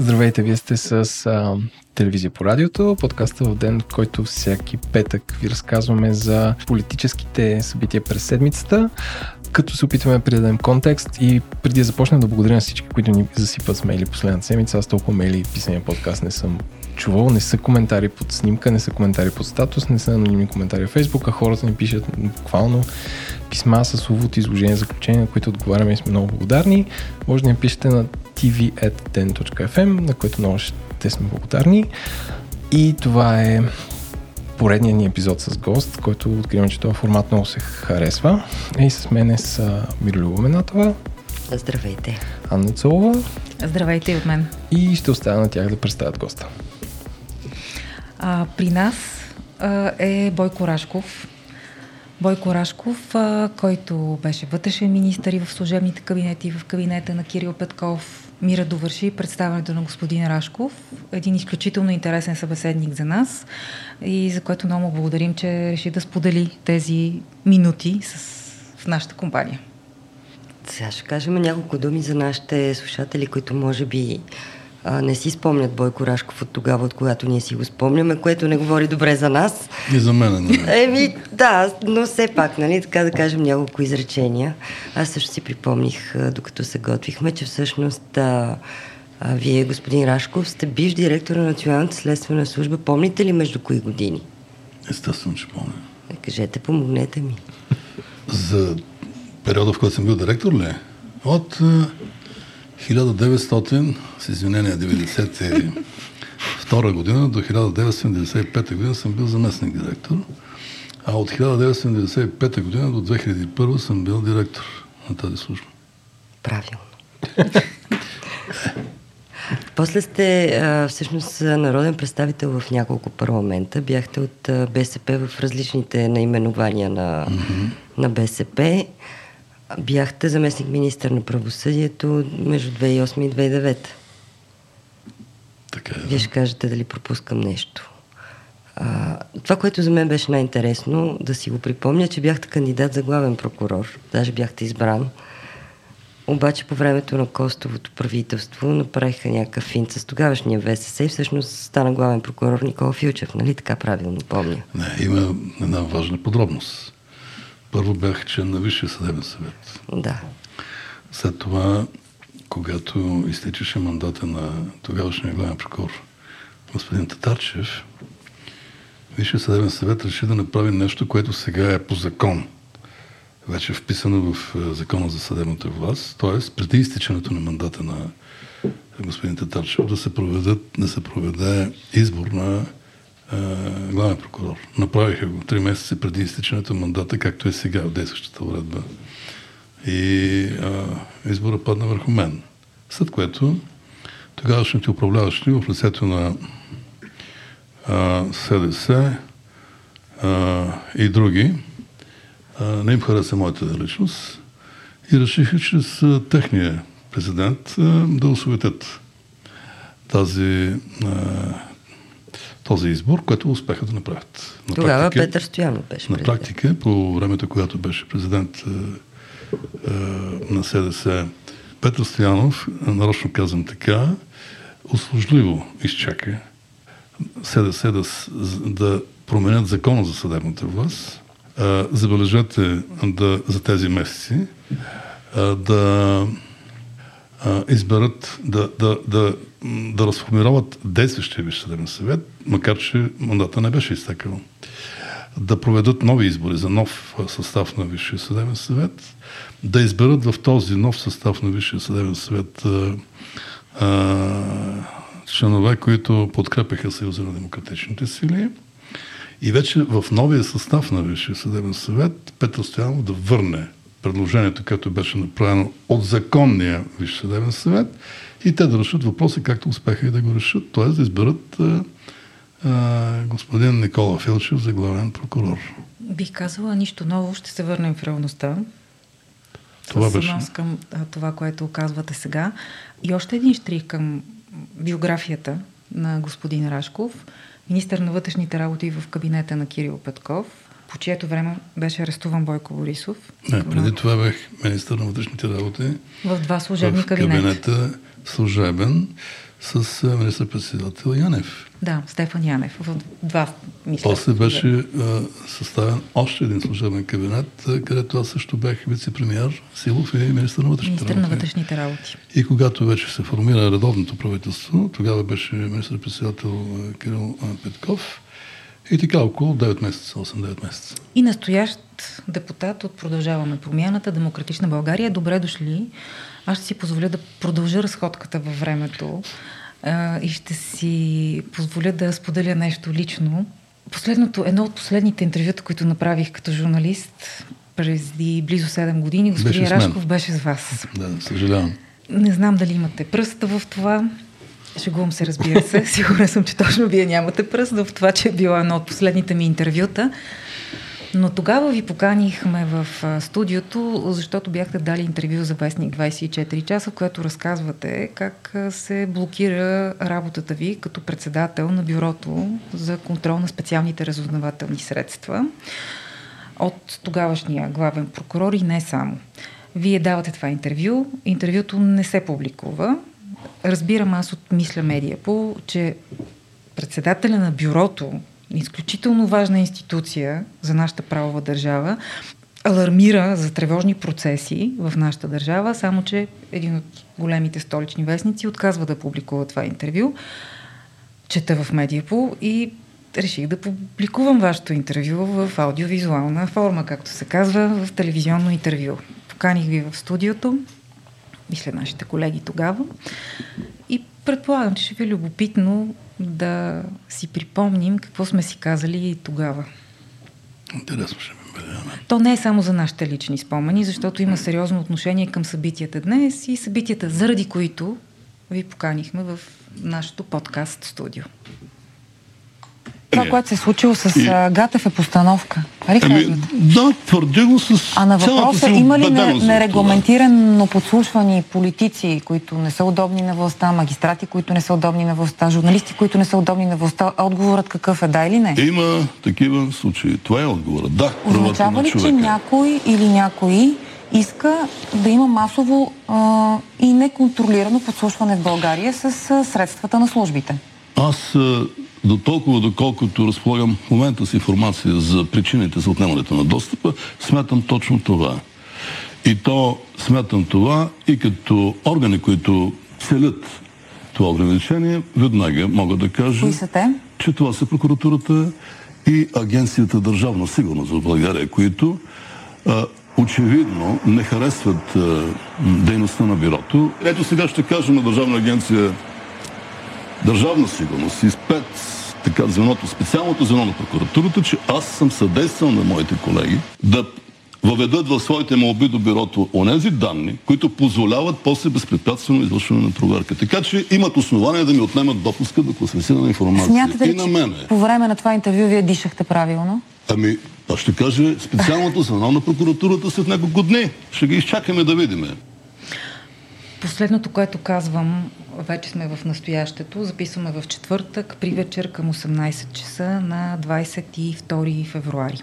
Здравейте, вие сте с а, телевизия по радиото, подкаста в ден, който всяки петък ви разказваме за политическите събития през седмицата, като се опитваме да придадем контекст и преди да започнем да благодаря на всички, които ни засипат с мейли последната седмица. Аз толкова мейли и писания подкаст не съм чувал, не са коментари под снимка, не са коментари под статус, не са анонимни коментари в Facebook, а хората ни пишат буквално писма с увод, изложение, заключение, на които отговаряме и сме много благодарни. Може да ни пишете на tv.den.fm, на което много ще сме благодарни. И това е поредният ни епизод с гост, който откривам, че този формат много се харесва. И с мен е с Миролюба Менатова. Здравейте. Анна Цолова. Здравейте и от мен. И ще оставя на тях да представят госта. А, при нас а, е Бойко Рашков. Бойко Рашков, а, който беше вътрешен министър и в служебните кабинети, в кабинета на Кирил Петков. Мира довърши представянето на господин Рашков. Един изключително интересен събеседник за нас и за което много благодарим, че реши да сподели тези минути с, в нашата компания. Сега ще кажем няколко думи за нашите слушатели, които може би а, не си спомнят Бойко Рашков от тогава, от когато ние си го спомняме, което не говори добре за нас. И за мен, нали? Еми, да, но все пак, нали, така да кажем няколко изречения. Аз също си припомних, докато се готвихме, че всъщност а, а, вие, господин Рашков, сте бивш директор на Националната следствена служба. Помните ли между кои години? Естествено, че помня. Е, кажете, помогнете ми. За периода, в който съм бил директор ли? От 1900, с извинение, 92 година до 1995 година съм бил заместник директор, а от 1995 година до 2001 съм бил директор на тази служба. Правилно. После сте а, всъщност народен представител в няколко парламента. Бяхте от а, БСП в различните наименования на, mm-hmm. на БСП. Бяхте заместник министър на правосъдието между 2008 и 2009. Така е. Вие ще кажете дали пропускам нещо. А, това, което за мен беше най-интересно, да си го припомня, че бяхте кандидат за главен прокурор. Даже бяхте избран. Обаче по времето на Костовото правителство направиха някакъв финт с тогавашния ВСС и всъщност стана главен прокурор Никола Филчев. Нали така правилно помня? Не, има една важна подробност. Първо бях член на Висшия съдебен съвет. Да. След това, когато изтичаше мандата на тогавашния главен прокурор господин Татарчев, Висшия съдебен съвет реши да направи нещо, което сега е по закон. Вече е вписано в закона за съдебната власт, т.е. преди изтичането на мандата на господин Татарчев да се, проведат, да се проведе избор на главен прокурор. Направиха го три месеца преди изтичането мандата, както е сега в действащата уредба. И а, избора падна върху мен. След което тогавашните управляващи в лицето на а, СДС а, и други а, не им хареса моята личност и решиха чрез а, техния президент а, да осуетят тази а, този избор, което успеха да направят. На Тогава практика, Петър Стоянов беше На практика, по времето, когато беше президент е, е, на СДС, Петър Стоянов, нарочно казвам така, услужливо изчака СДС да, да променят закона за съдебната власт. Е, забележете да, за тези месеци е, да е, изберат да, да, да да разформироват действащия Висш съвет, макар че мандата не беше изтекал. Да проведат нови избори за нов състав на Висшия съдебен съвет, да изберат в този нов състав на Висшия съдебен съвет а, а, членове, които подкрепяха Съюза на демократичните сили. И вече в новия състав на Висшия съдебен съвет Петър Стоянов да върне предложението, което беше направено от законния Висш съдебен съвет и те да решат въпроса както успеха и да го решат, т.е. да изберат а, а, господин Никола Филчев за главен прокурор. Бих казала нищо ново, ще се върнем в реалността. Това беше. към а, това, което казвате сега. И още един штрих към биографията на господин Рашков, министър на вътрешните работи в кабинета на Кирил Петков, по чието време беше арестуван Бойко Борисов. Не, преди това бях министър на вътрешните работи. В два служебни в кабинета. кабинета служебен. с министър-председател Янев. Да, Стефан Янев. В два, мисля. После беше а, съставен още един служебен кабинет, където аз също бях вице-премьер Силов и министър на вътрешните министър работи. на вътрешните работи. И когато вече се формира редовното правителство, тогава беше министър-председател Кирил Петков, и така около 9 месеца, 8-9 месеца. И настоящ депутат от Продължаваме промяната, Демократична България. Добре дошли. Аз ще си позволя да продължа разходката във времето а, и ще си позволя да споделя нещо лично. Последното, едно от последните интервюта, които направих като журналист преди близо 7 години, господин Беше Рашков беше с вас. Да, съжалявам. Не знам дали имате пръста в това. Шегувам се, разбира се. Сигурна съм, че точно вие нямате пръст в това, че е било едно от последните ми интервюта. Но тогава ви поканихме в студиото, защото бяхте дали интервю за Вестник 24 часа, в което разказвате как се блокира работата ви като председател на Бюрото за контрол на специалните разузнавателни средства от тогавашния главен прокурор и не само. Вие давате това интервю. Интервюто не се публикува. Разбирам аз от Мисля Медия по, че председателя на бюрото, изключително важна институция за нашата правова държава, алармира за тревожни процеси в нашата държава, само че един от големите столични вестници отказва да публикува това интервю. Чета в Медиапол и реших да публикувам вашето интервю в аудиовизуална форма, както се казва, в телевизионно интервю. Поканих ви в студиото, мисля нашите колеги тогава, и предполагам, че ще ви е любопитно да си припомним какво сме си казали тогава. Интересно ще ми бъде. То не е само за нашите лични спомени, защото има сериозно отношение към събитията днес и събитията, заради които ви поканихме в нашото подкаст студио. Това, което се е случило с И- Гатев е постановка. Нали Ами, да, твърдя го с А на въпроса има ли не- нерегламентирано подслушвани политици, които не са удобни на властта, магистрати, които не са удобни на властта, журналисти, които не са удобни на властта, отговорът какъв е да или не? Има такива случаи. Това е отговорът. Да, Означава на ли, че човека. някой или някои иска да има масово а, и неконтролирано подслушване в България с а, средствата на службите? Аз а, до толкова, доколкото разполагам в момента с информация за причините за отнемането на достъпа, смятам точно това. И то смятам това и като органи, които целят това ограничение, веднага мога да кажа, че това са прокуратурата и Агенцията Държавна сигурност в България, които а, очевидно не харесват а, м, дейността на бюрото. Ето сега ще кажем на Държавна агенция Държавна сигурност и спец, така звеното, специалното звено на прокуратурата, че аз съм съдействал на моите колеги да въведат в своите молби до бюрото онези данни, които позволяват после безпрепятствено извършване на проверка. Така че имат основания да ми отнемат допуска до класифицирана информация. Смятате и ли, на че мене. по време на това интервю вие дишахте правилно? Ами, аз ще кажа специалното звено на прокуратурата след няколко дни. Ще ги изчакаме да видим. Последното, което казвам, вече сме в настоящето, записваме в четвъртък при вечер към 18 часа на 22 февруари.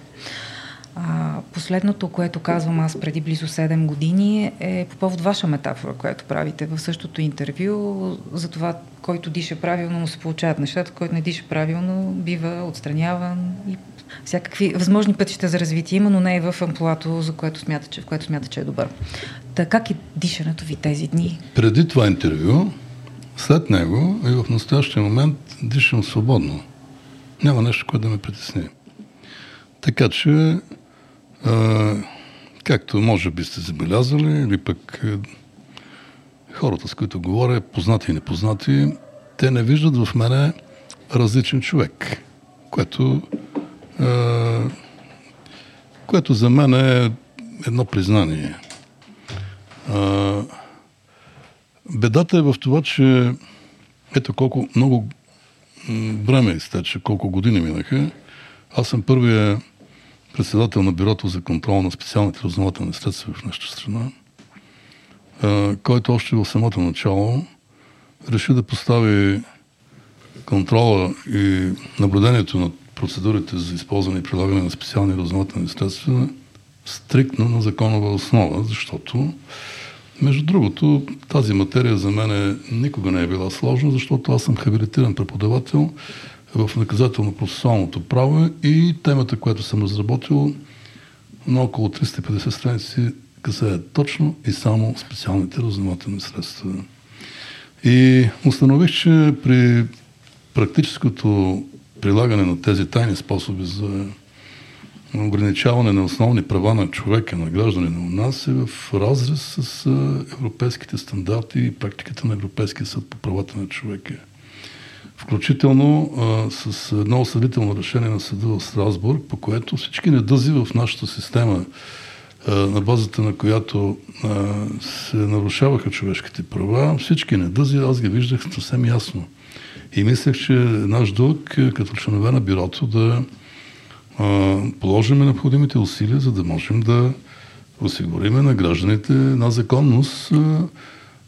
А, последното, което казвам аз преди близо 7 години е по повод ваша метафора, която правите в същото интервю, за това, който диша правилно му се получават нещата, който не диша правилно бива отстраняван и всякакви възможни пътища за развитие има, но не е в амплуато, за което смята, че, в което смята, че е добър. Така как е дишането ви тези дни? Преди това интервю, след него и в настоящия момент дишам свободно. Няма нещо, което да ме притесни. Така че, както може би сте забелязали, или пък е, хората, с които говоря, познати и непознати, те не виждат в мене различен човек, което, а, което за мен е едно признание. А, бедата е в това, че ето колко много време изтече, колко години минаха. Аз съм първия председател на Бюрото за контрол на специалните разузнавателни средства в нашата страна, който още в самото начало реши да постави контрола и наблюдението на процедурите за използване и прилагане на специални разузнавателни средства стриктно на законова основа, защото Между другото, тази материя за мен никога не е била сложна, защото аз съм хабилитиран преподавател в наказателно-процесуалното право и темата, която съм разработил на около 350 страници, касае точно и само специалните разузнавателни средства. И установих, че при практическото прилагане на тези тайни способи за ограничаване на основни права на човека, на гражданина у нас е в разрез с европейските стандарти и практиката на Европейския съд по правата на човека. Включително а, с едно осъдително решение на съда в Страсбург, по което всички недъзи в нашата система, а, на базата на която а, се нарушаваха човешките права, всички недъзи аз ги виждах съвсем ясно. И мислех, че наш дълг като членове на бюрото да положим необходимите усилия, за да можем да осигуриме на гражданите на законност, а,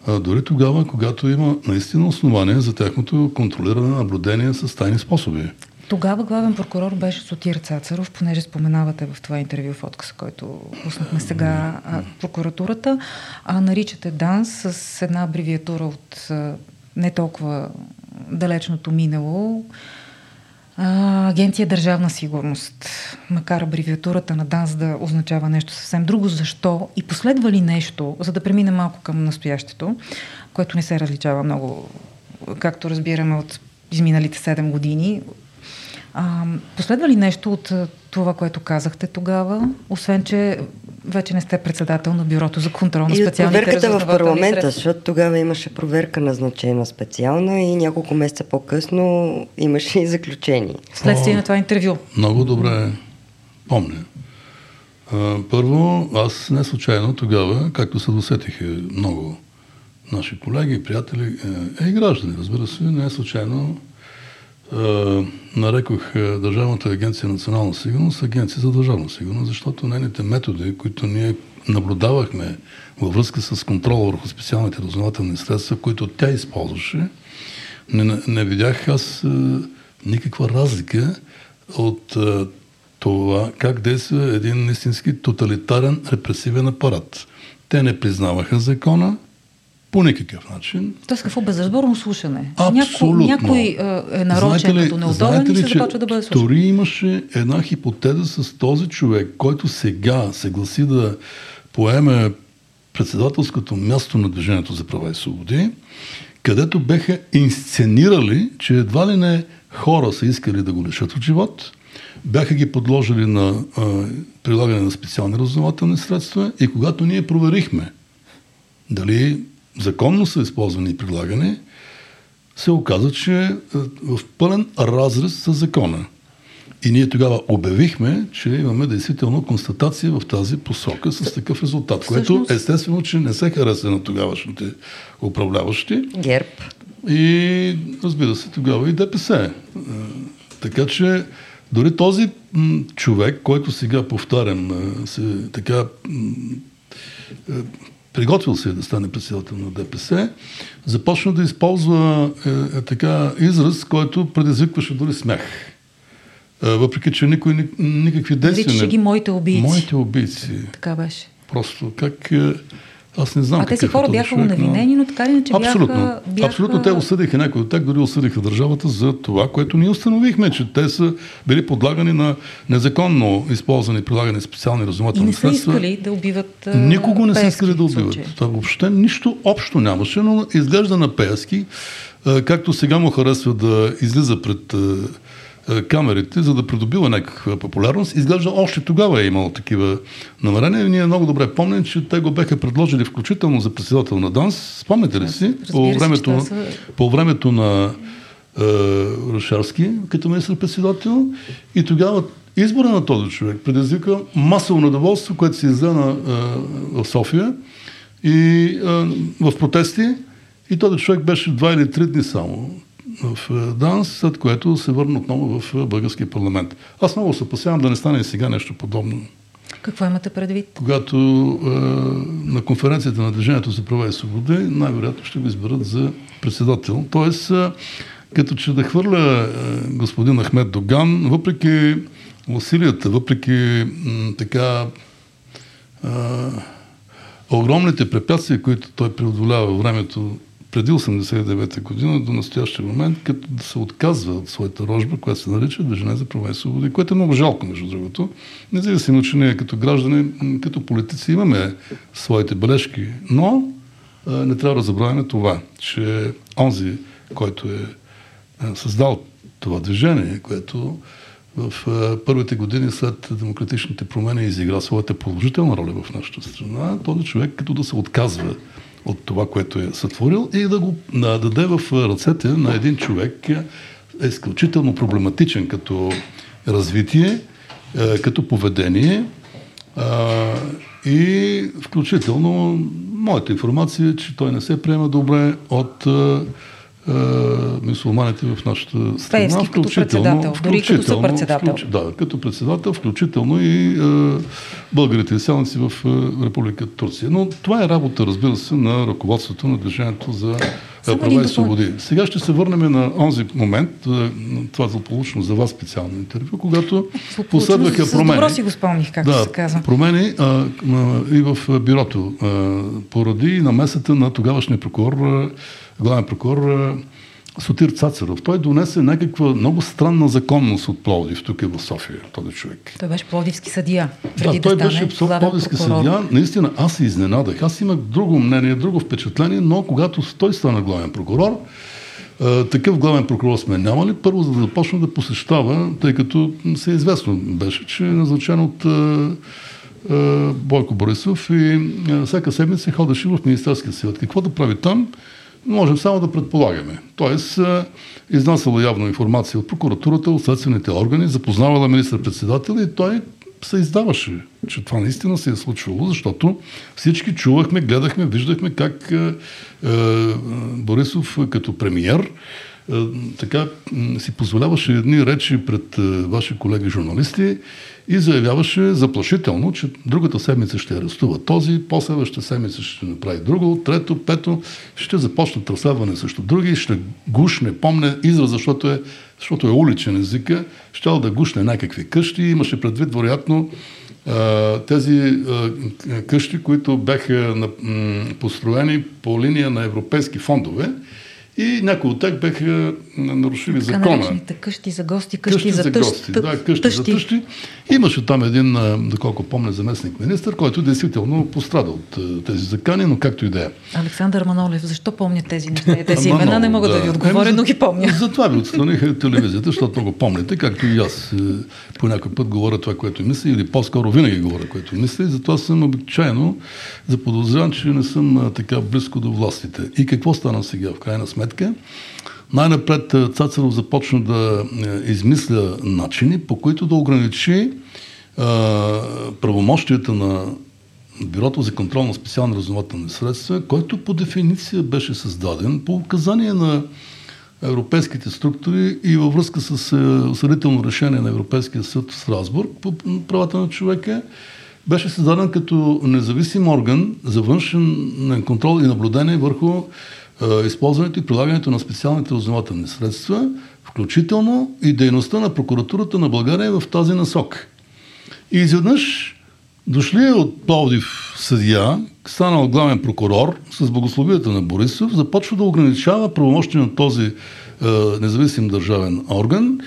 дори тогава, когато има наистина основания за тяхното контролиране, наблюдение с тайни способи. Тогава главен прокурор беше Сотир Цацаров, понеже споменавате в това интервю в откъса, който пуснахме сега прокуратурата, а наричате ДАНС с една абревиатура от не толкова далечното минало, а, Агенция Държавна сигурност, макар абревиатурата на ДАНС да означава нещо съвсем друго, защо и последва ли нещо, за да премине малко към настоящето, което не се различава много, както разбираме от изминалите 7 години. А, последва ли нещо от това, което казахте тогава, освен, че вече не сте председател на бюрото за контрол на специалните И проверката в парламента, средства. защото тогава имаше проверка назначена специална и няколко месеца по-късно имаше и заключение. Следствие на това интервю. Много добре помня. Първо, аз не случайно тогава, както се досетиха много наши колеги, приятели, е, и граждани, разбира се, не е случайно нарекох Държавната агенция национална сигурност агенция за държавна сигурност, защото нейните методи, които ние наблюдавахме във връзка с контрола върху специалните разузнавателни средства, които тя използваше, не, не видях аз никаква разлика от това как действа един истински тоталитарен репресивен апарат. Те не признаваха закона, по никакъв начин. Тоест какво безразборно слушане? Абсолютно. Някой, някой е нарочен ли, като неудобен и се започва да бъде слушан. Дори имаше една хипотеза с този човек, който сега се гласи да поеме председателското място на Движението за права и свободи, където беха инсценирали, че едва ли не хора са искали да го лишат от живот, бяха ги подложили на а, прилагане на специални разузнавателни средства и когато ние проверихме дали законно са използвани и прилагани, се оказа, че е в пълен разрез с закона. И ние тогава обявихме, че имаме действително констатация в тази посока с такъв резултат, което естествено, че не се хареса на тогавашните управляващи. Герб. И разбира се, тогава и ДПС. Е, така че дори този човек, който сега повтарям, е, се така приготвил се да стане председател на ДПС, започна да използва е, е, така израз, който предизвикваше дори смях. Е, въпреки, че никой никакви действия не... ги моите убийци. Моите убийци. Така беше. Просто как... Е, аз не знам. А тези хора бяха унавинени, но... но така ли, че Абсолютно. бяха, бяха... Абсолютно. Те осъдиха, някои от тях дори осъдиха държавата за това, което ние установихме, че те са били подлагани на незаконно използвани, прилагани специални разумателни средства. И не са искали да убиват Никого не са искали да убиват. Това въобще нищо общо нямаше, но изглежда на Пески, както сега му харесва да излиза пред е, камерите, за да придобива някаква популярност. Изглежда още тогава е имало такива намерения. Ние много добре помним, че те го беха предложили включително за председател на ДАНС. Спомняте ли си? По времето, са... по времето на е, Рушарски като министър-председател. И тогава избора на този човек предизвика масово недоволство, което се излезе на, е, в София и е, в протести. И този човек беше два или три дни само в е, ДАНС, след което се върна отново в е, българския парламент. Аз много се опасявам да не стане и сега нещо подобно. Какво имате предвид? Когато е, на конференцията на Движението за права и свободи най-вероятно ще го изберат за председател. Тоест, е, като че да хвърля е, господин Ахмед Доган, въпреки усилията, въпреки м, така е, огромните препятствия, които той преодолява времето преди 89-та година до настоящия момент, като да се отказва от своята рожба, която се нарича Движение за права и свободи, което е много жалко, между другото. Независимо, че ние като граждани, като политици имаме своите бележки, но не трябва да забравяме това, че онзи, който е създал това движение, което в първите години след демократичните промени изигра своята положителна роля в нашата страна, този човек като да се отказва от това, което е сътворил и да го да даде в ръцете на един човек е изключително проблематичен като развитие, като поведение и включително моята информация е, че той не се приема добре от мусулманите в нашата страна. Пеевски включително, като дори като съпредседател. Включ, да, като председател, включително и е, българите изселници в е, Република Турция. Но това е работа, разбира се, на ръководството на Движението за права и свободи. Сега ще се върнем на онзи момент, това злополучно за вас специално интервю, когато последваха промени. Добро си го спомних, както да, се казва. Промени а, а, и в бюрото, а, поради намесата на тогавашния прокурор главен прокурор Сотир Цацаров. Той донесе някаква много странна законност от Пловдив, тук е в София, този човек. Той беше пловдивски съдия. Да, той да беше пловдивски съдия. Наистина, аз се изненадах. Аз имах друго мнение, друго впечатление, но когато той стана главен прокурор, такъв главен прокурор сме нямали. Първо, за да започна да посещава, тъй като се е известно беше, че е назначен от Бойко Борисов и всяка седмица ходеше в Министерския съвет. Какво да прави там? Можем само да предполагаме. Тоест, изнасяла явно информация от прокуратурата, от следствените органи, запознавала министър-председател и той се издаваше, че това наистина се е случвало, защото всички чувахме, гледахме, виждахме как е, е, Борисов като премиер е, така си позволяваше едни речи пред е, ваши колеги журналисти и заявяваше заплашително, че другата седмица ще арестува този, последващата седмица ще направи друго, трето, пето, ще започнат разследване също други, ще гушне, помне израз, защото е, защото е уличен езика, ще да гушне някакви къщи, имаше предвид, вероятно, тези къщи, които бяха построени по линия на европейски фондове, и някои от тях бяха нарушили така закона. Къщи за гости, къщи, къщи за, за тъщ, гости. Да, къщи тъщи. за тъщи. Имаше там един, доколко помня, заместник министр, който действително пострада от тези закани, но както и да е. Александър Манолев, защо помня тези неща? Тези имена не мога да, да ви отговоря, но ги помня. Затова ви отстраниха телевизията, защото го помните, както и аз е, по някой път говоря това, което мисля, или по-скоро винаги говоря, което мисля, и затова съм обичайно заподозряван, че не съм така близко до властите. И какво стана сега, в крайна сметка? Сметка. Най-напред е, Цацаров започна да е, измисля начини, по които да ограничи е, правомощията на Бюрото за контрол на специални разнователни средства, който по дефиниция беше създаден по указание на европейските структури и във връзка с осъдително решение на Европейския съд в Страсбург по правата на човека, беше създаден като независим орган за външен контрол и наблюдение върху използването и прилагането на специалните разузнавателни средства, включително и дейността на прокуратурата на България в тази насок. И изведнъж дошли от Пловдив съдия, станал главен прокурор с благословията на Борисов, започва да ограничава правомощия на този е, независим държавен орган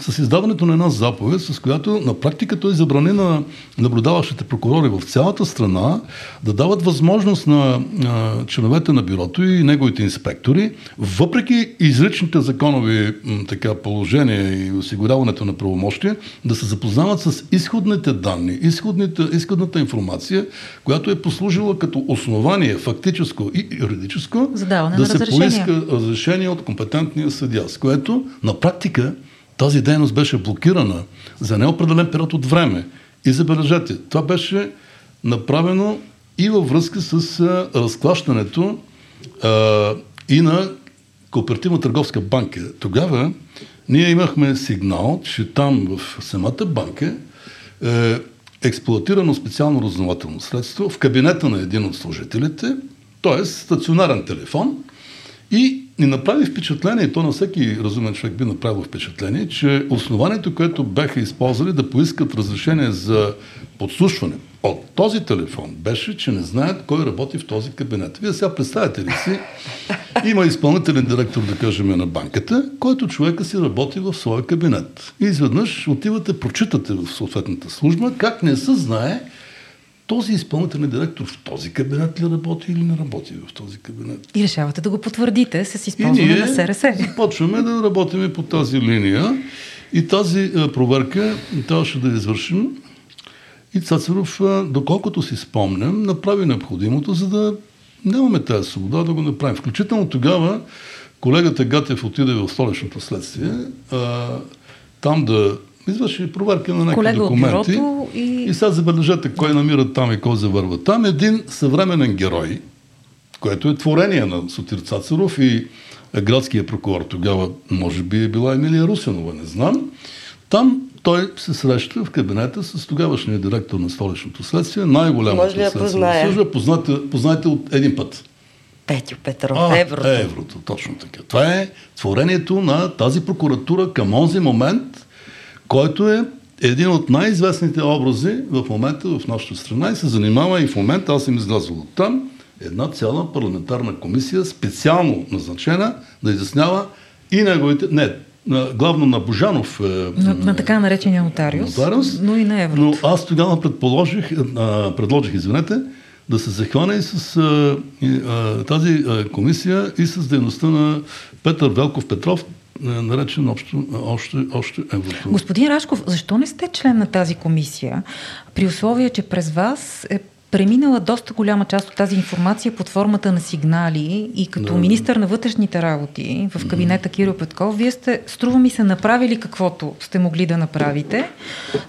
с издаването на една заповед, с която на практика той забрани на наблюдаващите прокурори в цялата страна да дават възможност на а, членовете на бюрото и неговите инспектори, въпреки изричните законови така, положения и осигуряването на правомощия, да се запознават с изходните данни, изходните, изходната информация, която е послужила като основание фактическо и юридическо да се поиска разрешение от компетентния съдия, с което на практика тази дейност беше блокирана за неопределен период от време. И забележете, това беше направено и във връзка с разклащането а, и на Кооперативна търговска банка. Тогава ние имахме сигнал, че там в самата банка е експлуатирано специално разнователно средство в кабинета на един от служителите, т.е. стационарен телефон и ни направи впечатление, и то на всеки разумен човек би направило впечатление, че основанието, което бяха използвали да поискат разрешение за подслушване от този телефон беше, че не знаят кой работи в този кабинет. Вие сега представяте ли си, има изпълнителен директор, да кажем, на банката, който човека си работи в своя кабинет. И изведнъж отивате, прочитате в съответната служба, как не се знае този изпълнителен директор в този кабинет ли работи или не работи в този кабинет. И решавате да го потвърдите с използване на СРС. Започваме да работим по тази линия и тази проверка трябваше да извършим и Цацаров, доколкото си спомням, направи необходимото, за да нямаме тази свобода да го направим. Включително тогава колегата Гатев отиде в столичното следствие, а, там да извърши проверка на някакви документи. И... и сега забележете кой намира там и кой завърва. Там един съвременен герой, което е творение на Сотир Цацаров и градския прокурор тогава, може би е била Емилия Русинова, не знам. Там той се среща в кабинета с тогавашния директор на столичното следствие, най-голямата следствена служба, познате, познате от един път. Петю Петров, а, Еврото. Еврото, точно така. Това е творението на тази прокуратура към онзи момент, който е един от най-известните образи в момента в нашата страна и се занимава и в момента, аз съм излязъл от там, една цяла парламентарна комисия, специално назначена да изяснява и неговите, не, главно на Божанов. Е, на, на така наречения нотариус, нотариус, но и на Еврот. Но аз тогава предположих, а, предложих, извинете, да се захване и с а, и, а, тази а, комисия и с дейността на Петър Велков Петров, наречен общо, още Еврото. Господин Рашков, защо не сте член на тази комисия, при условие, че през вас е преминала доста голяма част от тази информация под формата на сигнали и като да. министър на вътрешните работи в кабинета Кирил Петков, вие сте, струва ми се, направили каквото сте могли да направите,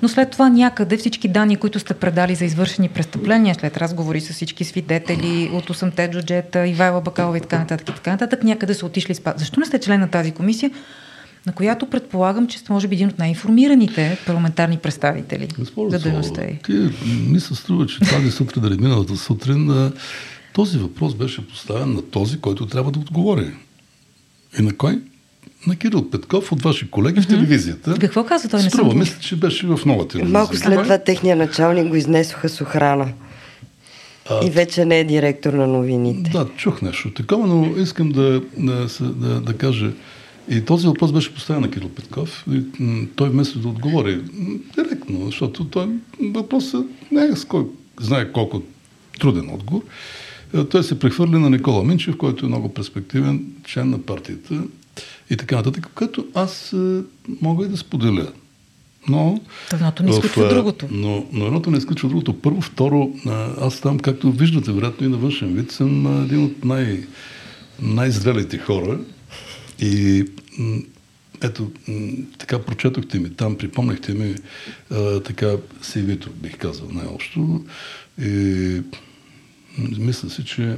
но след това някъде всички данни, които сте предали за извършени престъпления, след разговори с всички свидетели от 8-те джуджета, Ивайла Бакалова и така нататък, и така нататък, някъде са отишли спад. Защо не сте член на тази комисия? На която предполагам, че сте може би един от най-информираните парламентарни представители Госпожо, за дейността й. Ти ми се струва, че тази сутрин, дали миналата сутрин, този въпрос беше поставен на този, който трябва да отговори. И на кой? На Кирил Петков от ваши колеги mm-hmm. в телевизията. Какво каза той? Не Струва, съм мисля, че беше в нова телевизия. Малко след това техния началник го изнесоха с охрана. А, и вече не е директор на новините. Да, чух нещо такова, но искам да, да, да, да кажа, и този въпрос беше поставен на Кирил Петков и той вместо да отговори директно, защото той въпросът не е с кой знае колко труден отговор, е, той се прехвърли на Никола Минчев, който е много перспективен член на партията и така нататък, което аз е, мога и да споделя. Но, едното не изключва другото. Но, но едното не изключва другото. Първо, второ, аз там, както виждате, вероятно и на външен вид, съм един от най- най-зрелите хора, и ето, така прочетохте ми там, припомнихте ми а, така CV-то, бих казал най-общо. И мисля си, че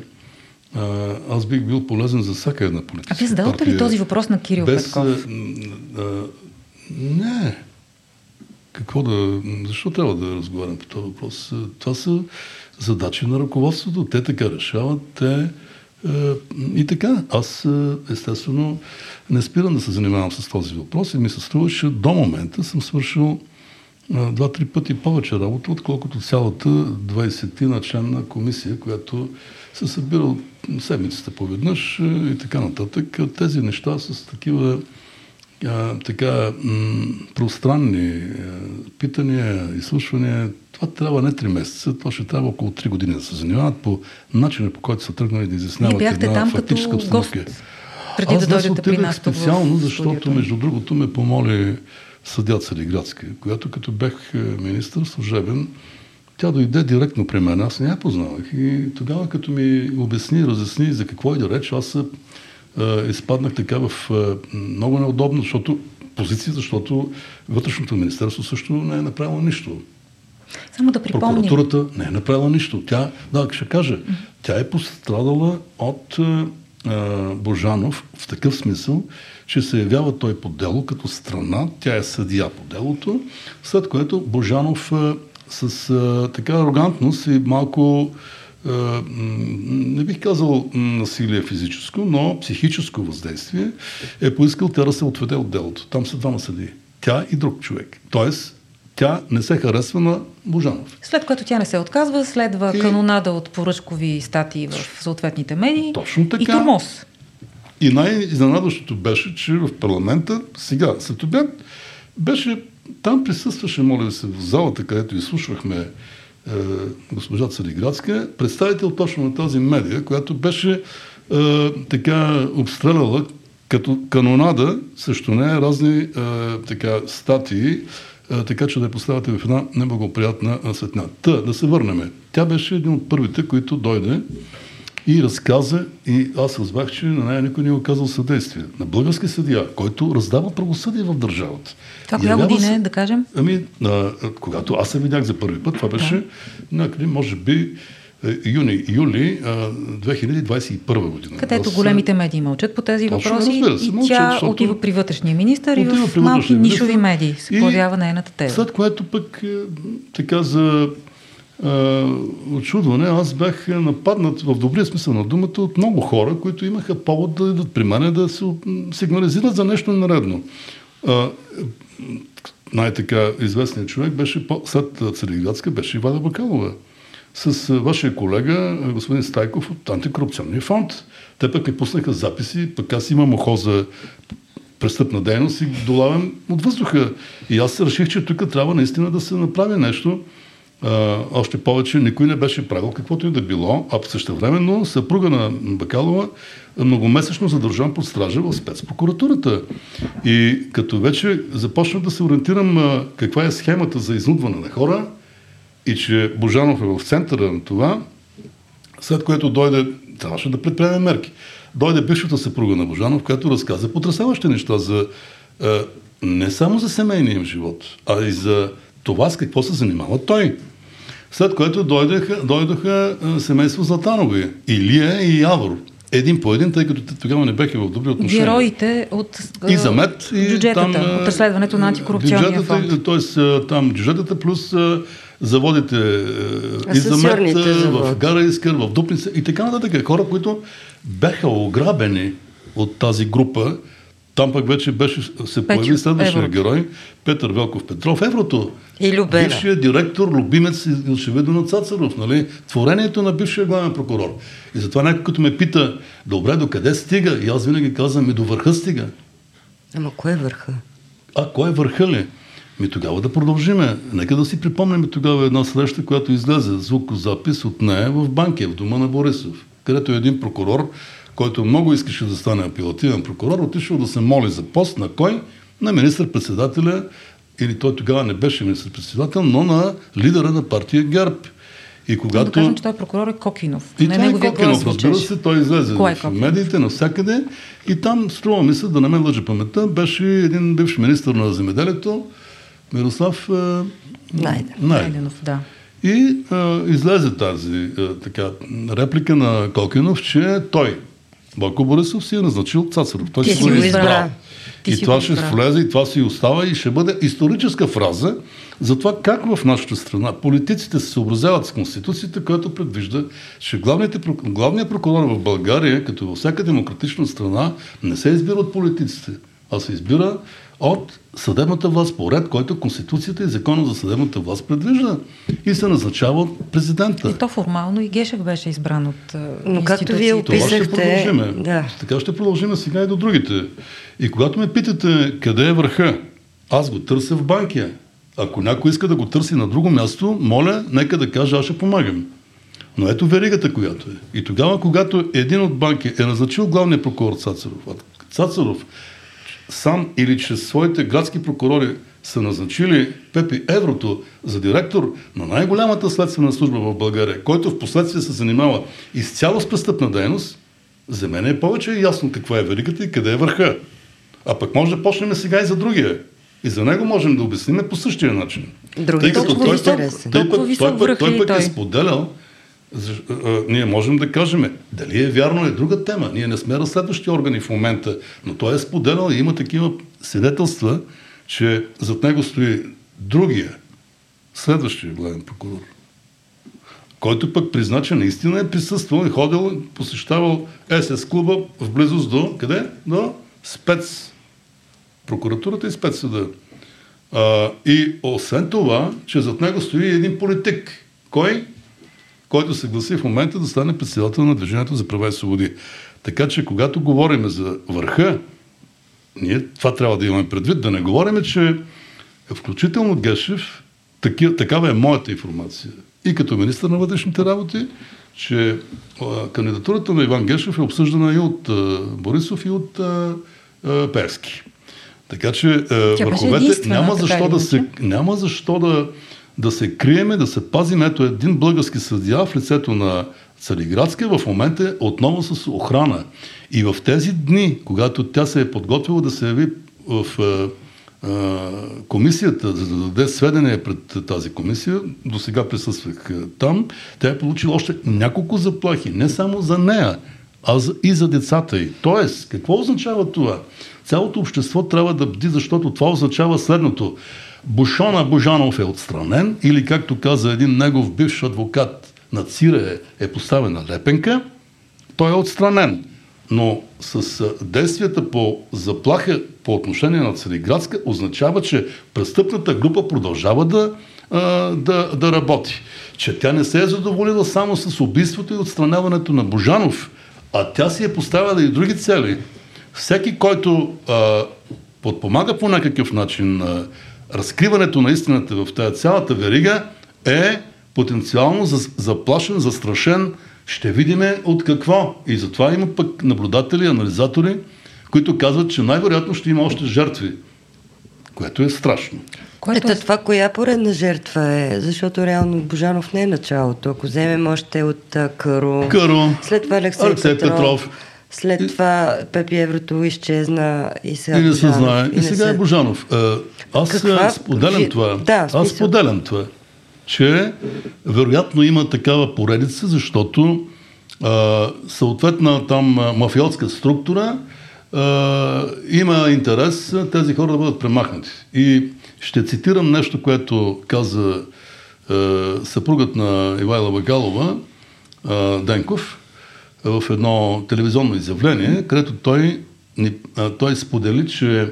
а, аз бих бил полезен за всяка една политика. А вие зададохте ли този въпрос на Кирил без, Петков? А, а, не. Какво да... Защо трябва да разговарям по този въпрос? Това са задачи на ръководството. Те така решават. Те и така, аз е, естествено не спирам да се занимавам с този въпрос и ми се струва, че до момента съм свършил е, два-три пъти повече работа, отколкото цялата 20-на членна комисия, която се събира седмицата поведнъж и така нататък. Тези неща с такива така пространни питания, изслушвания, това трябва не 3 месеца, това ще трябва около 3 години да се занимават по начина по който са тръгнали да изясняват една там фактическа обстановка. Преди Аз да дойдете при нас специално, защото между другото ме помоли съдят Салиградска, която като бях е, министър служебен, тя дойде директно при мен, аз не я познавах. И тогава, като ми обясни, разясни за какво и да реч, аз е, изпаднах така в е, много неудобно, защото позиция, защото вътрешното министерство също не е направило нищо. Само да припомним. Прокуратурата не е направила нищо. Тя, да, ще кажа, тя е пострадала от а, Божанов в такъв смисъл, че се явява той по дело като страна, тя е съдия по делото, след което Божанов а, с а, така арогантност и малко не бих казал насилие физическо, но психическо въздействие, е поискал тя да се отведе от делото. Там са двама съди. Тя и друг човек. Тоест, тя не се харесва на Божанов. След което тя не се отказва, следва и... канонада от поръчкови статии в съответните медии. Точно така. И тормоз. И най-изненадващото беше, че в парламента, сега, след обяд, беше, там присъстваше, моля се, в залата, където изслушвахме е, госпожа Цариградска, представител точно на тази медия, която беше е, така обстреляла като канонада също не разни е, така статии, така че да я поставяте в една неблагоприятна светна. Та, да се върнем. Тя беше един от първите, които дойде и разказа, и аз разбрах, че на нея никой не е оказал съдействие. На български съдия, който раздава правосъдие в държавата. Това коя година е, да кажем? Ами, а, когато аз се видях за първи път, това беше да. някъде, може би, е, юни, юли 2021 година. Където аз, големите медии мълчат по тези въпроси се, и мълчат, тя защото... отива при вътрешния министър и в малки нишови медии се появява нейната теза. След което пък е, така за очудване, аз бях нападнат в добрия смисъл на думата от много хора, които имаха повод да идват при мен да се сигнализират за нещо наредно. най-така известният човек беше след Цариградска беше Ивада Бакалова с вашия колега, господин Стайков от Антикорупционния фонд. Те пък ми пуснаха записи, пък аз имам охо за престъпна дейност и долавям от въздуха. И аз реших, че тук трябва наистина да се направи нещо. А, още повече никой не беше правил каквото и да било, а същевременно съпруга на Бакалова многомесечно задържан под стража в спецпрокуратурата. И като вече започнах да се ориентирам а, каква е схемата за изнудване на хора и че Божанов е в центъра на това, след което дойде, трябваше да предприеме мерки. Дойде бившата съпруга на Божанов, която разказа потрясаващи неща за а, не само за семейния им живот, а и за това с какво се занимава той. След което дойдоха, дойдоха семейство Златанови, Илия и Явор. Един по един, тъй като тогава не беха в добри отношения. Героите от и замет, и бюджетата, там, от разследването на антикорупционния фонд. Тоест там бюджетата плюс заводите и замет в Гара Искър, в Дупница и така нататък. Хора, които бяха ограбени от тази група, там пък вече беше, се появи следващия Еврото. герой, Петър Велков Петров, Еврото. И Любена. Бившия директор, любимец и очевидно на Цацаров, нали? Творението на бившия главен прокурор. И затова някой като ме пита, добре, до къде стига? И аз винаги казвам, и до върха стига. Ама кой е върха? А, кой е върха ли? Ми тогава да продължиме. Нека да си припомним тогава една среща, която излезе звукозапис от нея в банкия, в дома на Борисов, където е един прокурор, който много искаше да стане апелативен прокурор, отишъл да се моли за пост на кой? На министър-председателя, или той тогава не беше министър-председател, но на лидера на партия ГЕРБ. И когато... Да кажем, че той е прокурор е Кокинов. И не това е Кокинов, разбира се, той излезе Кой е в медиите навсякъде и там, струва ми се, да не ме лъжа паметта, беше един бивш министр на земеделието, Мирослав Найденов. Найденов, да. И а, излезе тази а, така, реплика на Кокинов, че той, Бойко Борисов, си е назначил Цацаров. Той Ти си го избрал. И това ще влезе, и това си остава, и ще бъде историческа фраза за това как в нашата страна политиците се съобразяват с Конституцията, която предвижда, че главният прокурор в България, като във всяка демократична страна, не се избира от политиците, а се избира от съдебната власт по ред, който Конституцията и Закона за съдебната власт предвижда и се назначава от президента. И то формално и Гешев беше избран от Но както вие описахте... Това ще продължиме. Да. Така ще продължим сега и до другите. И когато ме питате къде е върха, аз го търся в банкия. Ако някой иска да го търси на друго място, моля, нека да каже, аз ще помагам. Но ето веригата, която е. И тогава, когато един от банки е назначил главния прокурор Цацаров, Цацаров сам или чрез своите градски прокурори са назначили Пепи Еврото за директор на най-голямата следствена служба в България, който в последствие се занимава изцяло с престъпна дейност, за мен е повече ясно каква е веригата и къде е върха. А пък може да почнем сега и за другия. И за него можем да обясним по същия начин. Другия тъй като той, той, той, той, той, той, той пък е споделял, ние можем да кажем, дали е вярно е друга тема. Ние не сме разследващи органи в момента, но той е споделял и има такива свидетелства, че зад него стои другия, следващия главен прокурор, който пък призна, че наистина е присъствал и ходил, посещавал СС клуба в близост до, къде? До спец. Прокуратурата и спецсъда. А, и освен това, че зад него стои един политик. Кой? Който се гласи в момента да стане председател на Движението за права и свободи. Така че, когато говорим за върха, ние това трябва да имаме предвид, да не говорим, че включително Гешев, таки, такава е моята информация, и като министър на вътрешните работи, че а, кандидатурата на Иван Гешев е обсъждана и от а, Борисов, и от а, а, Перски. Така че а, върховете няма защо, да се, няма защо да, да се криеме, да се пазим. Ето един български съдия в лицето на Цариградска в момента е отново с охрана. И в тези дни, когато тя се е подготвила да се яви в а, комисията, за да даде сведения пред тази комисия, до сега присъствах там, тя е получила още няколко заплахи, не само за нея, а и за децата й. Тоест, какво означава това? Цялото общество трябва да бди, защото това означава следното. Бушона Божанов е отстранен или, както каза един негов бивш адвокат на Цире, е поставена лепенка, той е отстранен но с действията по заплаха по отношение на Цариградска означава, че престъпната група продължава да, да, да работи. Че тя не се е задоволила само с убийството и отстраняването на Божанов, а тя си е поставила и други цели. Всеки, който а, подпомага по някакъв начин а, разкриването на истината в тази цялата верига, е потенциално заплашен, застрашен ще видим от какво. И затова има пък наблюдатели, анализатори, които казват, че най-вероятно ще има още жертви, което е страшно. Което... Ето това коя поредна жертва е? Защото реално Божанов не е началото. Ако вземем още от Каро, Каро след това Алексей, Алексей Петров, Петров, след това Пепи Еврото изчезна и сега И не се знае. И, и сега се... е Божанов. Аз Каква... споделям това. Да, Аз споделям това че вероятно има такава поредица, защото а, съответна там мафиотска структура а, има интерес тези хора да бъдат премахнати. И ще цитирам нещо, което каза а, съпругът на Ивайла Багалова, Денков, в едно телевизионно изявление, където той, той сподели, че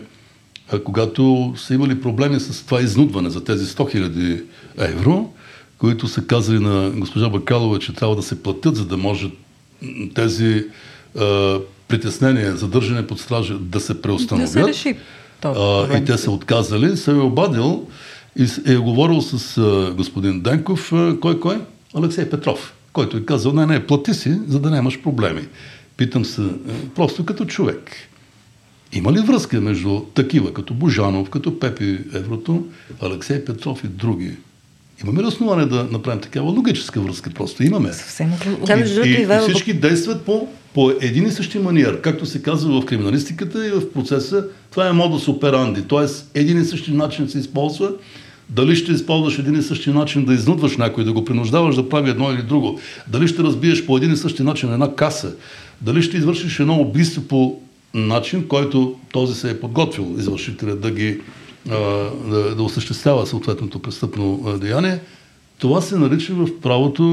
когато са имали проблеми с това изнудване за тези 100 000 евро, които са казали на госпожа Бакалова, че трябва да се платят, за да може тези а, притеснения, задържане под стража да се преустановят. Да се реши. А, и те са отказали, се е обадил и е говорил с а, господин Денков, а, кой кой? Алексей Петров, който е казал, не, не, плати си, за да нямаш проблеми. Питам се, просто като човек. Има ли връзка между такива, като Божанов, като Пепи Еврото, Алексей Петров и други? Имаме ли основание да направим такава логическа връзка? Просто имаме. Съвсем и, и, и всички действат по, по един и същи маниер. Както се казва в криминалистиката и в процеса, това е модус операнди. Тоест, един и същи начин се използва. Дали ще използваш един и същи начин да изнудваш някой, да го принуждаваш да прави едно или друго. Дали ще разбиеш по един и същи начин една каса. Дали ще извършиш едно убийство по начин, който този се е подготвил извършителя да ги да, да осъществява съответното престъпно деяние, това се нарича в правото,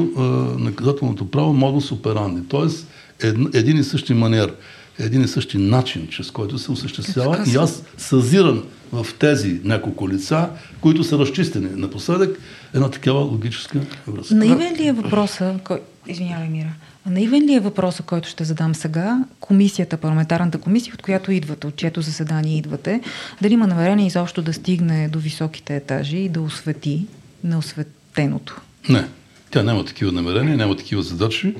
наказателното право модус операнди, т.е. един и същи маниер, един и същи начин, чрез който се осъществява. И аз съзирам в тези няколко лица, които са разчистени напоследък, една такава логическа връзка. Наивен ли е въпроса, кой... извинявай, Мира, Наивен ли е въпросът, който ще задам сега? Комисията, парламентарната комисия, от която идвате, от чието заседание идвате, дали има намерение изобщо да стигне до високите етажи и да освети неосветеното? Не. Тя няма такива намерения, няма такива задачи.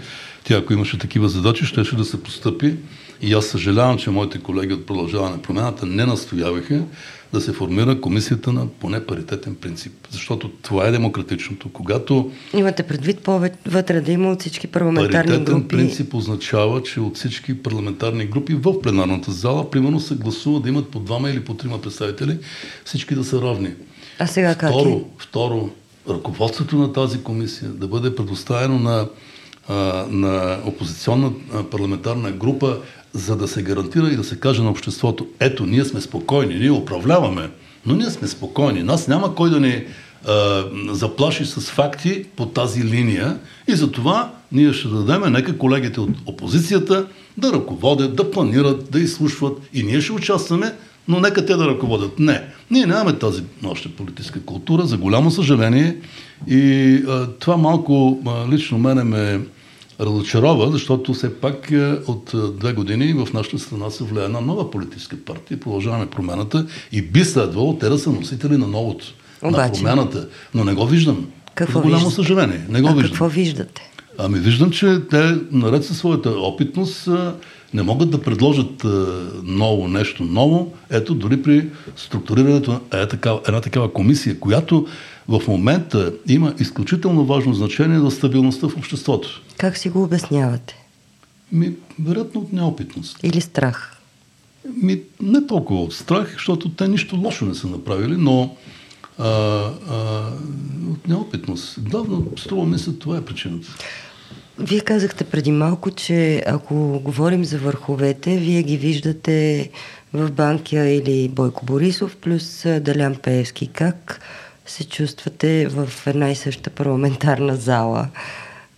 Тя, ако имаше такива задачи, щеше да се постъпи. И аз съжалявам, че моите колеги от продължаване промената не настояваха да се формира комисията на поне паритетен принцип. Защото това е демократичното. Когато... Имате предвид по-вътре да има от всички парламентарни паритетен групи? принцип означава, че от всички парламентарни групи в пленарната зала, примерно се гласува да имат по двама или по трима представители, всички да са равни. А сега второ, как е? Второ, ръководството на тази комисия да бъде предоставено на, на опозиционна парламентарна група за да се гарантира и да се каже на обществото, ето, ние сме спокойни, ние управляваме, но ние сме спокойни. Нас няма кой да ни а, заплаши с факти по тази линия и за това ние ще дадем, нека колегите от опозицията да ръководят, да планират, да изслушват и ние ще участваме, но нека те да ръководят. Не, ние нямаме тази още политическа култура, за голямо съжаление и а, това малко а, лично мене ме разочарова, защото все пак от две години в нашата страна се влияе една нова политическа партия, продължаваме промената и би следвало те да са носители на новото, Обаче, на промяната, но не го виждам. Какво за голямо виждате? съжаление. Не го а виждам. какво виждате? Ами виждам, че те, наред със своята опитност, не могат да предложат ново нещо ново. Ето, дори при структурирането на е такава, една такава комисия, която в момента има изключително важно значение за стабилността в обществото. Как си го обяснявате? Ми, вероятно от неопитност. Или страх? Ми, не толкова от страх, защото те нищо лошо не са направили, но а, а, от неопитност. Главно, струва ми се, това е причината. Вие казахте преди малко, че ако говорим за върховете, вие ги виждате в Банкия или Бойко Борисов, плюс Далян Пеевски. Как се чувствате в една и съща парламентарна зала,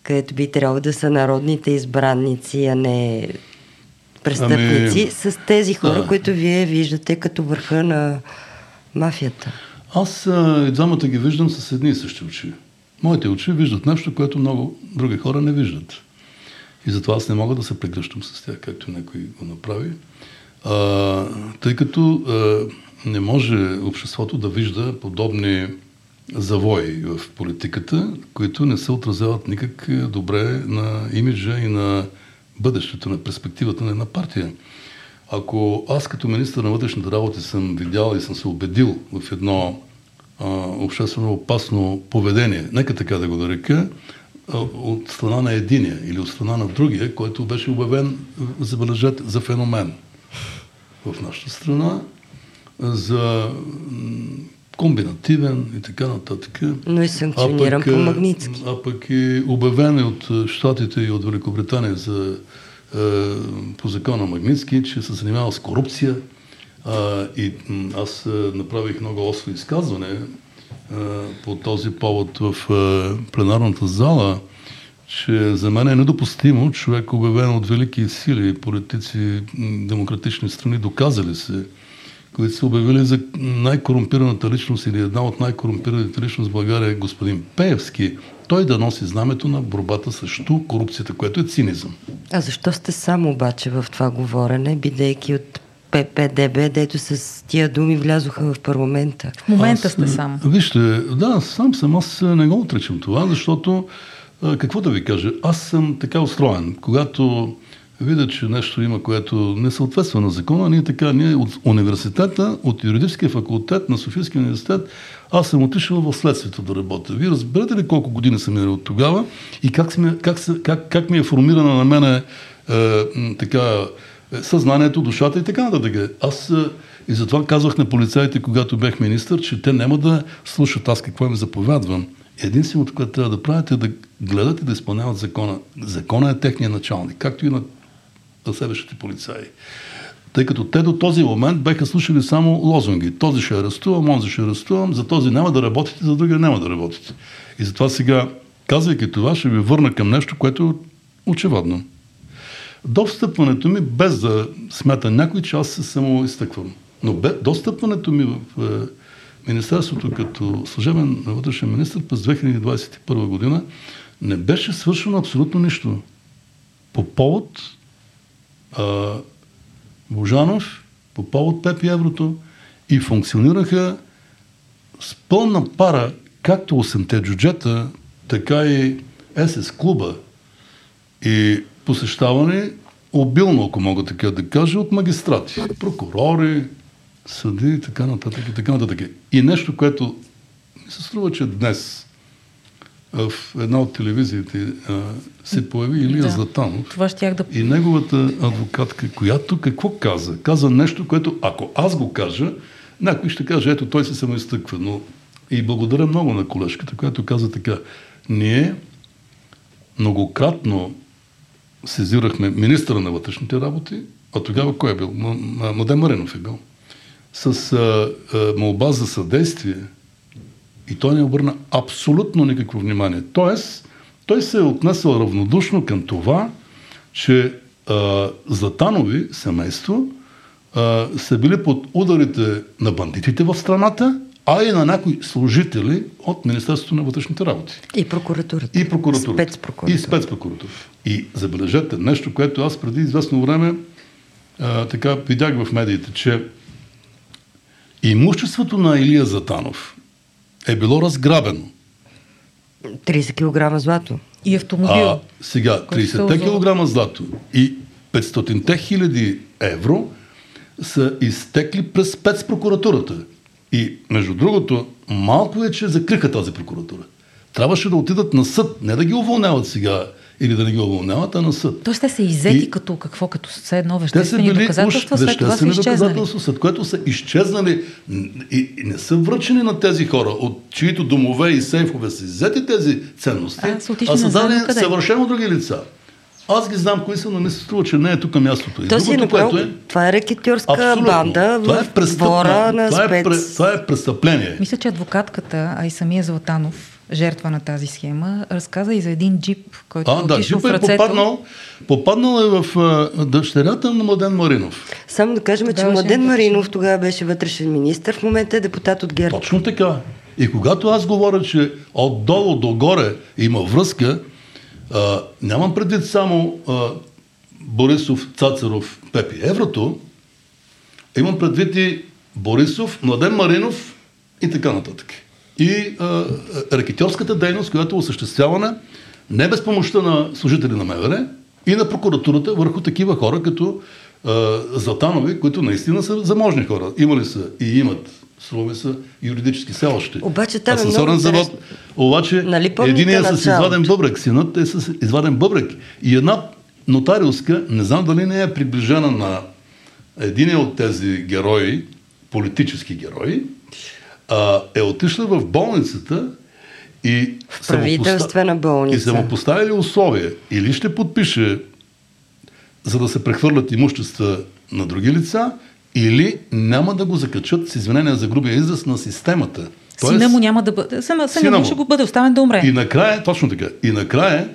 където би трябвало да са народните избранници, а не престъпници, ами... с тези хора, да. които вие виждате като върха на мафията? Аз и двамата ги виждам с едни и същи очи. Моите очи виждат нещо, което много други хора не виждат. И затова аз не мога да се прегръщам с тях, както някой го направи. А, тъй като а, не може обществото да вижда подобни завои в политиката, които не се отразяват никак добре на имиджа и на бъдещето, на перспективата на една партия. Ако аз като министър на вътрешните работи съм видял и съм се убедил в едно а, обществено опасно поведение, нека така да го нарека, от страна на единия или от страна на другия, който беше обявен, забележете, за феномен в нашата страна, за комбинативен и така нататък. Но и санкциониран по Магницки. А пък и обявен е от Штатите и от Великобритания за, по закона Магницки, че се занимава с корупция. А, и аз направих много остро изказване а, по този повод в а, пленарната зала, че за мен е недопустимо човек обявен от велики сили, политици, демократични страни, доказали се, които са обявили за най-корумпираната личност или една от най-корумпираните личност в България е господин Пеевски, той да носи знамето на борбата срещу корупцията, което е цинизъм. А защо сте сам обаче в това говорене, бидейки от ППДБ, дето с тия думи влязоха в парламента? В момента аз, сте сам. Вижте, да, сам съм. Аз не го отричам това, защото какво да ви кажа? Аз съм така устроен. Когато видя, че нещо има, което не съответства на закона, ние така, ние от университета, от юридическия факултет на Софийския университет, аз съм отишъл в следствието да работя. Вие разберете ли колко години съм минал от тогава и как, сме, как, как, как ми е формирана на мене е, така, съзнанието, душата и така нататък. Аз е, и затова казвах на полицаите, когато бях министър, че те няма да слушат аз какво им заповядвам. Единственото, което трябва да правят е да гледат и да изпълняват закона. Закона е техния началник, както и на разследващите полицаи. Тъй като те до този момент беха слушали само лозунги. Този ще арестувам, онзи ще арестувам, за този няма да работите, за другия няма да работите. И затова сега, казвайки това, ще ви върна към нещо, което е очевидно. До встъпването ми, без да смята някой, че аз се само изтъквам. Но бе, до встъпването ми в е, Министерството като служебен вътрешен министр през 2021 година не беше свършено абсолютно нищо. По повод а, Божанов по повод Пепи Еврото и функционираха с пълна пара както 8-те джуджета, така и СС клуба и посещаване обилно, ако мога така да кажа, от магистрати, прокурори, съди и така нататък и така нататък. И нещо, което ми се струва, че днес в една от телевизиите а, се появи Илия да. Златанов. Това щях да... И неговата адвокатка, която какво каза? Каза нещо, което ако аз го кажа, някой ще каже, ето той се самоизтъква. Но и благодаря много на колежката, която каза така. Ние многократно сезирахме министра на вътрешните работи, а тогава кой е бил? Младен Маринов е бил. С а, а, молба за съдействие И той не обърна абсолютно никакво внимание. Тоест, той се е отнесъл равнодушно към това, че а, Златанови семейство а, са били под ударите на бандитите в страната, а и на някои служители от Министерството на вътрешните работи. И прокуратурата. И прокуратурата. Спецпрокуратура. И спецпрокуратура. И забележете нещо, което аз преди известно време а, така видях в медиите, че имуществото на Илия Затанов е било разграбено. 30 кг злато. И автомобил. А сега, който се 30 озова. кг злато и 500 хиляди евро са изтекли през спецпрокуратурата. И, между другото, малко е, че закриха тази прокуратура. Трябваше да отидат на съд, не да ги уволняват сега или да не ги уволняват, а на съд. Тоест те са иззети И- като какво? Като все едно Те са веществени били доказателства, след това са веществени доказателства, след което са изчезнали и, и не са връчени на тези хора, от чието домове и сейфове са иззети тези ценности, А, са а са дадени съвършено други лица. Аз ги знам кои са, но ми се струва, че не е тук мястото. И То е другото, направо, което е, това е рекетьорска абсолютно, банда това е в двора на това, е, спец. пре- това е престъпление. Мисля, че адвокатката, а и самия Златанов, жертва на тази схема, разказа и за един джип, който А, е да, в Джип е ръцето. попаднал, попаднал е в а, дъщерята на Младен Маринов. Само да кажем, че Младен Маринов тогава беше вътрешен министр, в момента е депутат от ГЕРБ. Точно така. И когато аз говоря, че отдолу догоре има връзка, а, нямам предвид само а, Борисов, Цацаров, Пепи Еврото, имам предвид и Борисов, Младен Маринов и така нататък. И а, рекетьорската дейност, която е осъществявана не без помощта на служители на МВР и на прокуратурата върху такива хора, като а, Златанови, които наистина са заможни хора. Имали са и имат, струва ми са, юридически селащи. Обаче там е много завод. Обаче Нали единия с началото? изваден бъбрек, синът е с изваден бъбрек. И една нотариуска, не знам дали не е приближена на един от тези герои, политически герои, а, е отишла в болницата и В правителствена болница. И са му поставили условие. Или ще подпише, за да се прехвърлят имущества на други лица, или няма да го закачат с извинение за грубия израз на системата. Сина му няма да бъде. Сина, сина сина му му. ще го бъде оставен да умре. И накрая, точно така, и накрая,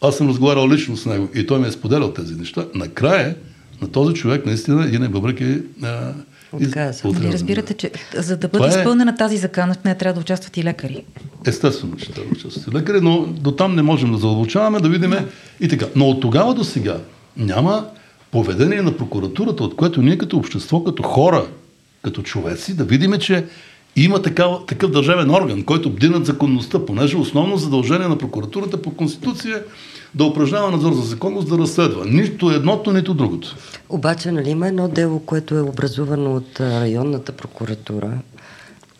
аз съм разговарял лично с него и той ми е споделял тези неща, накрая на този човек наистина един бъбрък е а, Отказа. Отрязан, разбирате, да. че за да Това бъде е- изпълнена тази закана, в нея трябва да участват и лекари. Естествено, че трябва да участват лекари, но до там не можем да задълбочаваме, да видим и така. Но от тогава до сега няма поведение на прокуратурата, от което ние като общество, като хора, като човеци, да видим, че има такава, такъв държавен орган, който бди над законността, понеже основно задължение на прокуратурата по Конституция е да упражнява надзор за законност, да разследва. Нито едното, нито другото. Обаче, нали има едно дело, което е образувано от районната прокуратура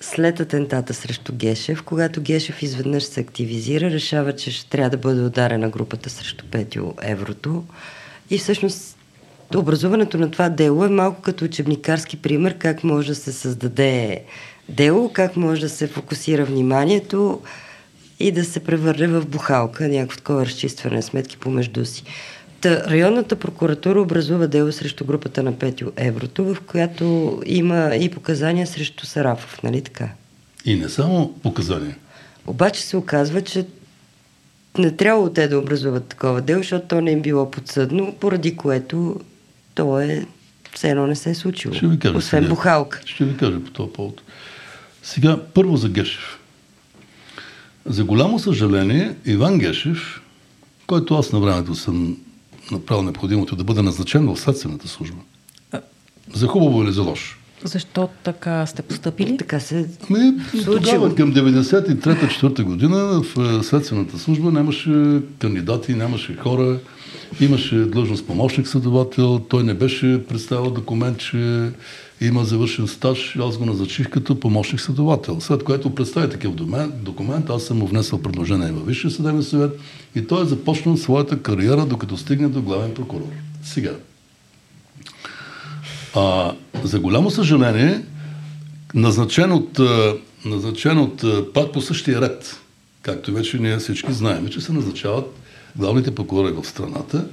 след атентата срещу Гешев, когато Гешев изведнъж се активизира, решава, че ще трябва да бъде ударена групата срещу Петио Еврото. И всъщност образуването на това дело е малко като учебникарски пример как може да се създаде дело, как може да се фокусира вниманието и да се превърне в бухалка, някакво такова разчистване на сметки помежду си. Та, районната прокуратура образува дело срещу групата на Петио Еврото, в която има и показания срещу Сарафов, нали така? И не само показания. Обаче се оказва, че не трябвало те да образуват такова дело, защото то не е било подсъдно, поради което то е все едно не се е случило. Ще ви кажа Освен сега. бухалка. Ще ви кажа по този повод. Сега, първо за Гешев. За голямо съжаление, Иван Гешев, който аз на времето съм направил необходимото да бъде назначен в следствената служба. За хубаво или за лошо. Защо така сте поступили? Така се Ами, Случило. тогава към 93-4 година в е, следствената служба нямаше кандидати, нямаше хора, имаше длъжност помощник следовател, той не беше представил документ, че има завършен стаж и аз го назначих като помощник следовател. След което представи такъв документ, аз съм му внесъл предложение във Висшия съдебен съвет и той е започнал своята кариера, докато стигне до главен прокурор. Сега, а, за голямо съжаление, назначен от, назначен от пак по същия ред, както вече ние всички знаем, че се назначават главните прокурори в страната.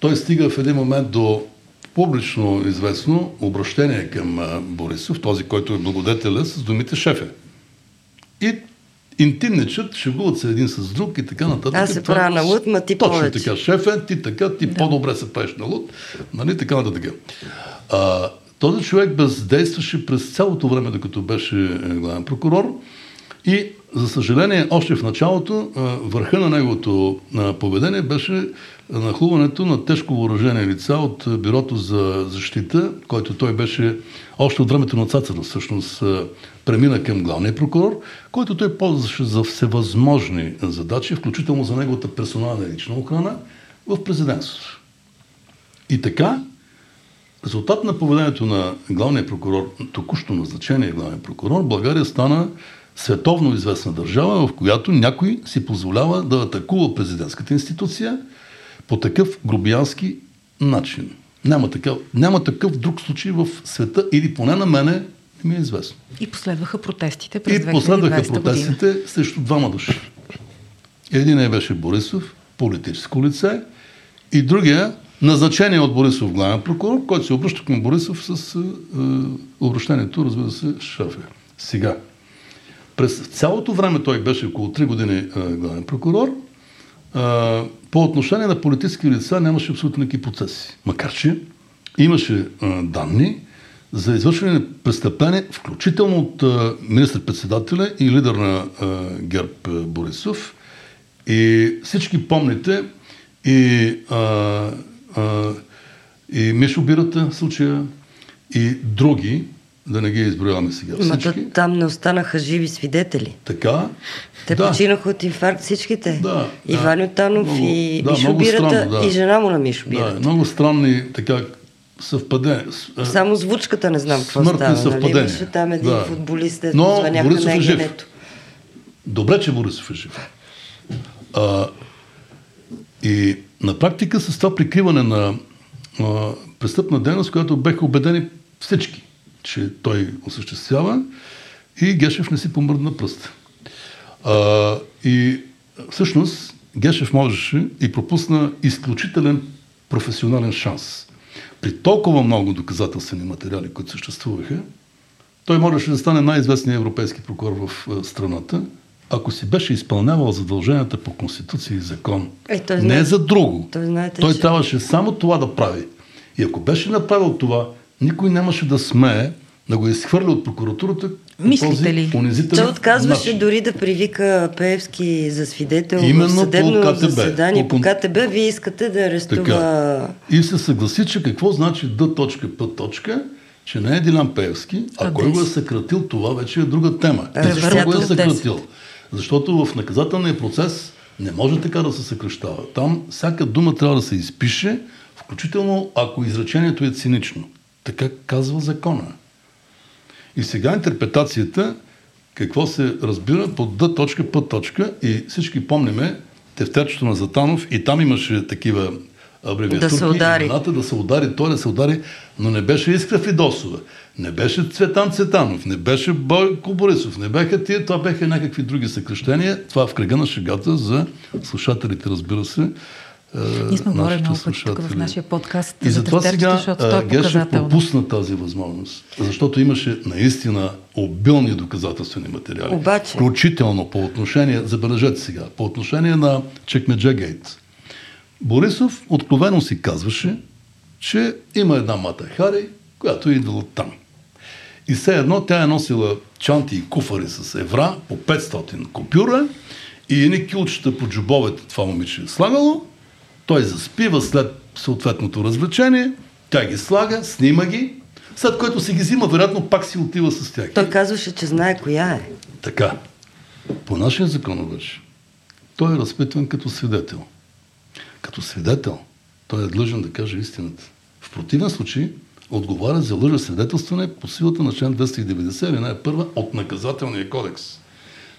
Той стига в един момент до публично известно обращение към Борисов, този, който е благодетеля с думите шефе. и интимничат, шегуват се един с друг и така нататък. Аз се правя на луд, ма ти Точно повече. така, шефе, ти така, ти да. по-добре се правиш на луд, нали, така нататък. А, този човек бездействаше през цялото време, докато беше е, главен прокурор и, за съжаление, още в началото върха на неговото поведение беше нахлуването на тежко въоръжени лица от а, Бюрото за защита, който той беше още от времето на Цацара, всъщност а, премина към главния прокурор, който той ползваше за всевъзможни задачи, включително за неговата персонална лична охрана в президентството. И така, резултат на поведението на главния прокурор, току-що назначение главния прокурор, България стана световно известна държава, в която някой си позволява да атакува президентската институция по такъв грубиянски начин. Няма такъв, няма такъв друг случай в света, или поне на мене не ми е известно. И последваха протестите през И последваха 2020 година. протестите срещу двама души. Един беше Борисов, политическо лице, и другия назначение от Борисов главен прокурор, който се обръща към Борисов с е, е, обращението, разбира се, шефе. Сега, през цялото време той беше около 3 години е, главен прокурор, по отношение на политически лица нямаше абсолютно никакви процеси. Макар че имаше е, данни за извършване на престъпление, включително от министър-председателя и лидер на е, ГЕРБ Борисов. И всички помните и, а, а, и Мишо Бирата случая и други, да не ги изброяваме сега Ма всички. да, там не останаха живи свидетели. Така. Те да. починаха от инфаркт всичките. Да, и да. Ваню Танов, Много- и да, Мишо много Бирата, странно, да. и жена му на Мишо Да, Бирата. много странни така съвпадения. А, Само звучката не знам какво става. Нали? съвпадения. Имаше там един Да. футболист, де Но Борисов е жив. Добре, че Борисов е жив. А, и на практика с това прикриване на а, престъпна дейност, която беха убедени всички, че той осъществява и Гешев не си помръдна пръста. А, и всъщност Гешев можеше и пропусна изключителен професионален шанс. При толкова много доказателствени материали, които съществуваха, той можеше да стане най-известният европейски прокурор в страната, ако си беше изпълнявал задълженията по Конституция и закон. Е, той не знае- за друго. той знаете, той че- трябваше само това да прави. И ако беше направил това, никой нямаше да смее да го изхвърля от прокуратурата Мислите ли? унизителен Той отказваше начин. дори да привика Пеевски за свидетел Именно в съдебно по КТБ. заседание По по КТБ. Вие искате да арестува... Така. И се съгласи, че какво значи Д точка, П точка, че не е Дилян Пеевски, а, А кой го е съкратил, това вече е друга тема. И Ревърнатор защо го е съкратил? Защото в наказателния процес не може така да се съкръщава. Там всяка дума трябва да се изпише, включително ако изречението е цинично. Така казва закона. И сега интерпретацията, какво се разбира под Д точка, П точка и всички помниме тефтерчето на Затанов и там имаше такива абревиатурки. Да се удари. Имената да се удари, той да се удари, но не беше Искра Фидосова, не беше Цветан Цветанов, не беше Бойко Борисов, не бяха тия, това бяха някакви други съкрещения. Това в кръга на шегата за слушателите, разбира се. Ние сме говорили много пъти тук в нашия подкаст И за затова сега е Гешев пропусна тази възможност, защото имаше наистина обилни доказателствени материали. Обаче- Включително по отношение, забележете сега, по отношение на Чекмеджа Гейт. Борисов откровено си казваше, че има една Мата Хари, която е идвала там. И все едно тя е носила чанти и куфари с евра по 500 купюра и едни килчета по джобовете това момиче е слагало. Той заспива след съответното развлечение, тя ги слага, снима ги, след което си ги взима, вероятно пак си отива с тях. Той казваше, че знае коя е. Така. По нашия закон обаче, той е разпитван като свидетел. Като свидетел, той е длъжен да каже истината. В противен случай отговаря за лъжа свидетелстване по силата на член 290, алинея първа от наказателния кодекс.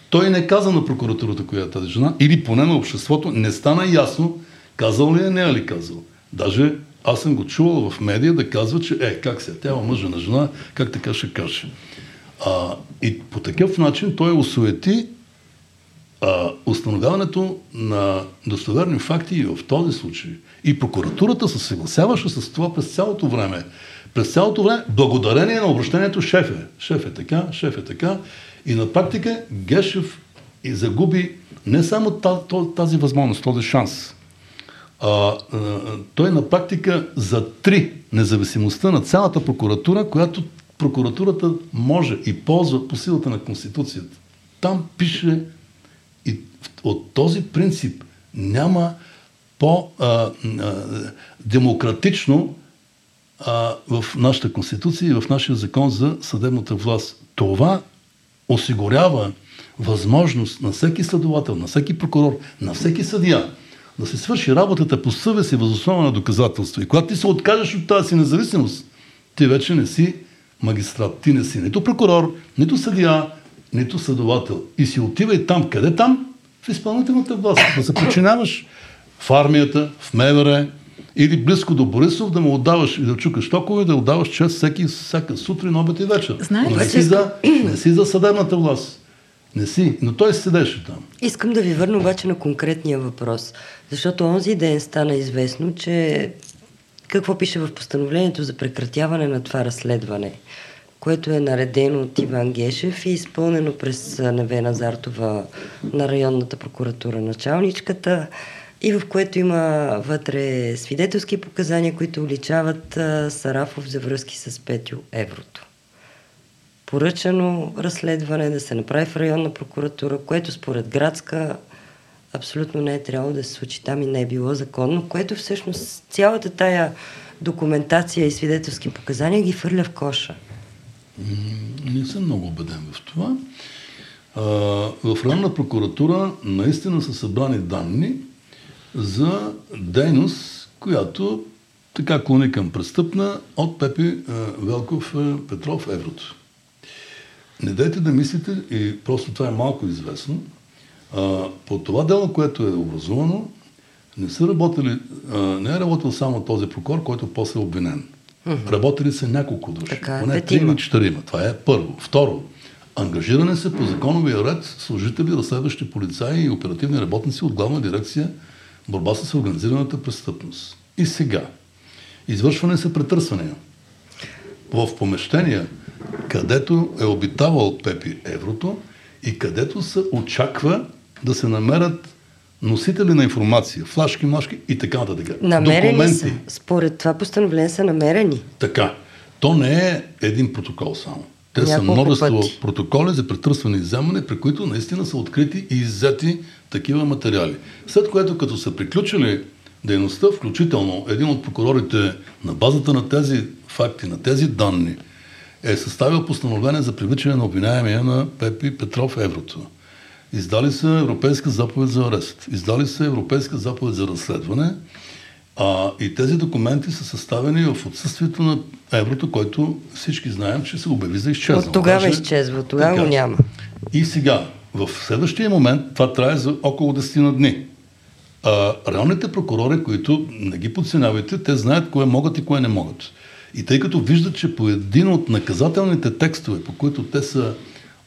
Той не каза на прокуратурата, коя е тази жена, или поне на обществото, не стана ясно, казал ли е, не е ли казал. Даже аз съм го чувал в медия да казва, че е, как се, тя е мъжа на жена, как така ще каже. А, и по такъв начин той осуети а, установяването на достоверни факти и в този случай. И прокуратурата се съгласяваше с това през цялото време. През цялото време, благодарение на обращението шеф е. Шеф е така, шеф е така. И на практика Гешев и загуби не само тази възможност, този шанс. А, а, той на практика за три независимостта на цялата прокуратура, която прокуратурата може и ползва по силата на Конституцията. Там пише и от този принцип няма по-демократично в нашата Конституция и в нашия закон за съдебната власт. Това осигурява възможност на всеки следовател, на всеки прокурор, на всеки съдия да се свърши работата по съвест и възоснова на доказателство. И когато ти се откажеш от тази си независимост, ти вече не си магистрат, ти не си нито прокурор, нито съдия, нито следовател. И си отивай там. Къде там? В изпълнителната власт. Да се подчиняваш в армията, в МВР или близко до Борисов, да му отдаваш и да чукаш токове, да отдаваш чест всеки, всяка сутрин, обед и вечер. Знаете, не, си за, не си за съдебната власт. Не си, но той седеше там. Искам да ви върна обаче на конкретния въпрос, защото онзи ден стана известно, че какво пише в постановлението за прекратяване на това разследване, което е наредено от Иван Гешев и изпълнено през Невена Зартова на районната прокуратура началничката и в което има вътре свидетелски показания, които уличават Сарафов за връзки с Петю Еврото. Поръчано разследване да се направи в районна прокуратура, което според градска абсолютно не е трябвало да се случи там и не е било законно, което всъщност цялата тая документация и свидетелски показания ги фърля в коша. Не съм много убеден в това. В районна прокуратура наистина са събрани данни за дейност, която така клони към престъпна от Пепи Велков Петров Еврото. Не дайте да мислите, и просто това е малко известно, а, по това дело, което е образувано, не са работили, а, не е работил само този прокурор, който после е обвинен. Uh-huh. Работили са няколко души. Така, е, поне три или четирима. Това е първо. Второ, ангажиране се по законовия ред служители, разследващи полицаи и оперативни работници от главна дирекция борба с организираната престъпност. И сега. Извършване са претърсвания в помещения, където е обитавал Пепи Еврото и където се очаква да се намерят носители на информация, флашки, млашки и така нататък. Намерени Документи. са. Според това постановление са намерени. Така. То не е един протокол само. Те Няколко са множество пъти. протоколи за претърсване и вземане, при които наистина са открити и иззети такива материали. След което, като са приключили дейността, включително един от прокурорите на базата на тези факти, на тези данни, е съставил постановление за привличане на обвиняемия на Пепи Петров Еврото. Издали са Европейска заповед за арест. Издали са Европейска заповед за разследване. А, и тези документи са съставени в отсъствието на еврото, който всички знаем, че се обяви за изчезване. От тогава Даже, изчезва, тогава го няма. И сега, в следващия момент, това трае за около 10 на дни. А, реалните прокурори, които не ги подценявайте, те знаят кое могат и кое не могат. И тъй като виждат, че по един от наказателните текстове, по които те са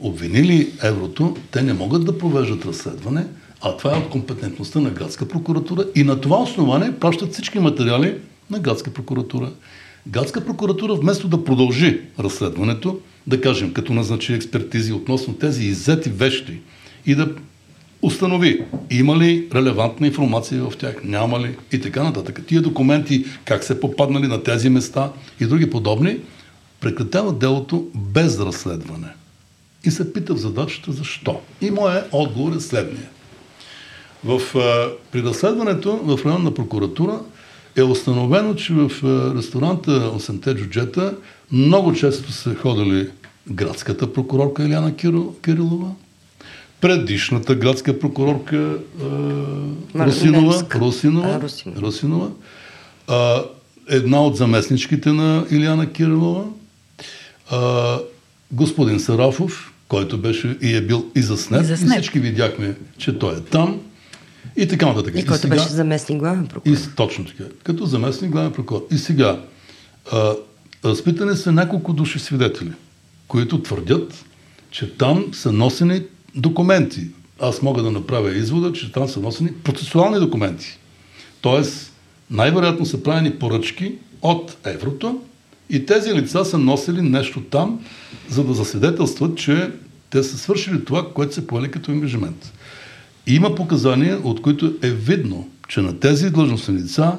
обвинили еврото, те не могат да провеждат разследване, а това е от компетентността на градска прокуратура и на това основание пращат всички материали на градска прокуратура. Градска прокуратура вместо да продължи разследването, да кажем, като назначи експертизи относно тези иззети вещи и да установи има ли релевантна информация в тях, няма ли и така нататък. Тия документи, как се попаднали на тези места и други подобни, прекратяват делото без разследване. И се пита в задачата защо. И моят отговор е следния. В, при разследването в районна прокуратура е установено, че в ресторанта 8-те джуджета много често са ходили градската прокурорка Иляна Кирилова, предишната градска прокурорка а, Русинова, Русинова, а, Русинова, а, една от заместничките на Иляна Кирилова, а, господин Сарафов, който беше и е бил и заснет. И, заснет. и всички видяхме, че той е там. И така нататък. И, и който сега, беше заместник главен прокурор. И, точно така. Като заместник главен прокурор. И сега, а, разпитани са няколко души свидетели, които твърдят, че там са носени документи. Аз мога да направя извода, че там са носени процесуални документи. Тоест, най-вероятно са правени поръчки от еврото И тези лица са носили нещо там, за да засвидетелстват, че те са свършили това, което се поели като ангажимент. Има показания, от които е видно, че на тези длъжностни лица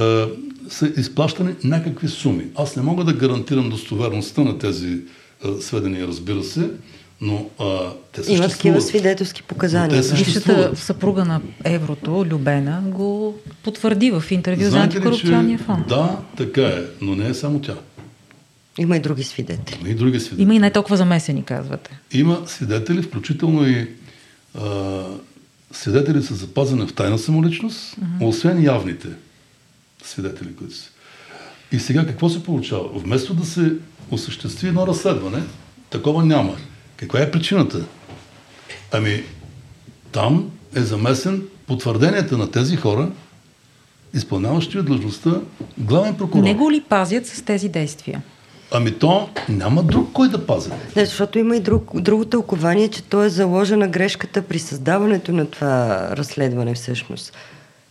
е, са изплащани някакви суми. Аз не мога да гарантирам достоверността на тези е, сведения, разбира се, но а, те съществуват. Има такива свидетелски показания. Бившата съпруга на еврото, Любена, го потвърди в интервю за антикорупционния фонд. Да, така е, но не е само тя. Има и други свидетели. Има и други свидетели. Има и не толкова замесени, казвате. Има свидетели, включително и а, свидетели са запазени в тайна самоличност, uh-huh. освен явните свидетели, които са. И сега какво се получава? Вместо да се осъществи едно разследване, такова няма. Каква е причината? Ами, там е замесен потвърденията на тези хора, изпълняващи длъжността главен прокурор. Не го ли пазят с тези действия? Ами то няма друг кой да пази. Не, защото има и друг, друго тълкование, че то е заложена грешката при създаването на това разследване всъщност.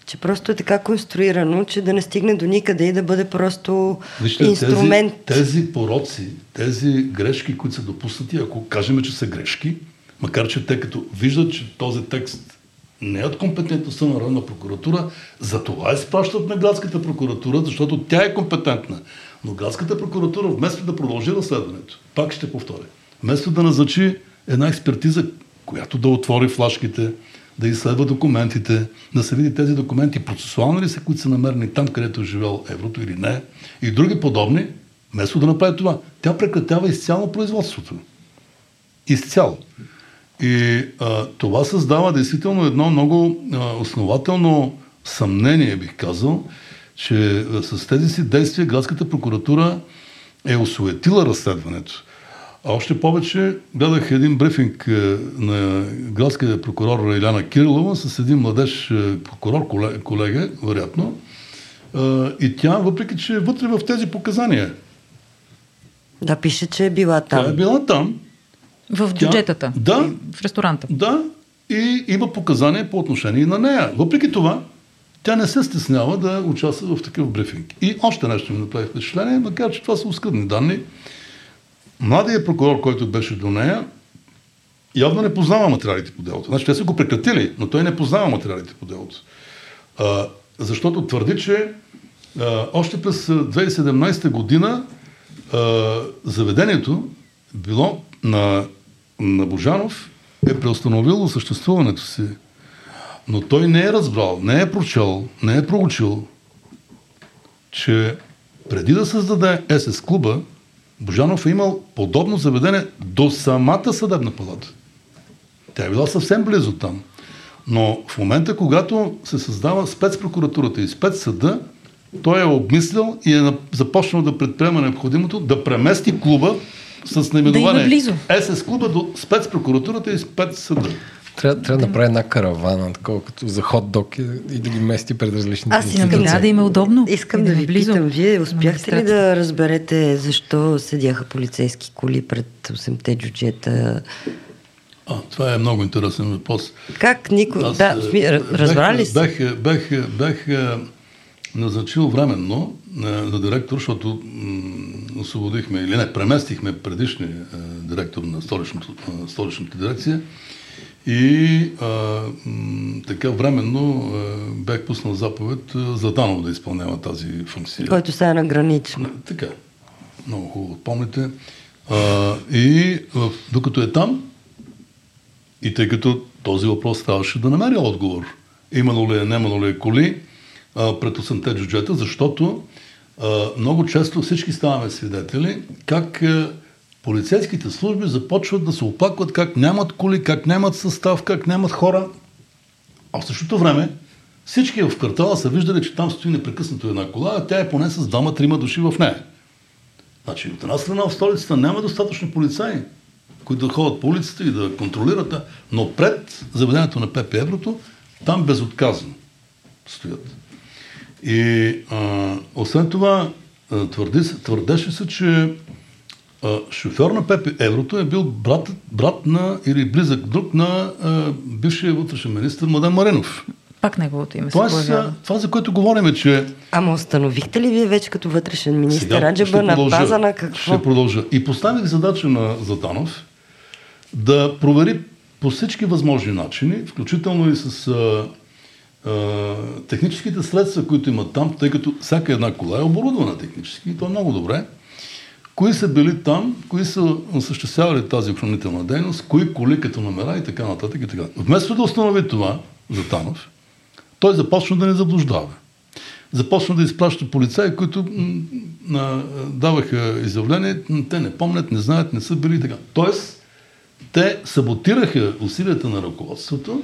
Че просто е така конструирано, че да не стигне до никъде и да бъде просто Вижте, инструмент. Тези, тези пороци, тези грешки, които са допуснати, ако кажем, че са грешки, макар че те като виждат, че този текст не е от компетентността на Народна прокуратура, за това изпращат на градската прокуратура, защото тя е компетентна. Но градската прокуратура, вместо да продължи разследването, пак ще повторя, вместо да назначи една експертиза, която да отвори флашките, да изследва документите, да се види тези документи процесуални ли са, които са намерени там, където е живел еврото или не, и други подобни, вместо да направи това, тя прекратява изцяло производството. Изцяло. И а, това създава действително едно много а, основателно съмнение, бих казал, че а, с тези си действия градската прокуратура е осуетила разследването. А още повече гледах един брифинг е, на градския прокурор Иляна Кирилова с един младеж е, прокурор, колега, вероятно. Е, и тя, въпреки че е вътре в тези показания. Да, пише, че е била там. Тя е била там. В джуджетата. Да. В ресторанта. Да. И има показания по отношение на нея. Въпреки това, тя не се стеснява да участва в такъв брифинг. И още нещо ми направи впечатление, макар че това са оскъдни данни. Младият прокурор, който беше до нея, явно не познава материалите по делото. Значи те са го прекратили, но той не познава материалите по делото. А, защото твърди, че а, още през 2017 година а, заведението било на, на Божанов е преустановило съществуването си. Но той не е разбрал, не е прочел, не е проучил, че преди да създаде СС клуба, Божанов е имал подобно заведение до самата съдебна палата. Тя е била съвсем близо там. Но в момента, когато се създава спецпрокуратурата и спецсъда, той е обмислил и е започнал да предприема необходимото да премести клуба с наименование да СС клуба до спецпрокуратурата и спецсъда. Трябва, трябва да направи една каравана, такова като за хот-дог и, и да ги мести пред различните Аз искам да, да им е удобно. Искам да, да ви близо. питам, вие успяхте ли да разберете защо седяха полицейски коли пред 8-те джуджета? А, това е много интересен въпрос. Как никой... Аз, да, разбрали се? Бях, бях, бях, бях назначил временно за директор, защото м- освободихме, или не, преместихме предишния директор на столичната дирекция и а, така временно а, бях пуснал заповед за Данов да изпълнява тази функция. Който сега е на гранично. Така. Много хубаво помните. А, и а, докато е там, и тъй като този въпрос трябваше да намери отговор, имало ли е, немало ли е коли а, пред 8-те джуджета, защото а, много често всички ставаме свидетели как а, полицейските служби започват да се оплакват как нямат коли, как нямат състав, как нямат хора. А в същото време всички в квартала са виждали, че там стои непрекъснато една кола, а тя е поне с двама-трима души в нея. Значи, от една страна в столицата няма достатъчно полицаи, които да ходят по улицата и да контролират, но пред заведението на ПП Еврото, там безотказно стоят. И а, освен това, твърди, твърдеше се, че шофьор на Пепи Еврото е бил брат, брат на или близък друг на а, бившия вътрешен министр Младен Маринов. Пак неговото име Тоест, се появява. това, за което говорим е, че Ама установихте ли вие вече като вътрешен министр Раджеба ще на база на какво? Ще продължа. И поставих задача на Затанов да провери по всички възможни начини, включително и с а, а, техническите средства, които имат там, тъй като всяка една кола е оборудвана технически и то е много добре. Кои са били там, кои са осъществявали тази охранителна дейност, кои коли като номера и така нататък. И така. Вместо да установи това, Затанов, той започна да не заблуждава започна да изпраща полицаи, които даваха изявление, те не помнят, не знаят, не са били и така. Тоест, те саботираха усилията на ръководството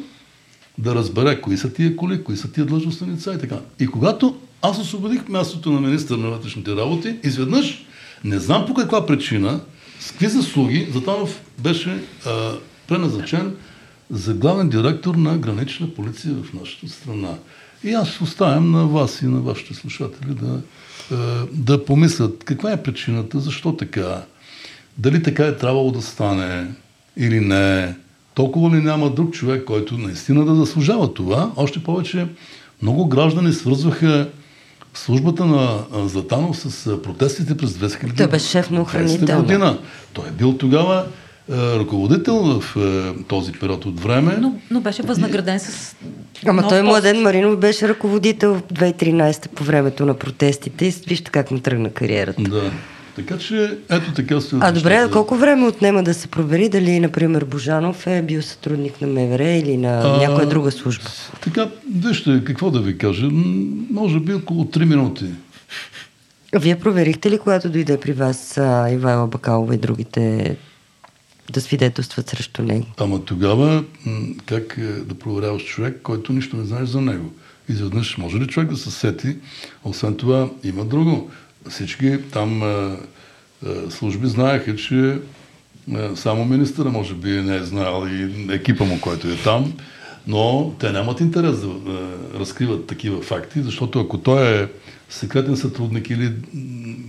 да разбере кои са тия коли, кои са тия длъжностни лица и така. И когато аз освободих мястото на министър на вътрешните работи, изведнъж, не знам по каква причина, с какви заслуги, Затанов беше а, преназначен за главен директор на гранична полиция в нашата страна. И аз оставям на вас и на вашите слушатели да, а, да помислят каква е причината, защо така, дали така е трябвало да стане или не. Толкова ли няма друг човек, който наистина да заслужава това? Още повече много граждани свързваха службата на Златанов с протестите през 2000 Той беше шеф на охранителна. година. Той е бил тогава ръководител в този период от време. Но, но беше възнаграден с Ама той пост. Младен Маринов беше ръководител в 2013 по времето на протестите и вижте как му тръгна кариерата. Да. Така че, ето така се А добре, а колко време отнема да се провери дали, например, Божанов е бил сътрудник на МВР или на А, някоя друга служба? Така, вижте, какво да ви кажа, може би около 3 минути. Вие проверихте ли, когато дойде при вас а, Ивайла Бакалова и другите да свидетелстват срещу него? Ама тогава, как е, да проверяваш човек, който нищо не знаеш за него? Изведнъж може ли човек да се сети? Освен това, има друго. Всички там служби знаеха, че само министъра може би не е знаел и екипа му, който е там, но те нямат интерес да разкриват такива факти, защото ако той е секретен сътрудник или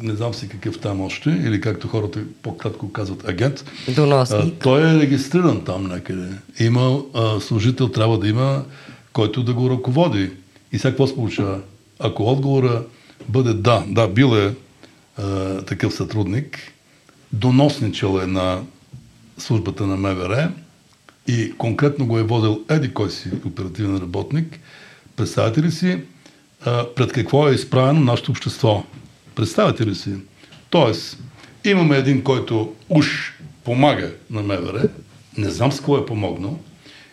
не знам си какъв там още, или както хората по-кратко казват агент, Доносник. той е регистриран там някъде. Има а, служител, трябва да има, който да го ръководи. И сега какво се получава? Ако отговора бъде да, да, бил е а, такъв сътрудник, доносничал е на службата на МВР и конкретно го е водил еди кой си оперативен работник, представете ли си а, пред какво е изправено нашето общество? Представете ли си? Тоест, имаме един, който уж помага на МВР, не знам с какво е помогнал,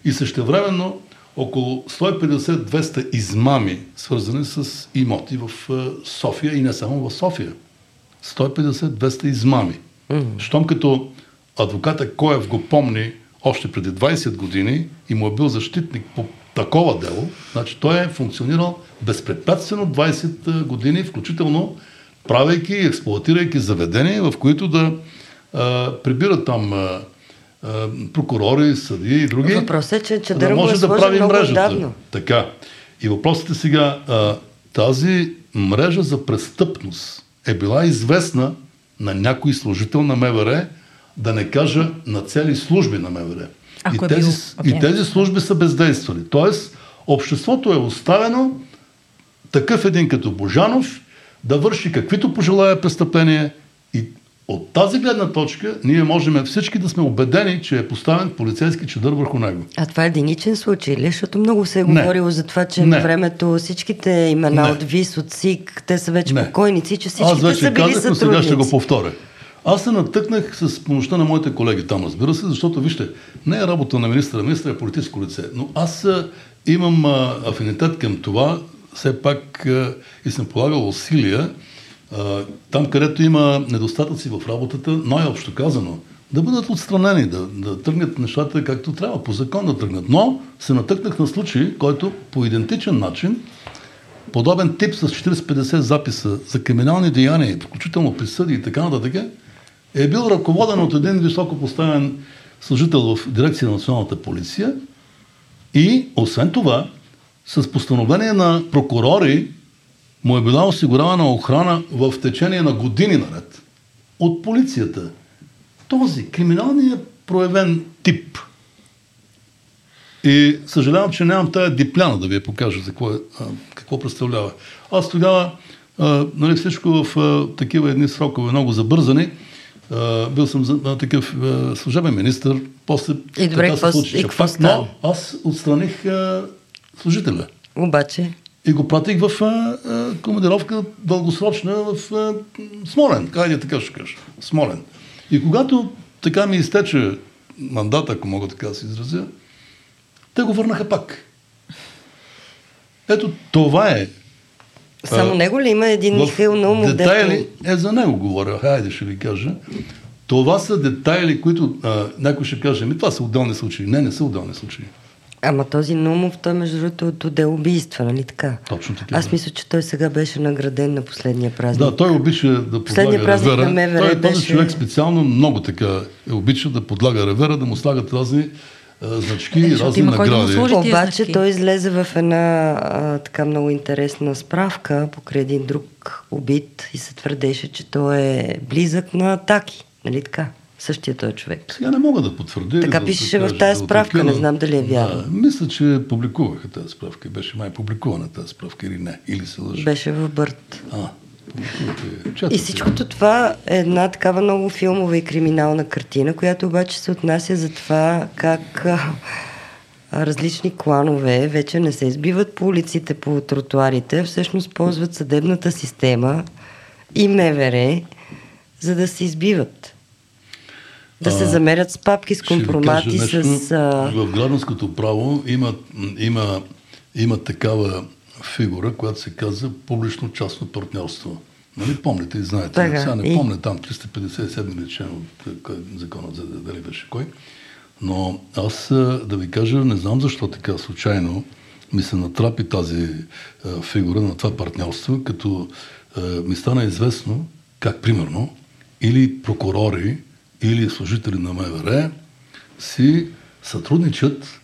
и същевременно около 150-200 измами, свързани с имоти в а, София и не само в София. 150-200 измами. Щом като адвоката Коев го помни още преди 20 години и му е бил защитник по такова дело, значи той е функционирал безпрепятствено 20 години, включително правейки и експлуатирайки заведения, в които да а, прибират там а, прокурори, съдии и други. Въпросът е, че чадъра му е може да сложен прави мрежата. отдавна. Така. И въпросът е сега, а, тази мрежа за престъпност е била известна на някой служител на МВР, да не кажа на цели служби на МВР. Ако и, е тези, бил и тези служби са бездействали. Тоест, обществото е оставено такъв един като Божанов да върши каквито пожелая престъпления и от тази гледна точка ние можем всички да сме убедени, че е поставен полицейски чадър върху него. А това е единичен случай ли? Защото много се е Не. говорило за това, че на времето всичките имена Не. от ВИС, от СИК, те са вече Не. покойници, че Аз всичките вече са били казах, но сега сътрудници. ще го повторя. Аз се натъкнах с помощта на моите колеги там, разбира се, защото, вижте, не е работа на министра, министра е политическо лице, но аз имам а, афинитет към това, все пак а, и съм полагал усилия, там където има недостатъци в работата, най-общо казано, да бъдат отстранени, да, да тръгнат нещата както трябва, по закон да тръгнат. Но се натъкнах на случай, който по идентичен начин подобен тип с 40-50 записа за криминални деяния, включително присъди и така нататък, е бил ръководен от един високо поставен служител в дирекция на националната полиция и, освен това, с постановление на прокурори му е била осигурявана охрана в течение на години наред от полицията. Този криминалният проявен тип И съжалявам, че нямам тая дипляна да ви я покажа за какво, е, какво представлява. Аз тогава, а, нали, всичко в а, такива едни срокове, много забързани, а, бил съм за, а, такъв а, служебен министр, после И добре, така се случи, пак, но аз отстраних а, служителя. Обаче, И го пратих в а, а, командировка дългосрочна в а, Смолен. Хайде така ще кажа. Смолен. И когато така ми изтече мандата, ако мога така да се изразя, те го върнаха пак. Ето това е. само А, него ли има един Михаил Наумов, детайли, е за него говоря, хайде ще ви кажа. Това са детайли, които а, някой ще каже, ми това са отделни случаи. Не, не са отделни случаи. Ама този Наумов, той между другото е от отдел убийства, нали така? Точно така, Аз мисля, че той сега беше награден на последния празник. Да, той обича да Последния подлага празник ревера. на МВР той, този беше- човек специално много така е обича да подлага ревера, да му слагат разни а, значки, Защото разни има кой да му награди. Обаче значки. той излезе в една а, така много интересна справка покрай един друг убит и се твърдеше, че той е близък на атаки. Нали така? Същия той човек. Сега не мога да потвърдя. Така да пишеше в кажа, тази да справка, не знам дали е вярно. Да, мисля, че публикуваха тази справка. Беше май публикувана тази справка или не. Или се лъжа. Беше в Бърт. А, публикувате. И всичкото това е една такава много филмова и криминална картина, която обаче се отнася за това как а, различни кланове вече не се избиват по улиците, по тротуарите, всъщност ползват съдебната система и МВР, за да се избиват. Да се замерят с папки, с компромати, нещо. с... А... В гражданското право има, има, има такава фигура, която се казва публично-частно партньорство. Нали помните и знаете? Така, Сега не и- помня там 357 ли член от е, законът за дали беше кой. Но аз а, да ви кажа, не знам защо така случайно ми се натрапи тази а, фигура на това партньорство, като а, ми стана известно как примерно или прокурори, или служители на МВР си сътрудничат,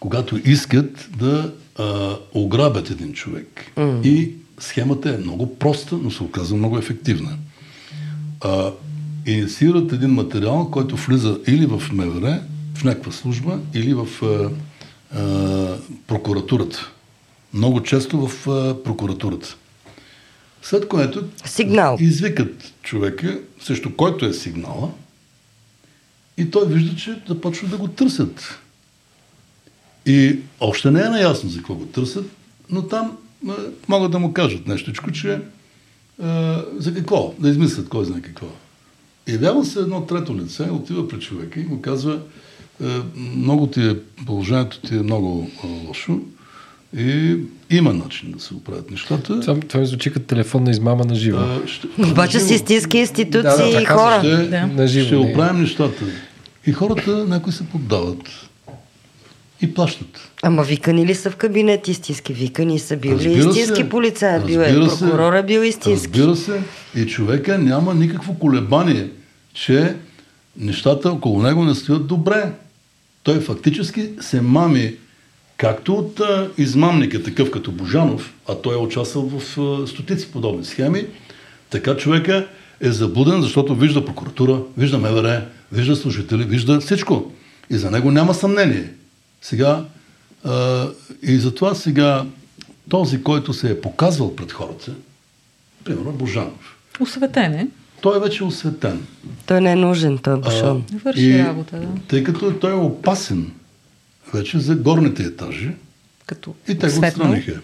когато искат да а, ограбят един човек. Mm. И схемата е много проста, но се оказва много ефективна. А, инициират един материал, който влиза или в МВР, в някаква служба, или в а, а, прокуратурата. Много често в а, прокуратурата. След което Сигнал. извикат човека, срещу който е сигнала, и той вижда, че започва да го търсят. И още не е наясно за какво го търсят, но там а, могат да му кажат нещичко, че а, за какво, да измислят кой знае какво. И явява се едно трето лице, отива при човека и му казва, а, много ти е, положението ти е много а, лошо и има начин да се оправят нещата. Това, това ми звучи като телефонна измама на живо. Ще, Обаче с истински институции Да, да, и хора. ще, Да. На живо, ще не. оправим нещата. И хората, някои се поддават и плащат. Ама викани ли са в кабинет истински? Викани са били Разбира се. истински полицай, бил е се. прокурора, бил истински. Разбира се. И човека няма никакво колебание, че нещата около него не стоят добре. Той фактически се мами както от а, измамника, такъв като Божанов, а той е участвал в а, стотици подобни схеми, така човека е заблуден, защото вижда прокуратура, вижда МВР, вижда служители, вижда всичко. И за него няма съмнение. Сега, а, и затова сега този, който се е показвал пред хората, примерно Божанов, Осветен е. той е вече осветен. Той не е нужен, той е бушон. Върши работа, да. Тъй като той е опасен вече за горните етажи, Като и те го отстраниха.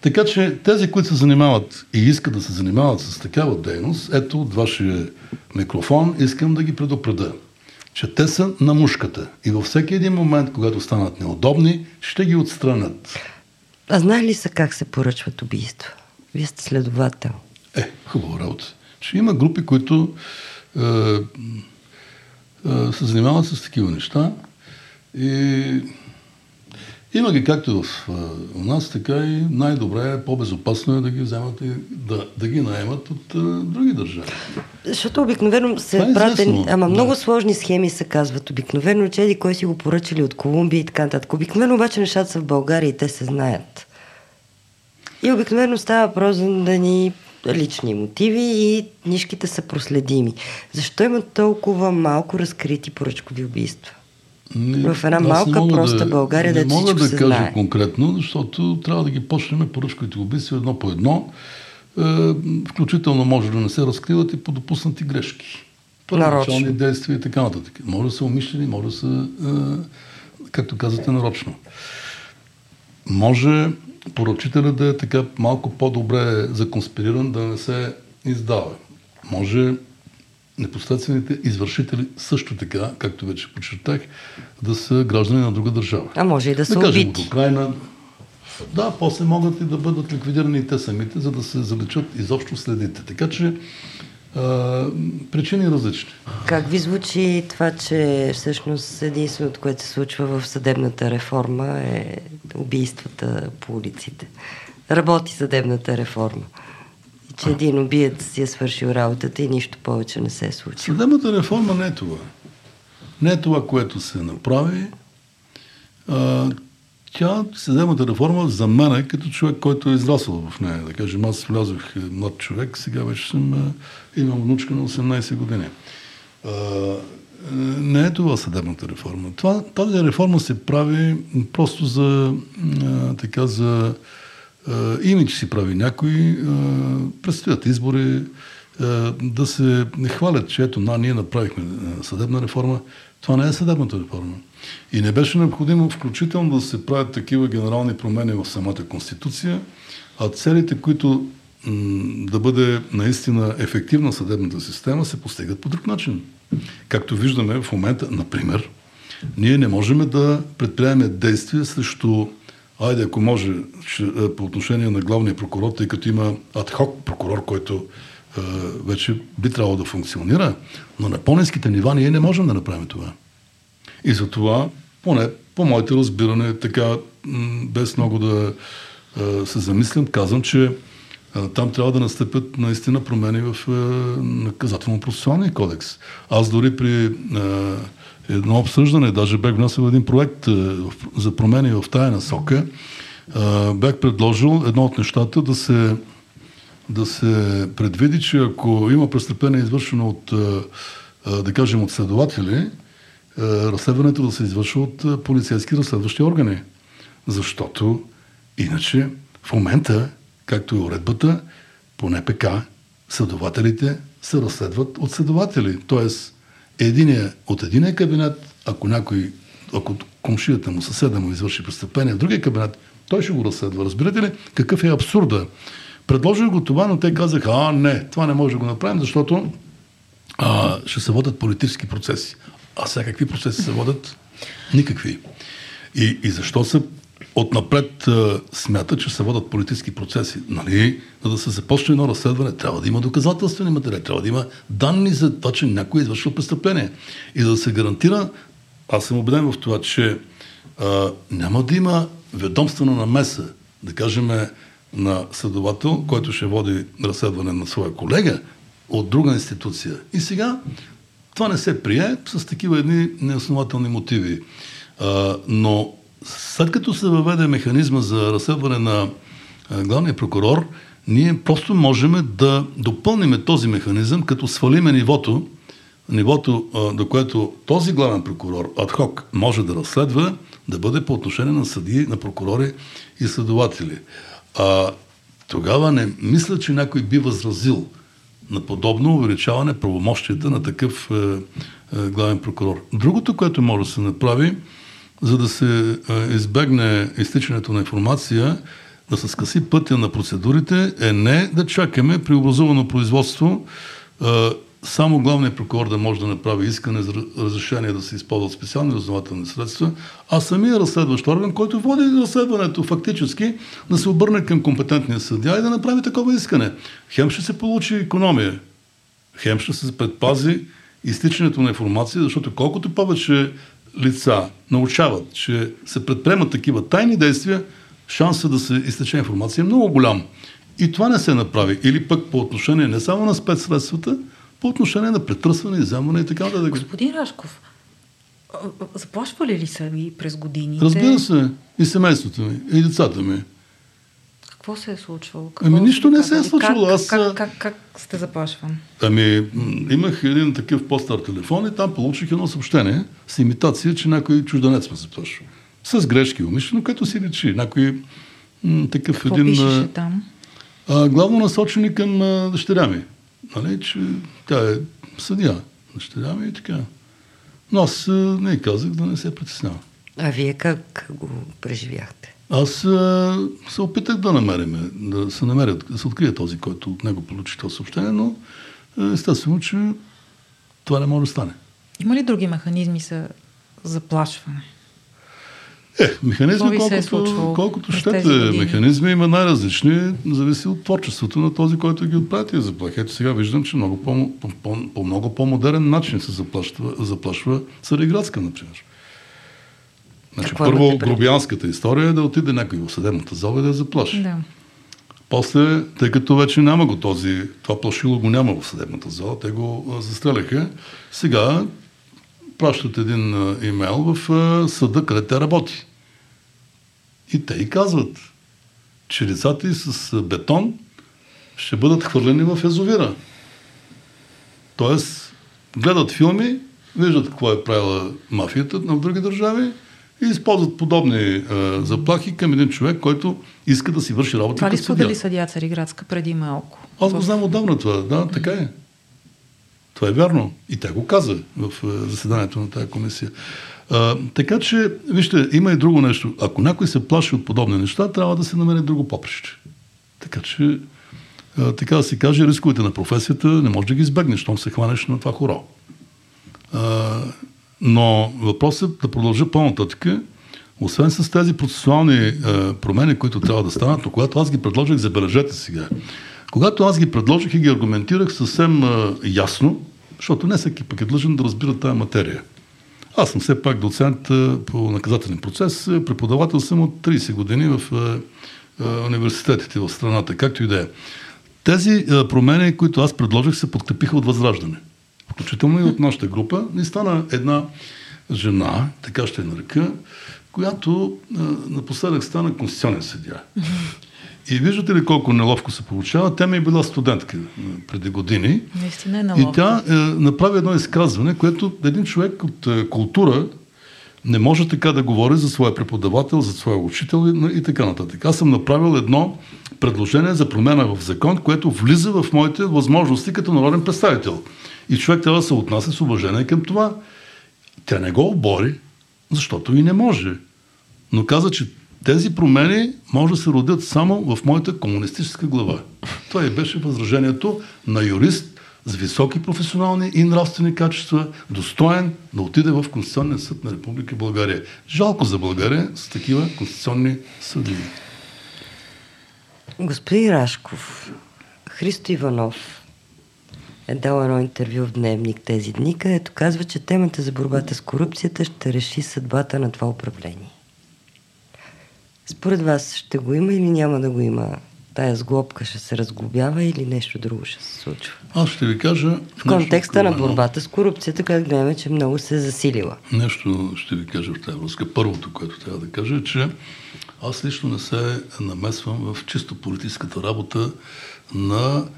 Така че тези, които се занимават и искат да се занимават с такава дейност, ето от вашия микрофон искам да ги предупреда, че те са на мушката и във всеки един момент, когато станат неудобни, ще ги отстранят. А знае ли са как се поръчват убийства? Вие сте следовател. Е, хубава работа. Че има групи, които е, е, се занимават с такива неща и има ги както в у нас, така и най-добре, е, по-безопасно е да ги вземат и да, да ги наемат от е, други държави. Защото обикновено се е пратени, известно, ама да. много сложни схеми се казват. Обикновено, че еди кой си го поръчали от Колумбия и така нататък. Обикновено обаче нещата са в България и те се знаят. И обикновено става въпрос да ни лични мотиви и нишките са проследими. Защо има толкова малко разкрити поръчкови убийства? Не, в една малка, проста да, България, не да мога да се кажа знае. конкретно, защото трябва да ги почнем поръчковите убийства едно по едно. Е, включително може да не се разкриват и по допуснати грешки. Първоначални действия и така нататък. Може да са умишлени, може да са, е, както казвате, нарочно. Може поръчителя да е така малко по-добре законспириран, да не се издава. Може непосредствените извършители също така, както вече подчертах, да са граждани на друга държава. А може и да са да кажем убити. от Украина. Да, после могат и да бъдат ликвидирани и те самите, за да се заличат изобщо следите. Така че а, причини различни. Как ви звучи това, че всъщност единственото, което се случва в съдебната реформа е убийствата по улиците? Работи съдебната реформа. Че един убиец си е свършил работата и нищо повече не се е случило. Съдебната реформа не е това. Не е това, което се направи. А, тя, съдебната реформа, за мен е като човек, който е израсъл в нея. Да кажем, аз влязох е, млад човек, сега вече съм, а, имам внучка на 18 години. А, не е това съдебната реформа. Това, тази реформа се прави просто за, а, така, за имидж си прави някой, а, предстоят избори, а, да се хвалят, че ето, на, ние направихме съдебна реформа. Това не е съдебната реформа. И не беше необходимо включително да се правят такива генерални промени в самата Конституция, а целите, които м- да бъде наистина ефективна съдебната система, се постигат по друг начин. Както виждаме в момента, например, ние не можем да предприемем действия срещу, айде ако може, по отношение на главния прокурор, тъй като има адхок прокурор, който е, вече би трябвало да функционира, но на по-низките нива ние не можем да направим това. И затова, поне по моите разбиране, така, без много да е, се замислям, казвам, че е, там трябва да настъпят наистина промени в е, наказателно-процесуалния кодекс. Аз дори при е, едно обсъждане, даже бях внесъл един проект е, за промени в тая насока, е, бях предложил едно от нещата да се, да се предвиди, че ако има престъпление извършено от, е, да кажем, от следователи, разследването да се извършва от полицейски разследващи органи. Защото иначе в момента, както е уредбата, по НПК, следователите се разследват от следователи. Тоест, единия от единия кабинет, ако някой, ако комшията му, съседа му извърши престъпление в другия кабинет, той ще го разследва. Разбирате ли какъв е абсурда? Предложих го това, но те казаха, а не, това не може да го направим, защото а, ще се водят политически процеси. А сега какви процеси се водят? Никакви. И, и защо се отнапред смята, че се водят политически процеси? Нали, за да се започне едно разследване, трябва да има доказателствени материали, трябва да има данни за това, че някой е извършил престъпление. И да се гарантира, аз съм убеден в това, че а, няма да има ведомствена намеса, да кажем, на следовател, който ще води разследване на своя колега от друга институция. И сега това не се прие с такива едни неоснователни мотиви. А, но след като се въведе механизма за разследване на главния прокурор, ние просто можем да допълним този механизъм, като свалиме нивото, нивото, до което този главен прокурор адхок може да разследва, да бъде по отношение на съдии, на прокурори и следователи. А, тогава не мисля, че някой би възразил на подобно увеличаване правомощията на такъв е, е, главен прокурор. Другото, което може да се направи, за да се избегне изтичането на информация, да се скъси пътя на процедурите, е не да чакаме при образувано производство само главният прокурор да може да направи искане за разрешение да се използват специални разнователни средства, а самия разследващ орган, който води разследването фактически, да се обърне към компетентния съдия и да направи такова искане. Хем ще се получи економия, хем ще се предпази изтичането на информация, защото колкото повече лица научават, че се предприемат такива тайни действия, шансът да се изтече информация е много голям. И това не се направи. Или пък по отношение не само на спецсредствата, по отношение на претръсване, изземване и така нататък. Господин Рашков, заплашвали ли са ви през годините? Разбира се. И семейството ми, и децата ми. Какво се е случвало? Какво ами нищо не се е случвало. Как, Аз... как, как, как сте заплашван? Ами, имах един такъв по-стар телефон и там получих едно съобщение с имитация, че някой чужденец ме заплашва. С грешки умишлено, като си речи. Някой м- такъв Какво един... пишеше там? А, главно насочени към а, дъщеря ми. Нали, че тя е съдия. Дъщеря ми и така. Но аз а, не казах да не се притеснявам. А вие как го преживяхте? Аз а, се опитах да намерим, да се намерят, да се открие този, който от него получи това съобщение, но естествено, че това не може да стане. Има ли други механизми за заплашване? Е, механизми, колкото, е колкото щете механизми, има най-различни, зависи от творчеството на този, който ги отправя тези заплахи. Ето сега виждам, че много по, по, по, по много по-модерен начин се заплашва, заплашва Цареградска, например. Значи, Какво първо, грубиянската история е да отиде някой в съдебната зала и да я заплаши. Да. После, тъй като вече няма го този, това плашило го няма в съдебната зала, те го застреляха. Сега пращат един имейл в съда, къде те работи. И те и казват, че децата и с бетон ще бъдат хвърлени в езовира. Тоест, гледат филми, виждат какво е правила мафията в други държави и използват подобни а, заплахи към един човек, който иска да си върши работа. Това ли сподели съдия Цариградска преди малко? Аз го знам отдавна това. Да, така е. Това е вярно. И тя го каза в заседанието на тази комисия. А, така че, вижте, има и друго нещо. Ако някой се плаши от подобни неща, трябва да се намери друго поприще. Така че, а, така да се каже, рисковете на професията не можеш да ги избегнеш, щом се хванеш на това хоро. А, но въпросът е да продължа по-нататък. Освен с тези процесуални а, промени, които трябва да станат, но когато аз ги предложих, забележете сега. Когато аз ги предложих и ги аргументирах съвсем а, ясно, защото не всеки пък е длъжен да разбира тази материя. Аз съм все пак доцент а, по наказателен процес, преподавател съм от 30 години в университетите в страната, както и да е. Тези промени, които аз предложих, се подкрепиха от Възраждане. Включително и от нашата група. И стана една жена, така ще я нарека, която а, напоследък стана конституционен съдия. И виждате ли колко неловко се получава? Тя ми е била студентка преди години. Наистина е неловко. И тя е, направи едно изказване, което един човек от е, култура не може така да говори за своя преподавател, за своя учител и, и така нататък. Аз съм направил едно предложение за промена в закон, което влиза в моите възможности като народен представител. И човек трябва да се отнася с уважение към това. Тя не го обори, защото и не може. Но каза, че тези промени може да се родят само в моята комунистическа глава. Това и беше възражението на юрист с високи професионални и нравствени качества, достоен да отиде в Конституционния съд на Република България. Жалко за България с такива конституционни съдии. Господин Рашков, Христо Иванов е дал едно интервю в Дневник тези дни, където казва, че темата за борбата с корупцията ще реши съдбата на това управление. Според вас ще го има или няма да го има? Тая сглобка ще се разглобява или нещо друго ще се случва? Аз ще ви кажа... В контекста на борбата с корупцията, как гледаме, че много се е засилила. Нещо ще ви кажа в тази връзка. Първото, което трябва да кажа е, че аз лично не се намесвам в чисто политическата работа на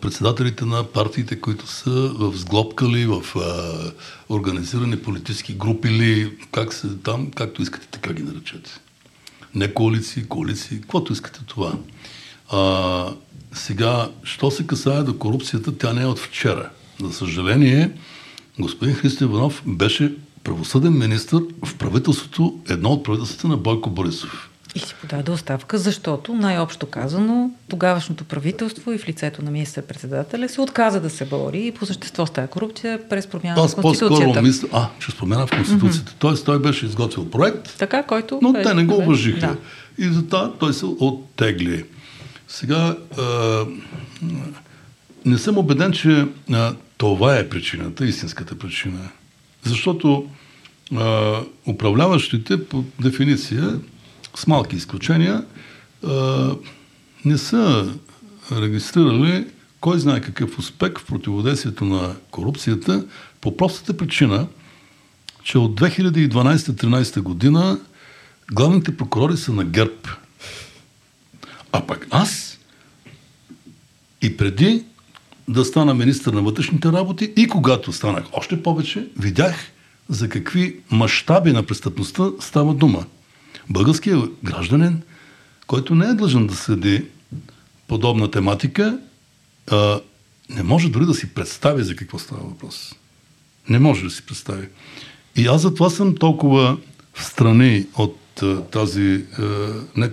председателите на партиите, които са в сглобкали, в а, организирани политически групи или как се там, както искате така ги наречете не коалиции, коалиции, каквото искате това. А, сега, що се касае до корупцията, тя не е от вчера. За съжаление, господин Христо Иванов беше правосъден министр в правителството, едно от правителството на Бойко Борисов. И си подаде оставка, защото най-общо казано тогавашното правителство и в лицето на министър-председателя се отказа да се бори и по същество с тази корупция през промяна Аз в Конституцията. мисля, а, че спомена в Конституцията. Mm-hmm. Тоест той беше изготвил проект, така, който но те не го уважиха. Да. И затова той се оттегли. Сега, а, не съм убеден, че а, това е причината, истинската причина. Защото а, управляващите по дефиниция с малки изключения, не са регистрирали кой знае какъв успех в противодействието на корупцията по простата причина, че от 2012-2013 година главните прокурори са на ГЕРБ. А пък аз и преди да стана министър на вътрешните работи и когато станах още повече, видях за какви мащаби на престъпността става дума. Българският гражданин, който не е длъжен да следи подобна тематика, а, не може дори да си представи за какво става въпрос. Не може да си представи. И аз затова съм толкова в страни от а, тази а, не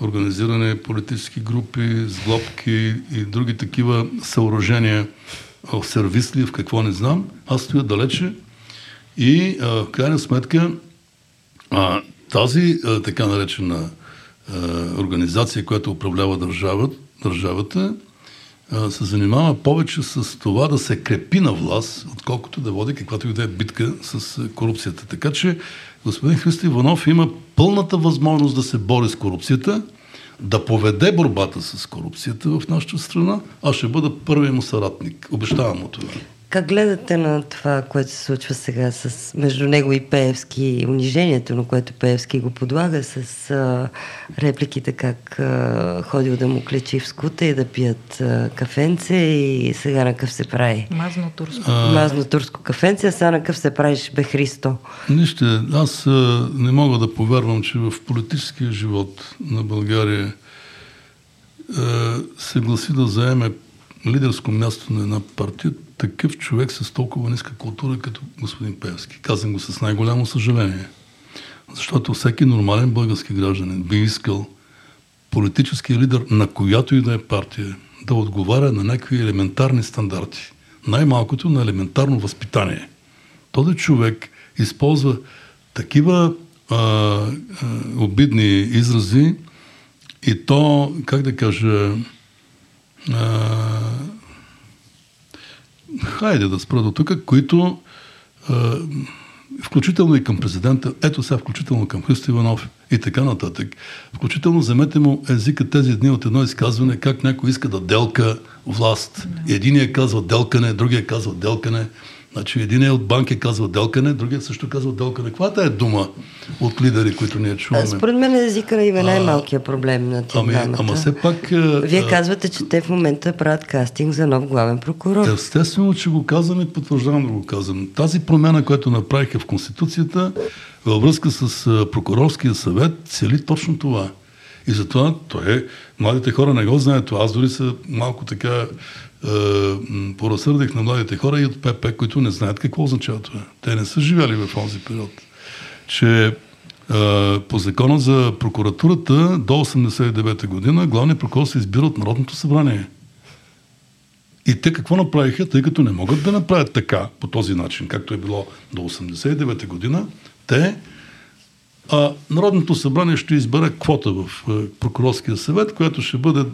организиране политически групи, сглобки и други такива съоръжения в сервис ли, в какво не знам. Аз стоя далече и а, в крайна сметка а, тази а, така наречена а, организация, която управлява държава, държавата, а, се занимава повече с това да се крепи на власт, отколкото да води каквато и да е битка с корупцията. Така че господин Христо Иванов има пълната възможност да се бори с корупцията, да поведе борбата с корупцията в нашата страна, аз ще бъда първият му съратник. Обещавам му това. Как гледате на това, което се случва сега с, между него и Пеевски, унижението, на което Пеевски го подлага с а, репликите как а, ходил да му клечи в скута и да пият а, кафенце и сега на къв се прави? Мазно турско. А... Мазно турско кафенце, а сега на къв се правиш бе Христо? Нищо, аз а, не мога да повярвам, че в политическия живот на България а, се гласи да заеме лидерско място на една партия, такъв човек с толкова ниска култура като господин Певски. Казвам го с най-голямо съжаление. Защото всеки нормален български гражданин би искал политическия лидер на която и да е партия да отговаря на някакви елементарни стандарти. Най-малкото на елементарно възпитание. Този човек използва такива а, а, обидни изрази и то, как да кажа, а, хайде да спра до тук, които а, включително и към президента, ето сега включително към Христо Иванов и така нататък. Включително вземете му езика тези дни от едно изказване, как някой иска да делка власт. Единия казва делкане, другия казва делкане. Значи един е от банки казва делкане, другият също казва делкане. Каква е дума от лидери, които ние чуваме? Според мен езика има най-малкият проблем на тия ами, Ама все пак... Вие а, казвате, че те в момента правят кастинг за нов главен прокурор. Естествено, че го казвам и потвърждавам да го казвам. Тази промена, която направиха в Конституцията във връзка с прокурорския съвет, цели точно това. И затова той е, младите хора не го знаят. Аз дори са малко така е, поразсърдих на младите хора и от ПП, които не знаят какво означава това. Те не са живели в този период. Че е, по закона за прокуратурата до 89-та година главният прокурор се избира от Народното събрание. И те какво направиха, тъй като не могат да направят така, по този начин, както е било до 89-та година, те а, Народното събрание ще избере квота в е, прокурорския съвет, която ще бъде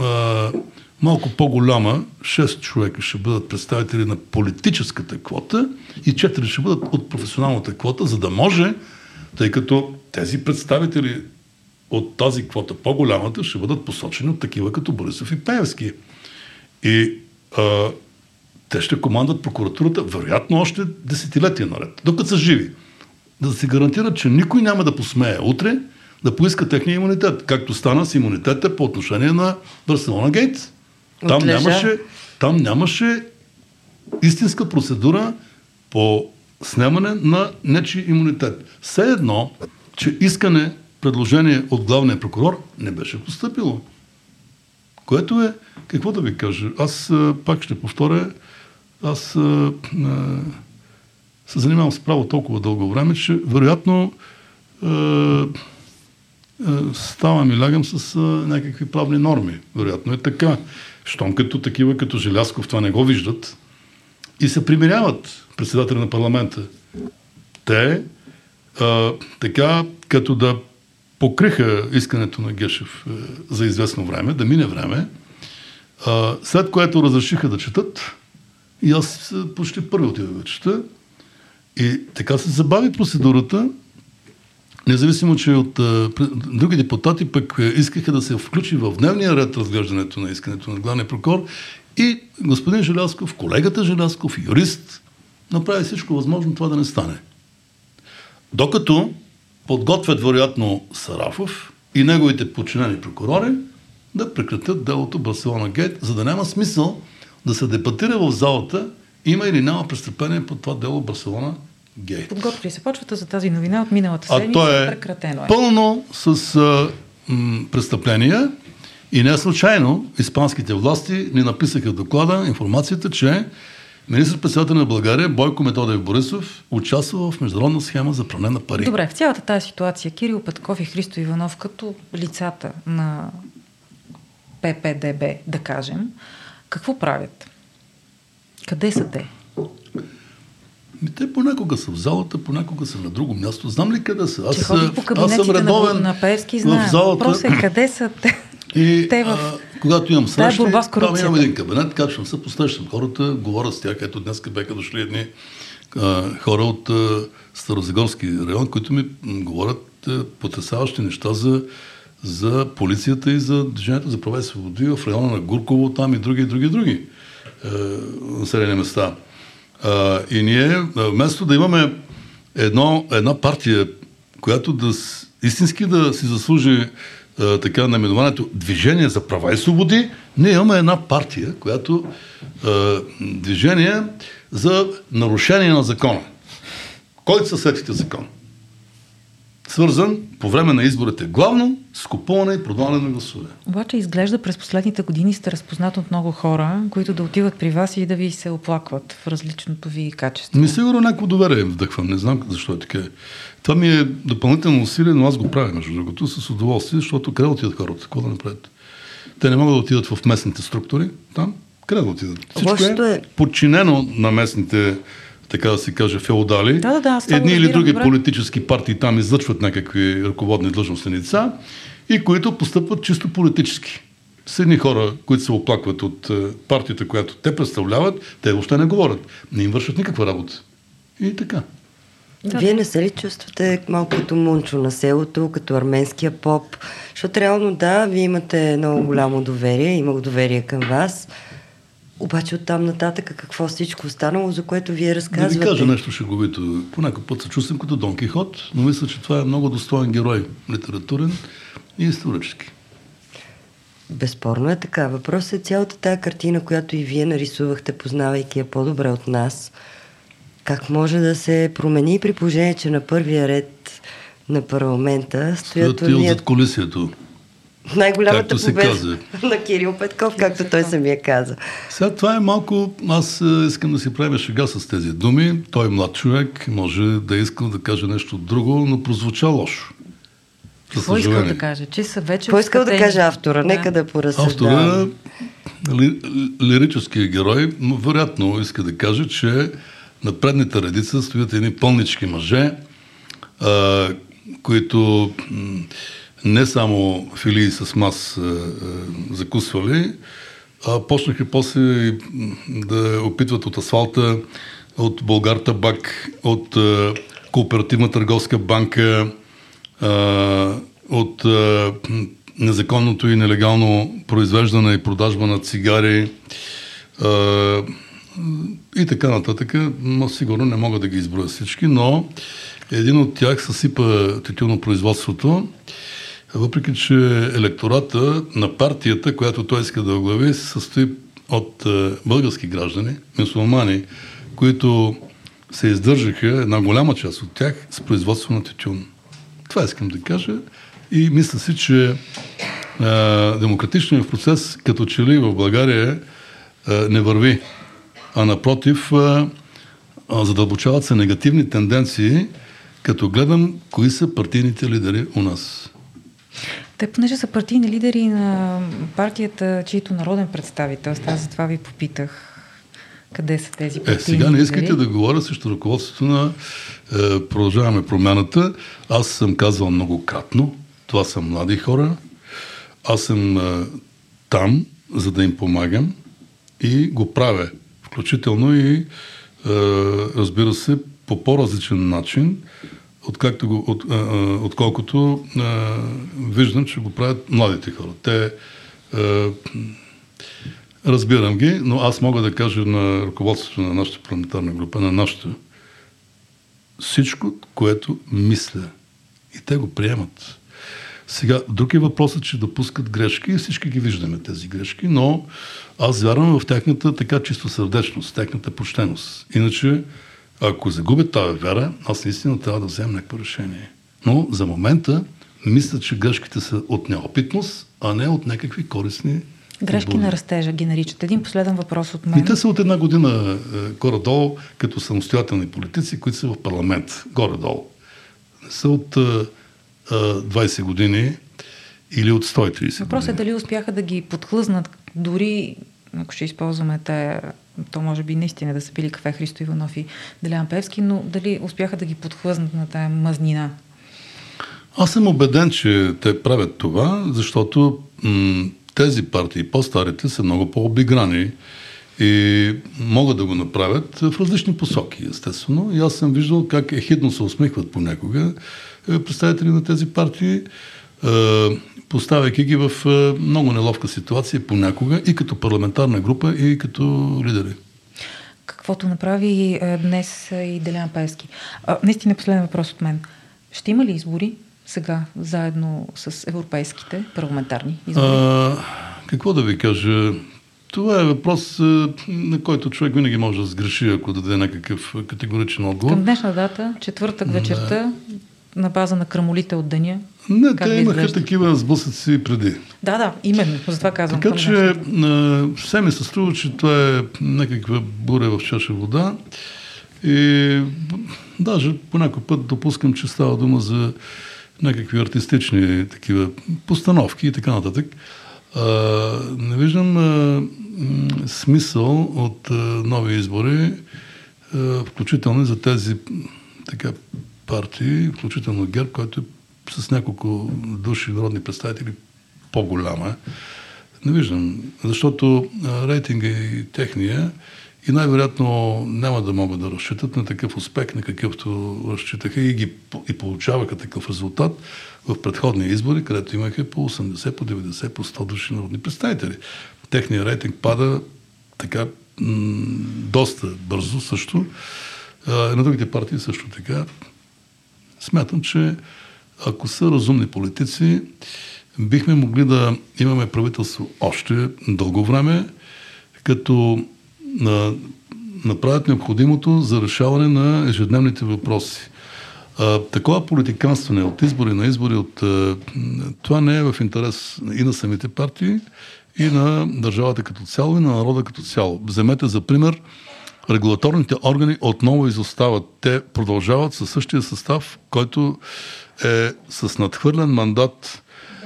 а, малко по-голяма, 6 човека ще бъдат представители на политическата квота и 4 ще бъдат от професионалната квота, за да може, тъй като тези представители от тази квота, по-голямата, ще бъдат посочени от такива като Борисов и Пеевски. И а, те ще командат прокуратурата, вероятно, още десетилетия наред, докато са живи. Да се гарантират, че никой няма да посмее утре да поиска техния имунитет, както стана с имунитета по отношение на Барселона Гейтс. Там нямаше, там нямаше истинска процедура по снемане на нечи имунитет. Все едно, че искане, предложение от главния прокурор не беше поступило. Което е, какво да ви кажа, аз а, пак ще повторя, аз а, а, се занимавам с право толкова дълго време, че вероятно а, ставам и лягам с а, някакви правни норми. Вероятно е така. Щом като такива, като Желясков, това не го виждат и се примиряват председателя на парламента. Те а, така, като да покриха искането на Гешев а, за известно време, да мине време, а, след което разрешиха да четат и аз почти първи отидах да чета и така се забави процедурата Независимо, че от други депутати пък искаха да се включи в дневния ред разглеждането на искането на главния прокурор и господин Желясков, колегата Желясков, юрист, направи всичко възможно това да не стане. Докато подготвят вероятно Сарафов и неговите подчинени прокурори да прекратят делото Барселона Гейт, за да няма смисъл да се дебатира в залата има или няма престъпление по това дело Барселона Гейт. Подготвили се почвата за тази новина от миналата А седмица. то е Прекратено е. пълно с а, м, престъпления и не случайно испанските власти ни написаха доклада информацията, че министр-председател на България Бойко Методев Борисов участва в международна схема за пране на пари. Добре, в цялата тази ситуация Кирил Петков и Христо Иванов като лицата на ППДБ, да кажем, какво правят? Къде са те? Ми, те понякога са в залата, понякога са на друго място. Знам ли къде са? Аз, Че по аз съм кабинетите на, редовен на Певски, в знаем. залата. Въпросът е къде са те? И те в... а, когато имам срещи, борба с там имам един кабинет, качвам се, посрещам хората, говоря с тях. Ето днес бяха дошли едни а, хора от а, Старозагорски район, които ми говорят а, потрясаващи неща за, за полицията и за движението за права и свободи в района на Гурково, там и други, и други, и други а, населени места. А, и ние, вместо да имаме едно, една партия, която да истински да си заслужи а, така наименованието Движение за права и свободи, ние имаме една партия, която а, движение за нарушение на закона. Кой са сетите закон? Свързан по време на изборите главно с купуване и продаване на гласове. Обаче изглежда през последните години сте разпознат от много хора, които да отиват при вас и да ви се оплакват в различното ви качество. Ми сигурно някакво доверие им вдъхвам, не знам защо е така. Това ми е допълнително усилие, но аз го правя, между другото, с удоволствие, защото къде да отидат хората? Какво да направят? Те не могат да отидат в местните структури, там, къде да отидат? Всичко Лошото е е- подчинено на местните, така да се каже, феодали. Да, да, да, Едни или други добре. политически партии там излъчват някакви ръководни длъжностни лица и които постъпват чисто политически. С едни хора, които се оплакват от е, партията, която те представляват, те въобще не говорят. Не им вършат никаква работа. И така. Да, Вие не се ли чувствате малко като Мунчо на селото, като арменския поп? Защото реално да, вие имате много голямо доверие, имах доверие към вас. Обаче оттам нататък какво всичко останало, за което вие Да ви разказвате? кажа нещо шеговито. По някой път се чувствам като Дон Кихот, но мисля, че това е много достоен герой, литературен и исторически. Безспорно е така. Въпросът е цялата тази картина, която и вие нарисувахте, познавайки я по-добре от нас. Как може да се промени при положение, че на първия ред на парламента стоят Стоят и от уния- зад колисието. Най-голямата както се победа казва. на Кирил Петков, както той самия каза. Сега това е малко... Аз е, искам да си правя шега с тези думи. Той е млад човек, може да е искал да каже нещо друго, но прозвуча лошо. Какво искал да каже? Че са вече Какво искал да каже автора? Нека да поразсъждава. Автора, ли, лирическия герой, вероятно иска да каже, че на предните редица стоят едни пълнички мъже, а, които м, не само филии с мас а, а, закусвали, а почнаха после да опитват от асфалта, от Българ Табак, от а, Кооперативна търговска банка, от незаконното и нелегално произвеждане и продажба на цигари и така нататък. Но сигурно не мога да ги изброя всички, но един от тях съсипа тютюно производството, въпреки че електората на партията, която той иска да оглави, се състои от а, български граждани, мусулмани, които се издържаха, една голяма част от тях, с производство на тютюн. Това искам да кажа и мисля си, че а, демократичният процес като че ли в България а, не върви, а напротив задълбочават се негативни тенденции, като гледам кои са партийните лидери у нас. Те, понеже са партийни лидери на партията, чието народен представител, аз затова ви попитах къде са тези партийни Е, сега не искате лидери. да говоря срещу ръководството на е, Продължаваме промяната. Аз съм казвал многократно, това са млади хора. Аз съм е, там, за да им помагам и го правя. Включително и, е, разбира се, по по-различен начин, откакто от, е, отколкото е, виждам, че го правят младите хора. Те е, Разбирам ги, но аз мога да кажа на ръководството на нашата парламентарна група, на нашата, всичко, което мисля. И те го приемат. Сега, друг е въпросът, че допускат грешки и всички ги виждаме тези грешки, но аз вярвам в тяхната така чисто сърдечност, тяхната почтеност. Иначе, ако загубят тази вяра, аз наистина трябва да вземем някакво решение. Но за момента мисля, че грешките са от неопитност, а не от някакви корисни Грешки на растежа ги наричат. Един последен въпрос от мен. И те са от една година е, горе-долу, като самостоятелни политици, които са в парламент, горе-долу. Не са от 20 е, е, години или от 130 Въпросът е дали успяха да ги подхлъзнат, дори ако ще използваме те, то може би наистина да са били кафе Христо Иванов и Делян Певски, но дали успяха да ги подхлъзнат на тая мазнина? Аз съм убеден, че те правят това, защото м- тези партии, по-старите, са много по-обиграни и могат да го направят в различни посоки, естествено. И аз съм виждал как ехидно се усмихват понякога е, представители на тези партии, е, поставяйки ги в е, много неловка ситуация понякога и като парламентарна група, и като лидери. Каквото направи днес и Делян Пески. Наистина последен въпрос от мен. Ще има ли избори сега, заедно с европейските парламентарни избори? А, какво да ви кажа? Това е въпрос, на който човек винаги може да сгреши, ако даде някакъв категоричен отговор. Към днешна дата, четвъртък вечерта, на база на крамолите от деня. Не, те имаха такива сблъсъци преди. Да, да, именно. Затова казвам. Така че все ми се струва, че това е някаква буря в чаша вода. И даже по някой път допускам, че става дума за някакви артистични такива постановки и така нататък. А, не виждам а, смисъл от а, нови избори, а, включително за тези така партии, включително ГЕРБ, който е с няколко души народни представители по-голяма. Не виждам, защото рейтинга и техния и най-вероятно няма да могат да разчитат на такъв успех, на какъвто разчитаха и, ги, и получаваха такъв резултат в предходни избори, където имаха по 80, по 90, по 100 души народни представители. Техният рейтинг пада така м- доста бързо също. А, на другите партии също така. Смятам, че ако са разумни политици, бихме могли да имаме правителство още дълго време, като на, направят необходимото за решаване на ежедневните въпроси. А, такова политиканстване от избори на избори, от, това не е в интерес и на самите партии, и на държавата като цяло, и на народа като цяло. Вземете за пример, регулаторните органи отново изостават. Те продължават със същия състав, който е с надхвърлен мандат.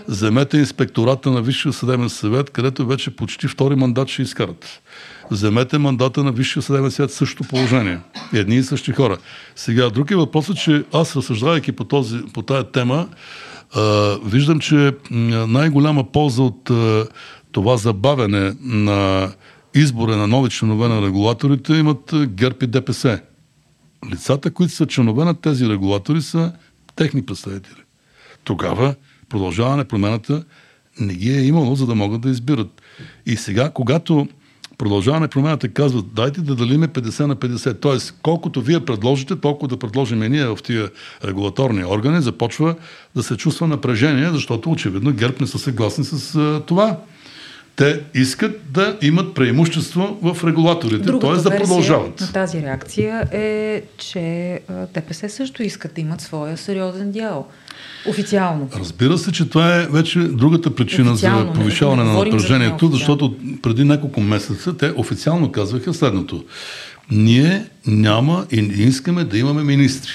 Вземете инспектората на Висшия съдебен съвет, където вече почти втори мандат ще изкарат. Вземете мандата на Висшия съдебен свят същото положение. Едни и същи хора. Сега, друг е че аз разсъждавайки по, този, по тая тема, а, виждам, че най-голяма полза от а, това забавяне на избора на нови членове на регулаторите имат ГЕРБ и ДПС. Лицата, които са членове на тези регулатори са техни представители. Тогава продължаване промената не ги е имало, за да могат да избират. И сега, когато продължаване промената казват, дайте да далиме 50 на 50. Тоест, колкото вие предложите, толкова да предложим и ние в тия регулаторни органи, започва да се чувства напрежение, защото очевидно ГЕРБ не са съгласни с това. Те искат да имат преимущество в регулаторите, т.е. да продължават. на тази реакция е, че ДПС също искат да имат своя сериозен дял. Официално. Разбира се, че това е вече другата причина официално, за повишаване не, не на напрежението, за защото преди няколко месеца те официално казваха следното. Ние няма и не искаме да имаме министри.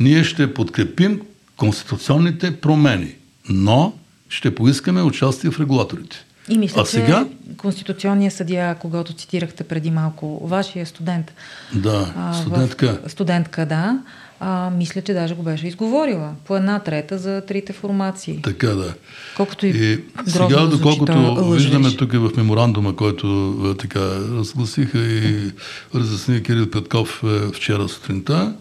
Ние ще подкрепим конституционните промени, но ще поискаме участие в регулаторите. И мисля, а сега... че Конституционния съдия, когато цитирахте преди малко, вашия студент. Да, студентка. В, студентка, да а, мисля, че даже го беше изговорила. По една трета за трите формации. Така да. Колкото и, и сега, доколкото виждаме тук в меморандума, който така разгласиха и разясни Кирил Петков вчера сутринта,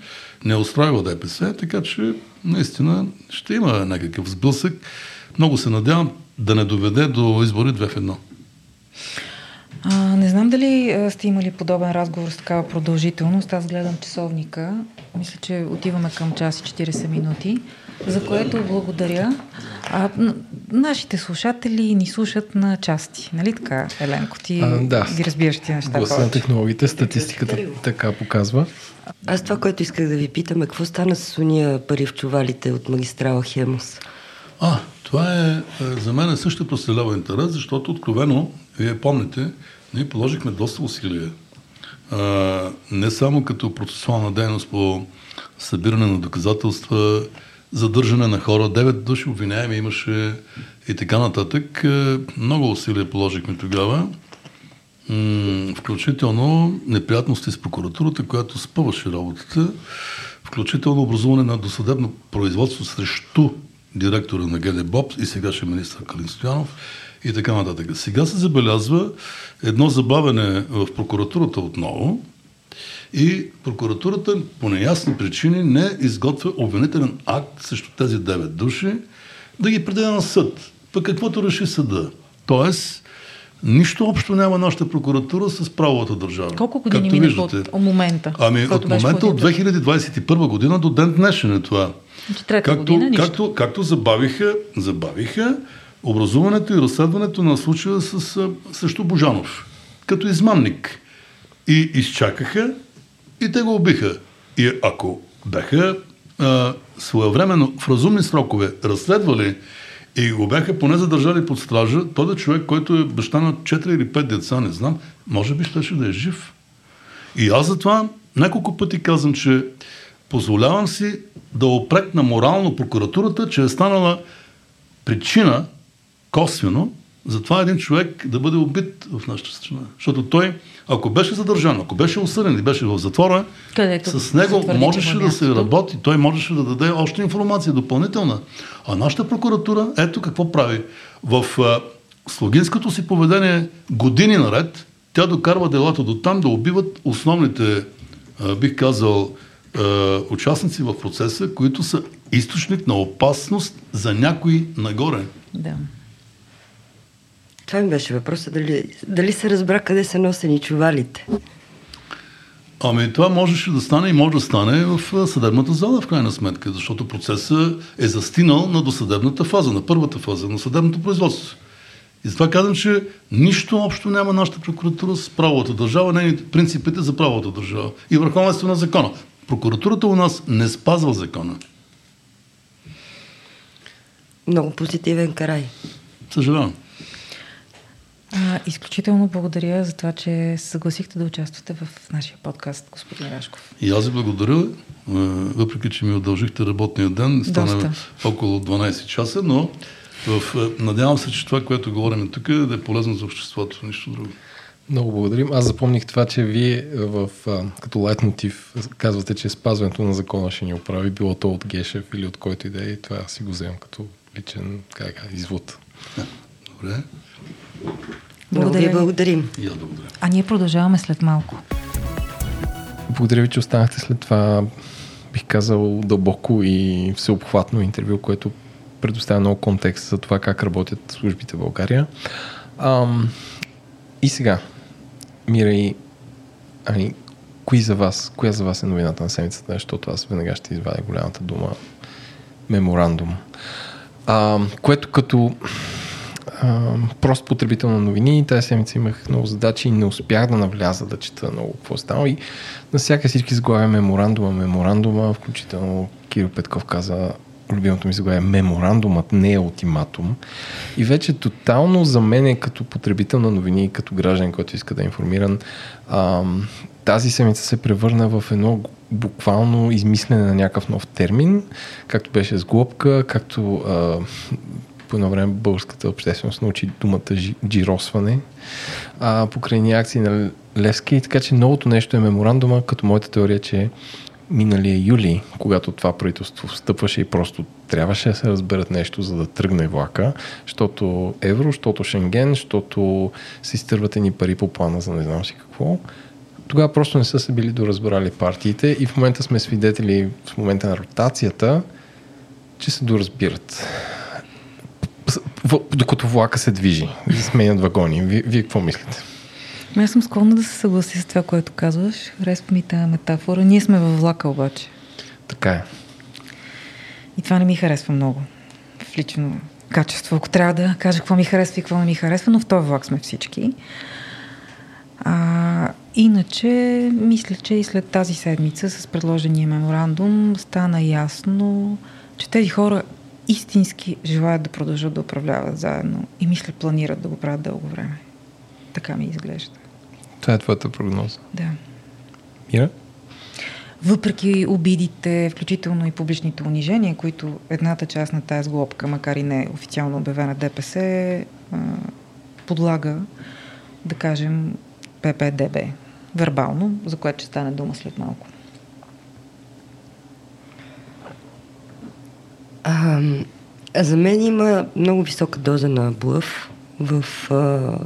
не устраива ДПС, така че наистина ще има някакъв сблъсък. Много се надявам да не доведе до избори две в едно. А, не знам дали а, сте имали подобен разговор с такава продължителност. Аз гледам часовника Мисля, че отиваме към час и 40 минути, за което благодаря. А, нашите слушатели ни слушат на части. Нали така, Еленко? Ти а, да. ги разбираш ти неща. Гласа на технологиите, статистиката така показва. Аз това, което исках да ви питам е какво стана с уния пари в чувалите от магистрала Хемус? А, това е, е за мен е също представлява интерес, защото откровено, вие помните, ние положихме доста усилия. А, не само като процесуална дейност по събиране на доказателства, задържане на хора, девет души обвиняеми имаше и така нататък. Е, много усилия положихме тогава. Включително неприятности с прокуратурата, която спъваше работата, включително образуване на досъдебно производство срещу директора на ГД БОП и сегашен министр Калин Стоянов и така нататък. Сега се забелязва едно забавене в прокуратурата отново и прокуратурата по неясни причини не изготвя обвинителен акт срещу тези 9 души да ги предаде на съд. Пък каквото реши съда. Тоест, Нищо общо няма нашата прокуратура с правовата държава. Колко години мина от момента? Ами от момента от 2021 година до ден днешен е това. Значи трета както, година, нищо. Както, както забавиха, забавиха образуването и разследването на случая с, също Божанов. Като измамник. И изчакаха и те го убиха. И ако бяха а, своевременно в разумни срокове разследвали и го бяха поне задържали под стража, той е човек, който е баща на 4 или 5 деца, не знам, може би щеше да е жив. И аз затова няколко пъти казвам, че позволявам си да опрекна морално прокуратурата, че е станала причина, косвено, за това един човек да бъде убит в нашата страна. Защото той, ако беше задържан, ако беше осъден и беше в затвора, Където с него твърди, можеше да се работи, той можеше да даде още информация допълнителна. А нашата прокуратура, ето какво прави. В а, слугинското си поведение години наред, тя докарва делата до там да убиват основните, а, бих казал, а, участници в процеса, които са източник на опасност за някой нагоре. Да. Това ми беше въпросът. Дали, дали се разбра къде са носени чувалите? Ами това можеше да стане и може да стане в съдебната зала, в крайна сметка, защото процесът е застинал на досъдебната фаза, на първата фаза, на съдебното производство. И затова казвам, че нищо общо няма нашата прокуратура с правовата държава, нейните принципите за правовата държава и върховенство на закона. Прокуратурата у нас не спазва закона. Много позитивен край. Съжалявам. А, изключително благодаря за това, че съгласихте да участвате в нашия подкаст, господин Рашков. И аз ви благодаря, въпреки че ми удължихте работния ден, стана около 12 часа, но в, надявам се, че това, което говорим тук, да е полезно за обществото, нищо друго. Много благодарим. Аз запомних това, че вие в, като лайт мотив казвате, че спазването на закона ще ни оправи, било то от Гешев или от който и да е. И това си го вземам като личен как, извод. Добре. Благодаря ви благодарим. И благодаря. А ние продължаваме след малко. Благодаря ви, че останахте след това, бих казал, дълбоко и всеобхватно интервю, което предоставя много контекст за това как работят службите в България. Ам, и сега, Мира и Ани, кои за вас, коя за вас е новината на седмицата, защото аз веднага ще извадя голямата дума меморандум. А, което като прост потребител на новини. Тази седмица имах много задачи и не успях да навляза да чета много какво става. И на всяка всички заглавия меморандума, меморандума, включително Киро Петков каза любимото ми заглавие меморандумът не е ултиматум. И вече тотално за мен е като потребител на новини, като граждан, който иска да е информиран, а, тази седмица се превърна в едно буквално измислене на някакъв нов термин, както беше с глобка, както а, по едно време българската общественост научи думата джиросване а, по крайни акции на Левски. Така че новото нещо е меморандума, като моята теория, че миналия юли, когато това правителство встъпваше и просто трябваше да се разберат нещо, за да тръгне влака, защото евро, защото Шенген, защото се изтърват ни пари по плана за не знам си какво. Тогава просто не са се били доразбрали партиите и в момента сме свидетели, в момента на ротацията, че се доразбират докато влака се движи, да сменят вагони. Вие, вие какво мислите? Ами аз съм склонна да се съгласи с това, което казваш. Харесва ми тази метафора. Ние сме във влака обаче. Така е. И това не ми харесва много в лично качество. Ако трябва да кажа какво ми харесва и какво не ми харесва, но в този влак сме всички. А, иначе, мисля, че и след тази седмица с предложения меморандум стана ясно, че тези хора истински желаят да продължат да управляват заедно и мисля, планират да го правят дълго време. Така ми изглежда. Това е твоята прогноза. Да. Мира? Въпреки обидите, включително и публичните унижения, които едната част на тази сглобка, макар и не официално обявена ДПС, подлага, да кажем, ППДБ вербално, за което ще стане дума след малко. А, за мен има много висока доза на блъв в а,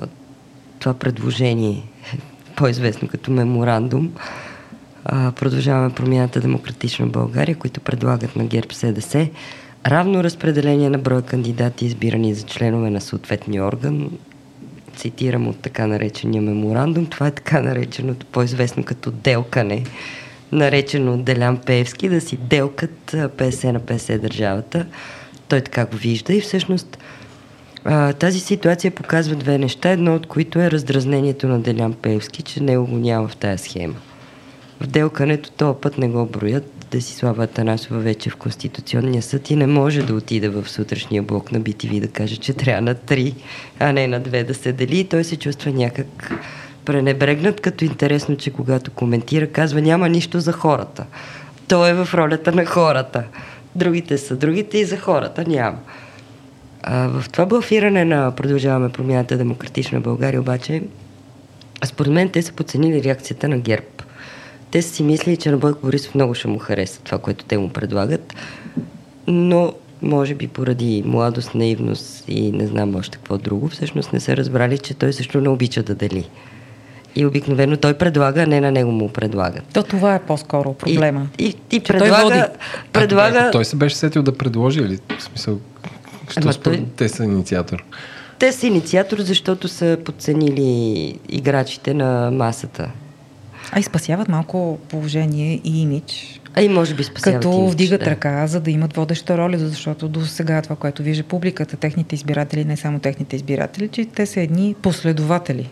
това предложение, по-известно като меморандум. А, продължаваме промяната Демократична България, които предлагат на ГЕРБ СДС равно разпределение на броя кандидати, избирани за членове на съответния орган. Цитирам от така наречения меморандум. Това е така нареченото, по-известно като делкане наречено от Делян Пеевски, да си делкат 50 на 50 държавата. Той така го вижда и всъщност а, тази ситуация показва две неща, едно от които е раздразнението на Делян Пеевски, че него го няма в тази схема. В делкането този път не го броят. Десислава Атанасова вече в Конституционния съд и не може да отиде в сутрешния блок на BTV да каже, че трябва на три, а не на две да се дели. И той се чувства някак пренебрегнат, като интересно, че когато коментира, казва няма нищо за хората. Той е в ролята на хората. Другите са другите и за хората няма. А, в това блафиране на Продължаваме промяната Демократична България обаче, според мен те са подценили реакцията на ГЕРБ. Те си мислили, че на Бойко Борисов много ще му хареса това, което те му предлагат, но може би поради младост, наивност и не знам още какво друго, всъщност не са разбрали, че той също не обича да дели. И обикновено той предлага, а не на него му предлага. То това е по-скоро проблема. И, и, и предлага... предлага... А, той се беше сетил да предложи или в смисъл, що според той... те са инициатор? Те са инициатор, защото са подценили играчите на масата. А и спасяват малко положение и имидж. А и може би спасяват Като имидж, вдигат да. ръка, за да имат водеща роля, защото до сега това, което вижда публиката, техните избиратели, не само техните избиратели, че те са едни последователи.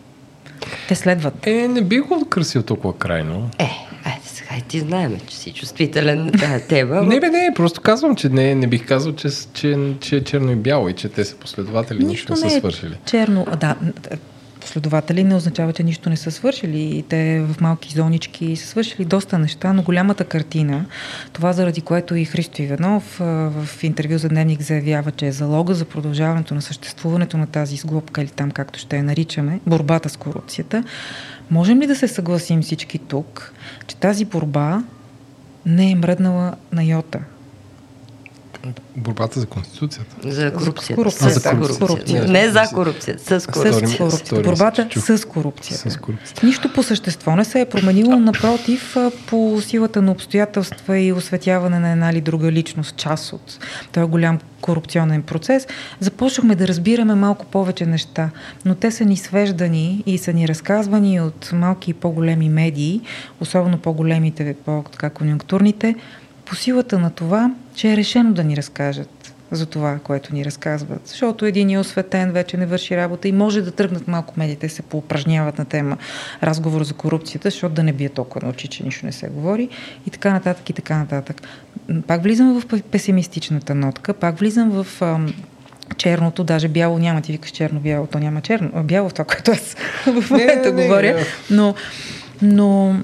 Те следват. Е, не бих го красил толкова крайно. Е, айде сега и ти знаем, че си чувствителен на тази тема. Не, бе, не, просто казвам, че не, не бих казал, че, че, че е черно и бяло и че те са последователи, нищо, нищо не са е свършили. Черно, да, последователи не означава, че нищо не са свършили. И те в малки зонички са свършили доста неща, но голямата картина, това заради което и Христо Иванов в интервю за Дневник заявява, че е залога за продължаването на съществуването на тази сглобка или там както ще я наричаме, борбата с корупцията. Можем ли да се съгласим всички тук, че тази борба не е мръднала на йота? Борбата за Конституцията. За корупцията. Корупция. С за корупция. Не за корупция, с корупция. С корупция. Борбата с корупцията. С корупцията. Нищо по същество не се е променило, напротив, по силата на обстоятелства и осветяване на една или друга личност, част от този голям корупционен процес, започнахме да разбираме малко повече неща, но те са ни свеждани и са ни разказвани от малки и по-големи медии, особено по-големите, по-конюнктурните, по силата на това, че е решено да ни разкажат за това, което ни разказват. Защото един е осветен, вече не върши работа и може да тръгнат малко медиите, се поупражняват на тема разговор за корупцията, защото да не бие толкова на очи, че нищо не се говори и така нататък и така нататък. Пак влизам в песимистичната нотка, пак влизам в ам, черното, даже бяло няма, ти викаш черно-бяло, то няма черно, бяло в това, което аз в момента говоря, но, но,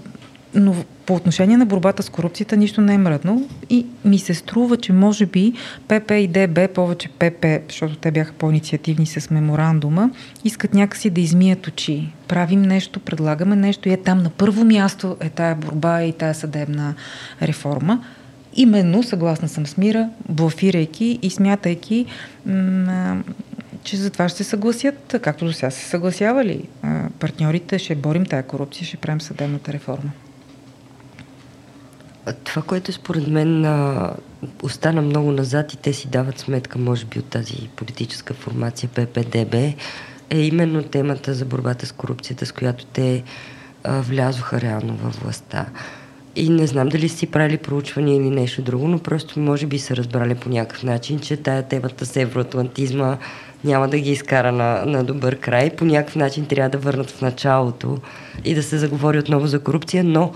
но по отношение на борбата с корупцията нищо не е мръдно и ми се струва, че може би ПП и ДБ, повече ПП, защото те бяха по-инициативни с меморандума, искат някакси да измият очи. Правим нещо, предлагаме нещо и е там на първо място е тая борба и тая съдебна реформа. Именно, съгласна съм с Мира, блафирайки и смятайки, че за това ще се съгласят, както до сега се съгласявали. Партньорите ще борим тая корупция, ще правим съдебната реформа. Това, което според мен а, остана много назад и те си дават сметка, може би, от тази политическа формация ППДБ, е именно темата за борбата с корупцията, с която те а, влязоха реално във властта. И не знам дали си правили проучвания или нещо друго, но просто може би са разбрали по някакъв начин, че тая темата с евроатлантизма няма да ги изкара на, на добър край. По някакъв начин трябва да върнат в началото и да се заговори отново за корупция, но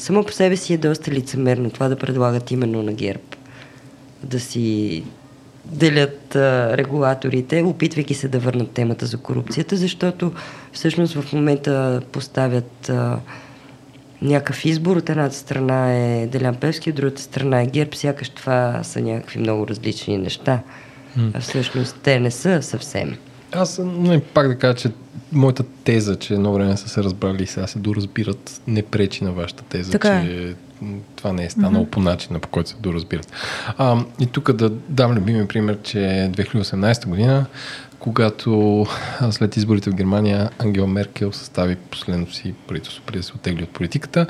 само по себе си е доста лицемерно това да предлагат именно на ГЕРБ. Да си делят а, регулаторите, опитвайки се да върнат темата за корупцията, защото всъщност в момента поставят а, някакъв избор. От едната страна е Делян Певски, от другата страна е ГЕРБ. Сякаш това са някакви много различни неща. А всъщност те не са съвсем. Аз не, пак да кажа, че моята теза, че едно време са се разбрали и сега се доразбират, не пречи на вашата теза, така е. че това не е станало mm-hmm. по начина, по който се доразбират. А, и тук да дам любимия пример, че 2018 година, когато след изборите в Германия Ангел Меркел състави последното си правителство, преди да се отегли от политиката,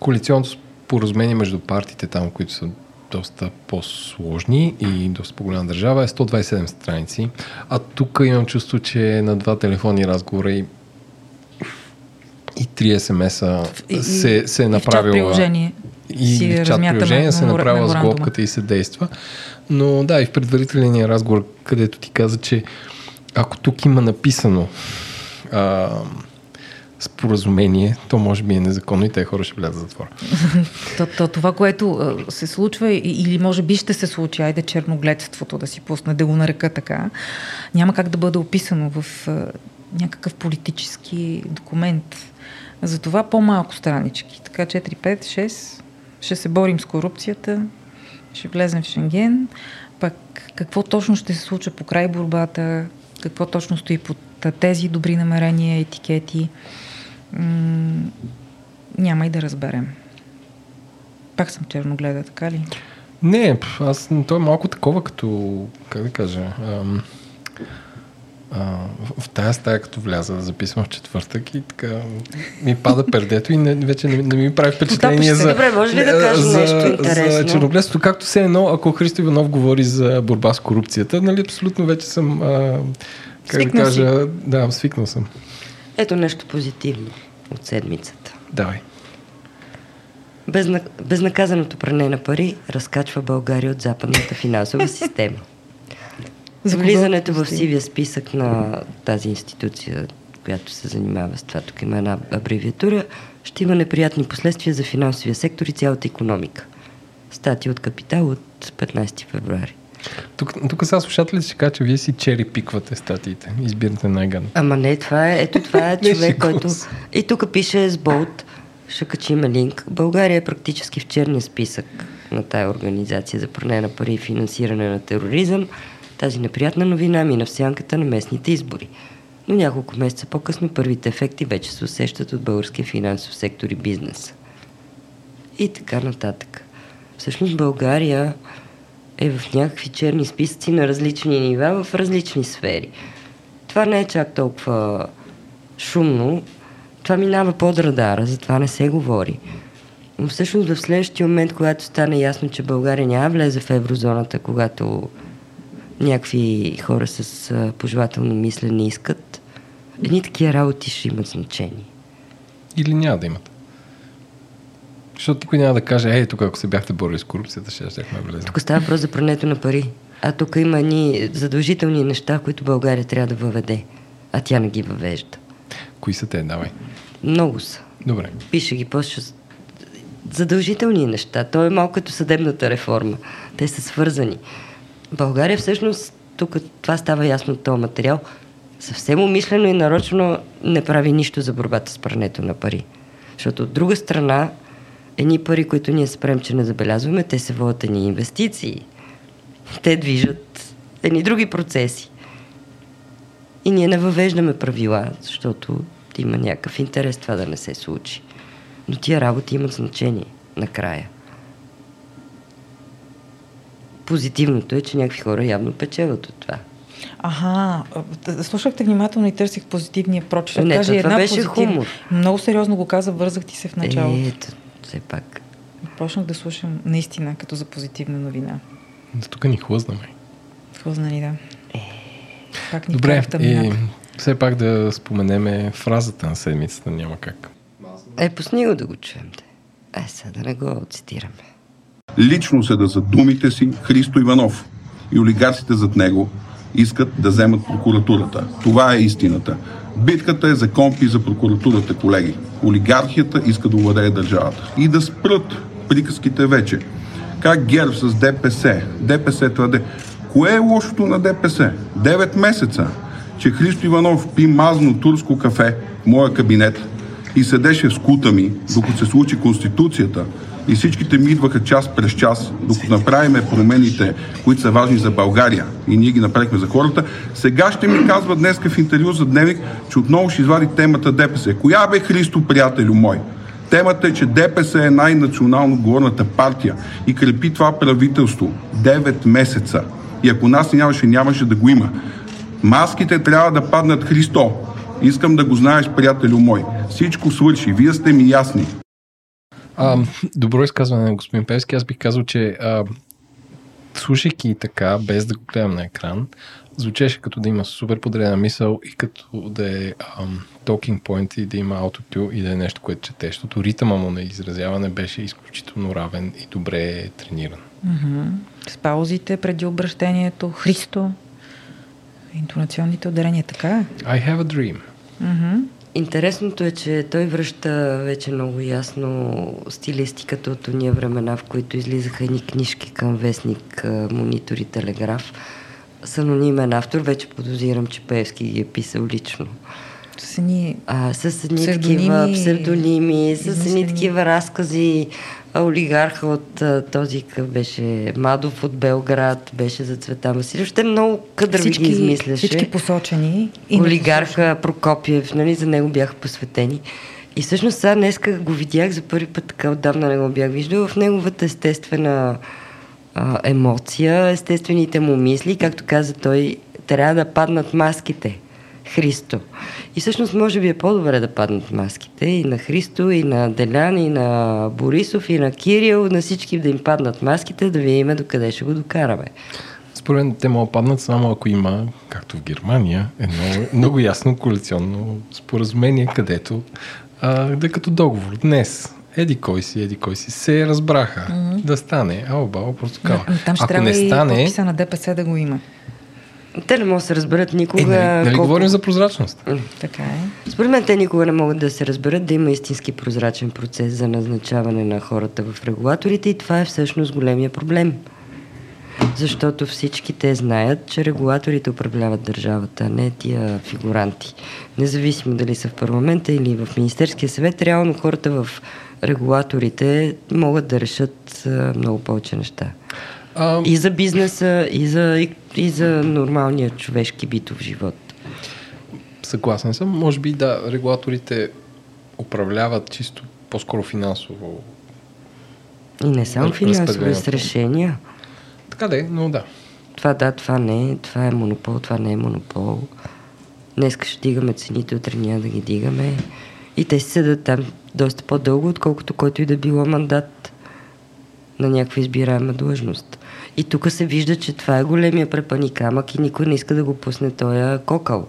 коалиционното споразумение между партиите там, които са доста по-сложни и доста по-голяма държава е 127 страници. А тук имам чувство, че на два телефонни разговора и и три смс-а се, се е направила. И в чат приложение. И в чат приложение се е направила сглобката и се действа. Но да, и в предварителния разговор, където ти каза, че ако тук има написано а, споразумение, то може би е незаконно и те хора ще влязат в затвора. то, то, това, което се случва или може би ще се случи, айде черногледството да си пусне, да го нарека така, няма как да бъде описано в някакъв политически документ. Затова по-малко странички. Така 4, 5, 6. Ще се борим с корупцията, ще влезем в Шенген. Пък какво точно ще се случва по край борбата, какво точно стои под тези добри намерения, етикети, м- няма и да разберем. Пак съм черногледа, така ли? Не, аз, то е малко такова като, как да кажа, ам, а, в тази стая, като вляза да записвам в четвъртък и така ми пада пердето и не, вече не, не ми прави впечатление за... Добре, може ли да кажа за, нещо интересно? За черногледството, както се едно, ако Христо Иванов говори за борба с корупцията, нали, абсолютно вече съм, а, как свикнал да кажа, си. да, свикнал съм. Ето нещо позитивно от седмицата. Давай. Безна... Безнаказаното пране на пари разкачва България от западната финансова система. За влизането в сивия списък на тази институция, която се занимава с това, тук има една абревиатура, ще има неприятни последствия за финансовия сектор и цялата економика. Статия от Капитал от 15 февруари. Тук, тук сега слушателите ще кажа, че вие си чери пиквате статиите. Избирате най-гадно. Ама не, това е, ето това е човек, който... И тук пише с болт, ще качим линк. България е практически в черния списък на тая организация за пране на пари и финансиране на тероризъм. Тази неприятна новина мина в сянката на местните избори. Но няколко месеца по-късно първите ефекти вече се усещат от българския финансов сектор и бизнес. И така нататък. Всъщност България е в някакви черни списъци на различни нива в различни сфери. Това не е чак толкова шумно. Това минава под радара, затова не се говори. Но всъщност в следващия момент, когато стане ясно, че България няма влезе в еврозоната, когато някакви хора с пожелателно мислене искат, едни такива работи ще имат значение. Или няма да имат. Защото никой няма да каже, ей, тук ако се бяхте борили с корупцията, ще щяхме влезем. Тук става въпрос за прането на пари. А тук има ни задължителни неща, които България трябва да въведе. А тя не ги въвежда. Кои са те? Давай. Много са. Добре. Пише ги после. Задължителни неща. То е малко като съдебната реформа. Те са свързани. България всъщност, тук това става ясно от този материал, съвсем умишлено и нарочно не прави нищо за борбата с прането на пари. Защото от друга страна, едни пари, които ние спрем, че не забелязваме, те се водят едни инвестиции. Те движат едни други процеси. И ние не въвеждаме правила, защото има някакъв интерес това да не се случи. Но тия работи имат значение накрая. Позитивното е, че някакви хора явно печелят от това. Ага, слушахте внимателно и търсих позитивния прочит. Не, това една беше позитив... хумор. Много сериозно го каза, вързах ти се в началото. Ето, все пак. Почнах да слушам наистина като за позитивна новина. Да, тук ни хлъзнаме. Хлъзна ни, да. Е... Пак ни Добре, и все пак да споменеме фразата на седмицата, няма как. Е, пусни го да го чуем. Е, сега да не го цитираме. Лично седа за думите си Христо Иванов и олигарсите зад него искат да вземат прокуратурата. Това е истината. Битката е за компи за прокуратурата, колеги. Олигархията иска да овладее държавата. И да спрат приказките вече. Как ГЕРБ с ДПС? ДПС твърде. Кое е лошото на ДПС? Девет месеца, че Христо Иванов пи мазно турско кафе в моя кабинет и седеше в скута ми, докато се случи Конституцията, и всичките ми идваха час през час, докато направиме промените, които са важни за България и ние ги направихме за хората, сега ще ми казва днес в интервю за дневник, че отново ще извади темата ДПС. Коя бе Христо, приятелю мой? Темата е, че ДПС е най-национално говорната партия и крепи това правителство 9 месеца. И ако нас нямаше, нямаше да го има. Маските трябва да паднат Христо. Искам да го знаеш, приятелю мой. Всичко свърши. Вие сте ми ясни. А, добро изказване господин Певски. Аз бих казал, че а, слушайки така, без да го гледам на екран, звучеше като да има супер подредена мисъл и като да е ам, talking point и да има autotune и да е нещо, което чете, защото ритъма му на изразяване беше изключително равен и добре трениран. Mm-hmm. С паузите преди обращението, Христо, интонационните ударения, така е? I have a dream. Mm-hmm. Интересното е, че той връща вече много ясно стилистиката от уния времена, в които излизаха едни книжки към вестник, монитор и телеграф. С анонимен автор, вече подозирам, че Певски ги е писал лично. С едни, а, с едни такива псевдоними, с едни такива разкази. Олигарха от този къв беше Мадов от Белград, беше за Цвета Василев. Ще много кадърви ги измисляше. Всички посочени. И Олигарха Прокопиев, нали, за него бяха посветени. И всъщност сега днеска го видях за първи път, така отдавна не го бях виждал, в неговата естествена а, емоция, естествените му мисли, както каза той, трябва да паднат маските. Христо. И всъщност може би е по-добре да паднат маските и на Христо, и на Делян, и на Борисов, и на Кирил, на всички да им паднат маските, да видим докъде ще го докараме. Според мен те могат паднат само ако има, както в Германия, едно много ясно коалиционно споразумение, където а, да като договор днес еди кой си, еди кой си, се разбраха mm-hmm. да стане. Ало, бао, просто Там ще Ако трябва не стане, и подписа на ДПС да го има. Те не могат да се разберат никога. Е, нали, нали колко... говорим за прозрачност? Така е. Според мен те никога не могат да се разберат да има истински прозрачен процес за назначаване на хората в регулаторите и това е всъщност големия проблем. Защото всички те знаят, че регулаторите управляват държавата, а не тия фигуранти. Независимо дали са в парламента или в Министерския съвет, реално хората в регулаторите могат да решат много повече неща. А... И за бизнеса, и за, и, и за нормалния човешки битов живот. Съгласен съм. Може би да, регулаторите управляват чисто по-скоро финансово. И не само финансово, с решения. Така да е, но да. Това да, това не е, това е монопол, това не е монопол. Днес ще дигаме цените, утре няма да ги дигаме. И те си седат там доста по-дълго, отколкото който и да било мандат на някаква избираема длъжност. И тук се вижда, че това е големия препани камък и никой не иска да го пусне този кокъл.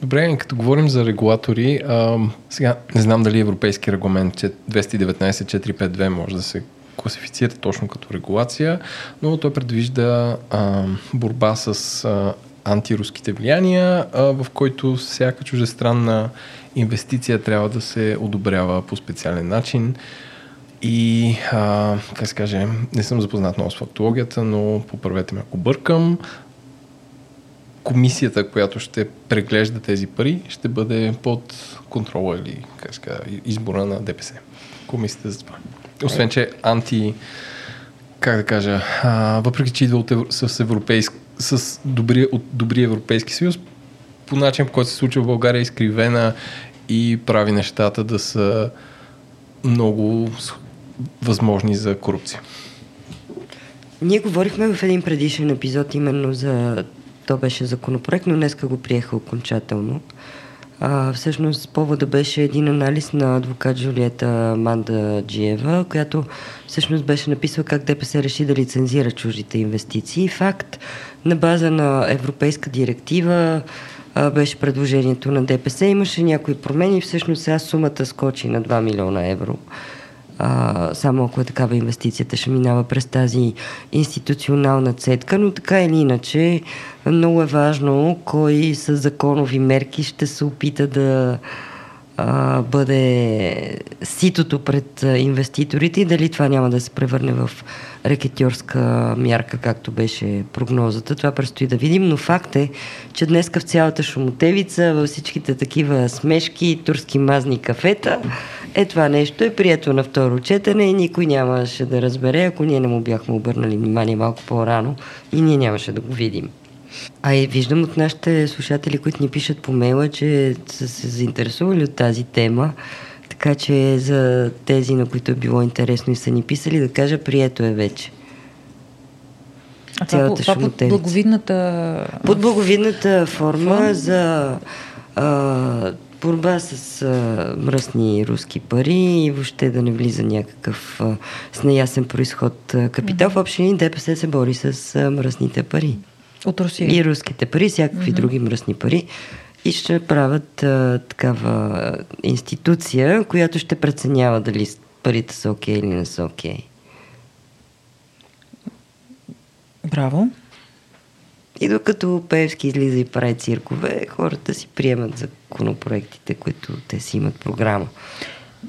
Добре, като говорим за регулатори, а, сега не знам дали европейски регламент 219-452 може да се класифицира точно като регулация, но той предвижда а, борба с а, антируските влияния, а, в който всяка чужестранна инвестиция трябва да се одобрява по специален начин. И, а, как се каже, не съм запознат много с фактологията, но поправете ме ако бъркам. Комисията, която ще преглежда тези пари, ще бъде под контрола или как се каже, избора на ДПС. Комисията за това. Освен, че анти, как да кажа, а, въпреки, че идва от, с, европейск, с добри, от добрия Европейски съюз, по начин, по който се случва в България, е изкривена и прави нещата да са много възможни за корупция. Ние говорихме в един предишен епизод именно за... То беше законопроект, но днеска го приеха окончателно. А, всъщност повода беше един анализ на адвокат Жулиета Манда Джиева, която всъщност беше написала как ДПС реши да лицензира чуждите инвестиции. Факт, на база на европейска директива а, беше предложението на ДПС. Имаше някои промени, всъщност сега сумата скочи на 2 милиона евро. А, само ако е такава инвестицията, ще минава през тази институционална цетка, но така или иначе много е важно кой с законови мерки ще се опита да а, бъде ситото пред инвеститорите и дали това няма да се превърне в рекетьорска мярка, както беше прогнозата. Това предстои да видим, но факт е, че днеска в цялата шумотевица, във всичките такива смешки, турски мазни кафета, е това нещо е прието на второ четене и никой нямаше да разбере, ако ние не му бяхме обърнали внимание малко по-рано и ние нямаше да го видим. А и виждам от нашите слушатели, които ни пишат по мейла, че са се заинтересували от тази тема. Така че за тези, на които е било интересно и са ни писали, да кажа, прието е вече. А това, това под благовидната... Под благовидната форма Фон? за а, борба с а, мръсни руски пари и въобще да не влиза някакъв а, с неясен происход а, капитал. Mm-hmm. В общини ДПС се бори с а, мръсните пари. От Русия. И руските пари, всякакви mm-hmm. други мръсни пари. И ще правят а, такава институция, която ще преценява дали парите са окей okay или не са окей. Okay. Браво. И докато Певски излиза и прави циркове, хората си приемат законопроектите, които те си имат програма.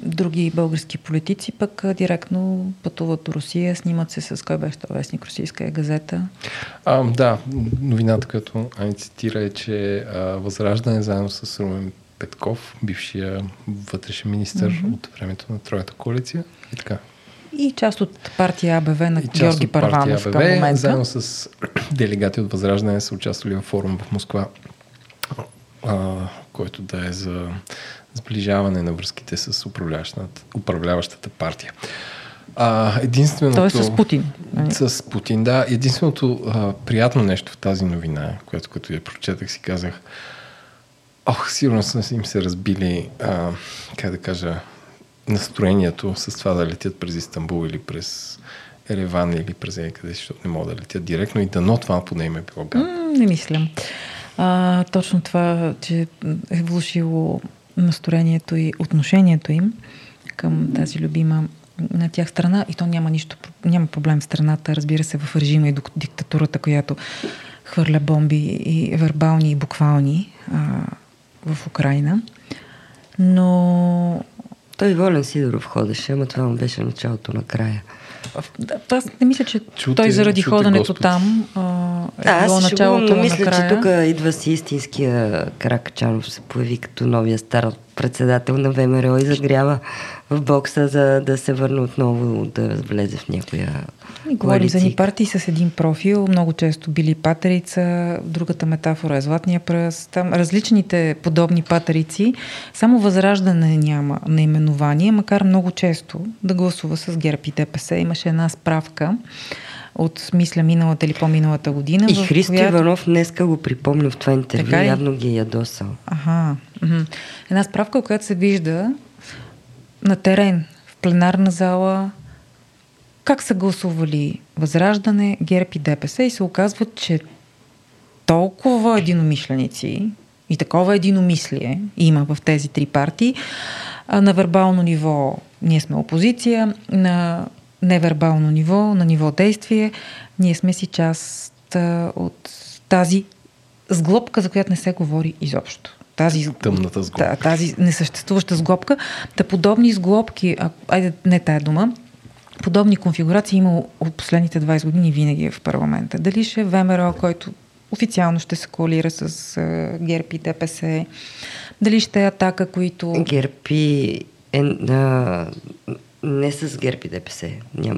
Други български политици пък директно пътуват до Русия, снимат се с кой беше това вестник, Русийска е газета. А, да, новината, която Ани цитира е, че а, Възраждане заедно с Румен Петков, бившия вътрешен министр mm-hmm. от времето на Тройната коалиция и така. И част от партия АБВ на и Георги Парванов към момента. Заедно с делегати от Възраждане са участвали в форум в Москва, а, който да е за сближаване на връзките с управляващата, управляващата партия. А, единственото... Той е с Путин. Нали? С Путин, да. Единственото а, приятно нещо в тази новина, което като я прочетах си казах, ох, сигурно са им се разбили, а, как да кажа, настроението с това да летят през Истанбул или през Ереван или през някъде, защото не могат да летят директно и дано това поне им е било гадно. не мислям. А, точно това, че е влушило настроението и отношението им към тази любима на тях страна и то няма нищо, няма проблем в страната, разбира се, в режима и диктатурата, която хвърля бомби и вербални и буквални а, в Украина. Но той Волен Сидоров ходеше, ама това му беше началото на края. Аз не мисля, че чуте, той заради чуте ходенето Господ. там а, е било началото но мисля, на края. че тук идва си истинския Кракачанов се появи като новия стар председател на ВМРО и загрява в бокса, за да се върне отново да влезе в някоя и говорим за ни партии с един профил, много често били патерица, другата метафора е златния пръст, там различните подобни патерици, само възраждане няма наименование, макар много често да гласува с ГЕРБ и ДПС. Имаше една справка от, мисля, миналата или по-миналата година. И Христо която... Иванов днеска го припомня в това интервю, така явно ги е ядосал. Ага. Една справка, която се вижда на терен, в пленарна зала, как са гласували Възраждане, ГЕРБ и ДПС и се оказва, че толкова единомишленици и такова единомислие има в тези три партии. На вербално ниво ние сме опозиция, на невербално ниво, на ниво действие, ние сме си част от тази сглобка, за която не се говори изобщо. Тази, Тъмната сглобка. Тази несъществуваща сглобка. Та подобни сглобки, а, айде не тая дума, подобни конфигурации има от последните 20 години винаги е в парламента. Дали ще е ВМРО, който официално ще се коалира с ГЕРБ и ДПС, дали ще е атака, които... ГЕРБ и е, а, не с ГЕРБ и ДПС.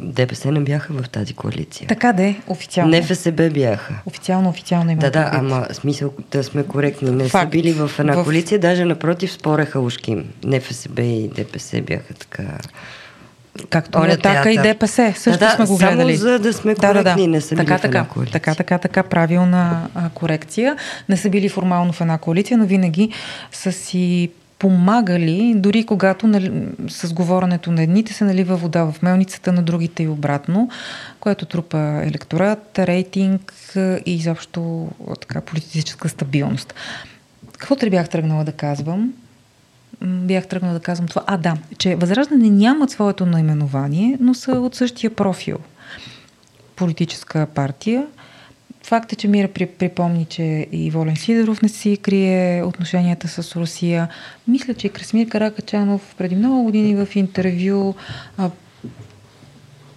ДПС не бяха в тази коалиция. Така да е, официално. Не ФСБ бяха. Официално, официално има. Да, да, ама смисъл да сме коректни. Не Факт. са били в една в... коалиция, даже напротив спореха ушким. Не ФСБ и ДПС бяха така Както Оля Атака и ДПС. Също да, сме го гледали. Само за да сме коректни, да, да, да. не са така, така, така, така, така, правилна а, корекция. Не са били формално в една коалиция, но винаги са си помагали, дори когато нали, с говоренето на едните се налива вода в мелницата, на другите и обратно, което трупа електорат, рейтинг и изобщо така, политическа стабилност. Каквото ли бях тръгнала да казвам? Бях тръгнала да казвам това. А, да, че Възраждане нямат своето наименование, но са от същия профил. Политическа партия. Факт е, че Мира припомни, че и Волен Сидоров не си крие отношенията с Русия. Мисля, че Красмир Каракачанов преди много години в интервю а,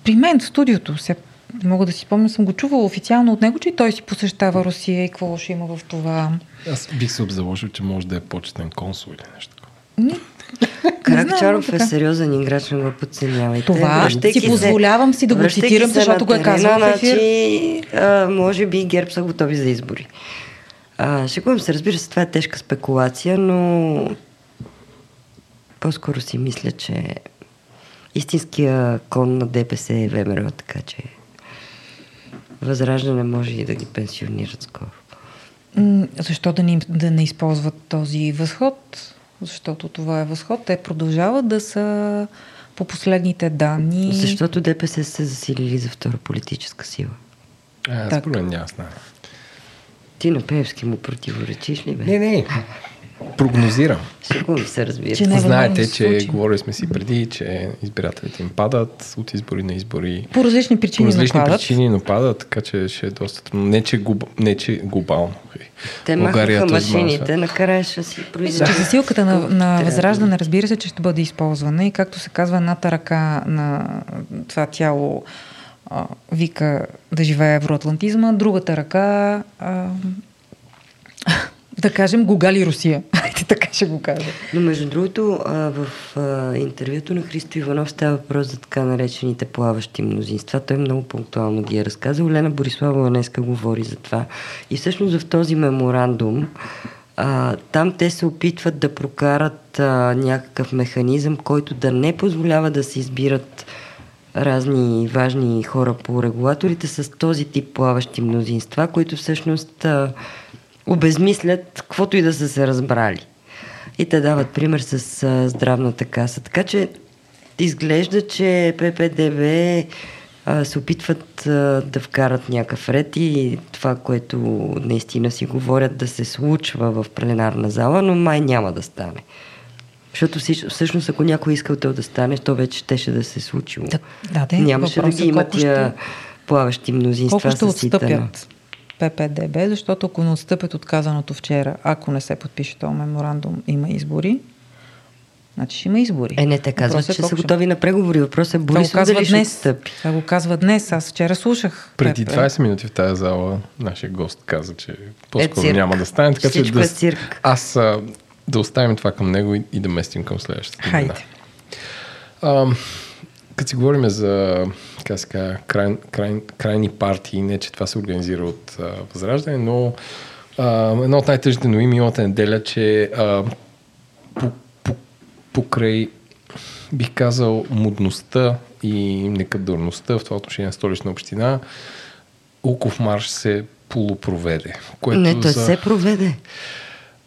при мен в студиото, се, не мога да си спомня, съм го чувала официално от него, че той си посещава Русия и какво ще има в това. Аз бих се обзаложил, че може да е почетен консул или нещо Каракчаров е сериозен играч, не го подценявайте. Това си позволявам си да го цитирам, защото го е казал в ефир. Значи, а, може би ГЕРБ са готови за избори. А, шегувам се, разбира се, това е тежка спекулация, но по-скоро си мисля, че истинския кон на ДПС е ВМРО, така че Възраждане може и да ги пенсионират скоро. Защо да не, да не използват този възход? Защото това е възход. Те продължават да са по последните данни. Защото ДПС се засилили за втора политическа сила. А, според няма знае. Ти на Певски му противоречиш ли, бе? Не, не. Прогнозирам. Шегувам се, разбира. Че Знаете, че говорили сме си преди, че избирателите им падат от избори на избори. По различни причини, По различни но падат. причини, но падат, така че ще е доста трудно. Не, че, глоб... не, че глобално. Те махаха машините, накрая ще си произвеждат. Че засилката на, на възраждане, разбира се, че ще бъде използвана и както се казва, едната ръка на това тяло а, вика да живее евроатлантизма, другата ръка а, да кажем, Гога ли Русия? Айде така ще го кажа. Но между другото, в интервюто на Христо Иванов става въпрос за така наречените плаващи мнозинства. Той много пунктуално ги е разказал. Лена Бориславова днеска говори за това. И всъщност в този меморандум там те се опитват да прокарат някакъв механизъм, който да не позволява да се избират разни важни хора по регулаторите с този тип плаващи мнозинства, които всъщност обезмислят каквото и да са се разбрали. И те дават пример с а, здравната каса. Така че изглежда, че ППДБ а, се опитват а, да вкарат някакъв ред и това, което наистина си говорят да се случва в пленарна зала, но май няма да стане. Защото всъщност, ако някой искал то да стане, то вече щеше да се е случило. Да, да, Нямаше да ги има тия ще... плаващи мнозинства колко ще отстъпят? ППДБ, защото ако не отстъпят от казаното вчера, ако не се подпише този меморандум, има избори, Значи ще има избори. Е, не, те казват, е, че са готови на преговори. Въпросът е Борисов дали ще отстъпи. Това го казва днес. Аз вчера слушах. Преди 20 минути в тази зала нашия гост каза, че по-скоро е няма да стане. Така че да, е цирк. Аз а, да оставим това към него и, и да местим към следващата. Хайде. А, като си говорим за така сега, край, край, крайни партии, не че това се организира от а, Възраждане, но а, едно от най-тъжните новини миналата неделя, че а, по, по, покрай бих казал мудността и некадърността в това отношение на столична община, Уков марш се полупроведе. Което не, той за... се проведе.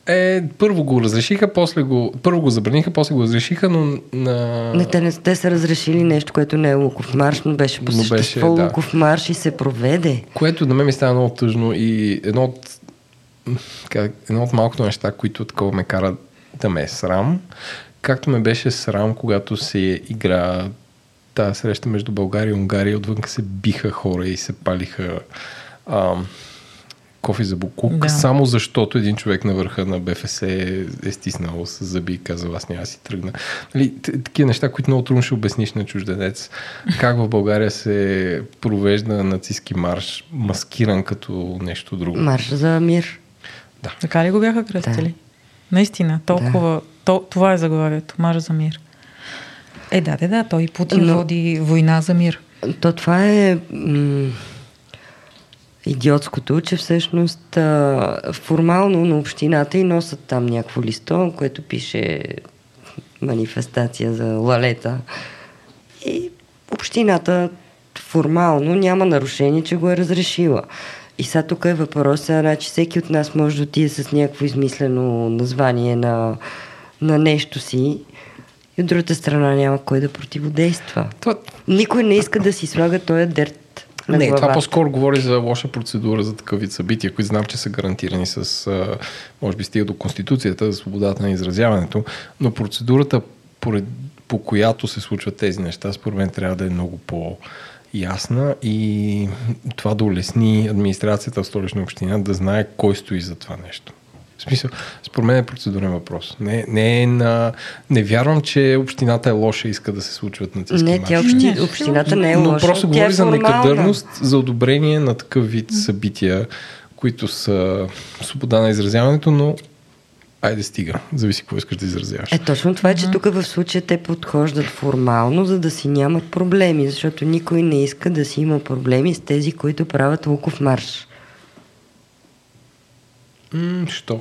Е, първо го разрешиха, после го, първо го забраниха, после го разрешиха, но на... Не, те, не, те са разрешили нещо, което не е Луков марш, но беше по но беше, да. Луков марш и се проведе. Което на мен ми става много тъжно и едно от, как, едно от малкото неща, които такова ме кара да ме е срам, както ме беше срам, когато се игра тази среща между България и Унгария, отвън се биха хора и се палиха ам, кофи за буклук, да. само защото един човек на върха на БФС е, е стиснал с зъби и казал аз няма си тръгна. Нали, такива неща, които много трудно ще обясниш на чужденец. Как в България се провежда нацистски марш, маскиран като нещо друго. Марш за мир. Да. Така ли го бяха кръстили? Да. Наистина, толкова. Да. То, това е заглавието. Марш за мир. Е, да, да, да. Той Путин Но... води война за мир. То това е. М- идиотското, че всъщност а, формално на общината и носят там някакво листо, което пише манифестация за лалета. И общината формално няма нарушение, че го е разрешила. И сега тук е въпросът, значи всеки от нас може да отиде с някакво измислено название на, на нещо си и от другата страна няма кой да противодейства. Това... Никой не иска да си слага този дърт Не, това по-скоро говори за лоша процедура за такъв вид събития, които знам, че са гарантирани с, може би стига до Конституцията, за свободата на изразяването, но процедурата, поред, по която се случват тези неща, според мен трябва да е много по- ясна и това да улесни администрацията в столична община да знае кой стои за това нещо. Смисъл, според мен е процедурен въпрос. Не, не, е на... не вярвам, че общината е лоша и иска да се случват нацистски Не, тя общи, общината не е Но лоша. просто тя говори е за некадърност, за одобрение на такъв вид събития, които са свобода на изразяването, но айде стига. Зависи какво искаш да изразяваш. Е, точно това е, че тук в случая те подхождат формално, за да си нямат проблеми, защото никой не иска да си има проблеми с тези, които правят Луков марш. М, що?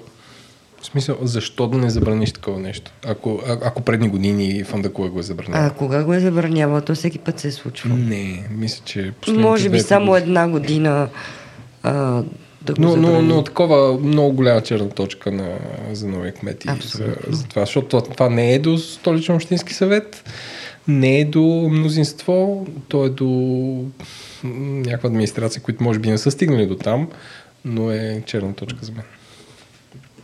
В смисъл, защо да не забраниш такова нещо? Ако, а, ако предни години Фандакова го е забранил. А кога го е забранявал, то всеки път се е случвало. Не, мисля, че Може би само години. една година а, да го Но, но, забрани. но такова много голяма черна точка на, за новия кмет и за, Абсолютно. за това, защото това, това не е до столичен общински съвет, не е до мнозинство, то е до някаква администрация, които може би не са стигнали до там, но е черна точка за мен.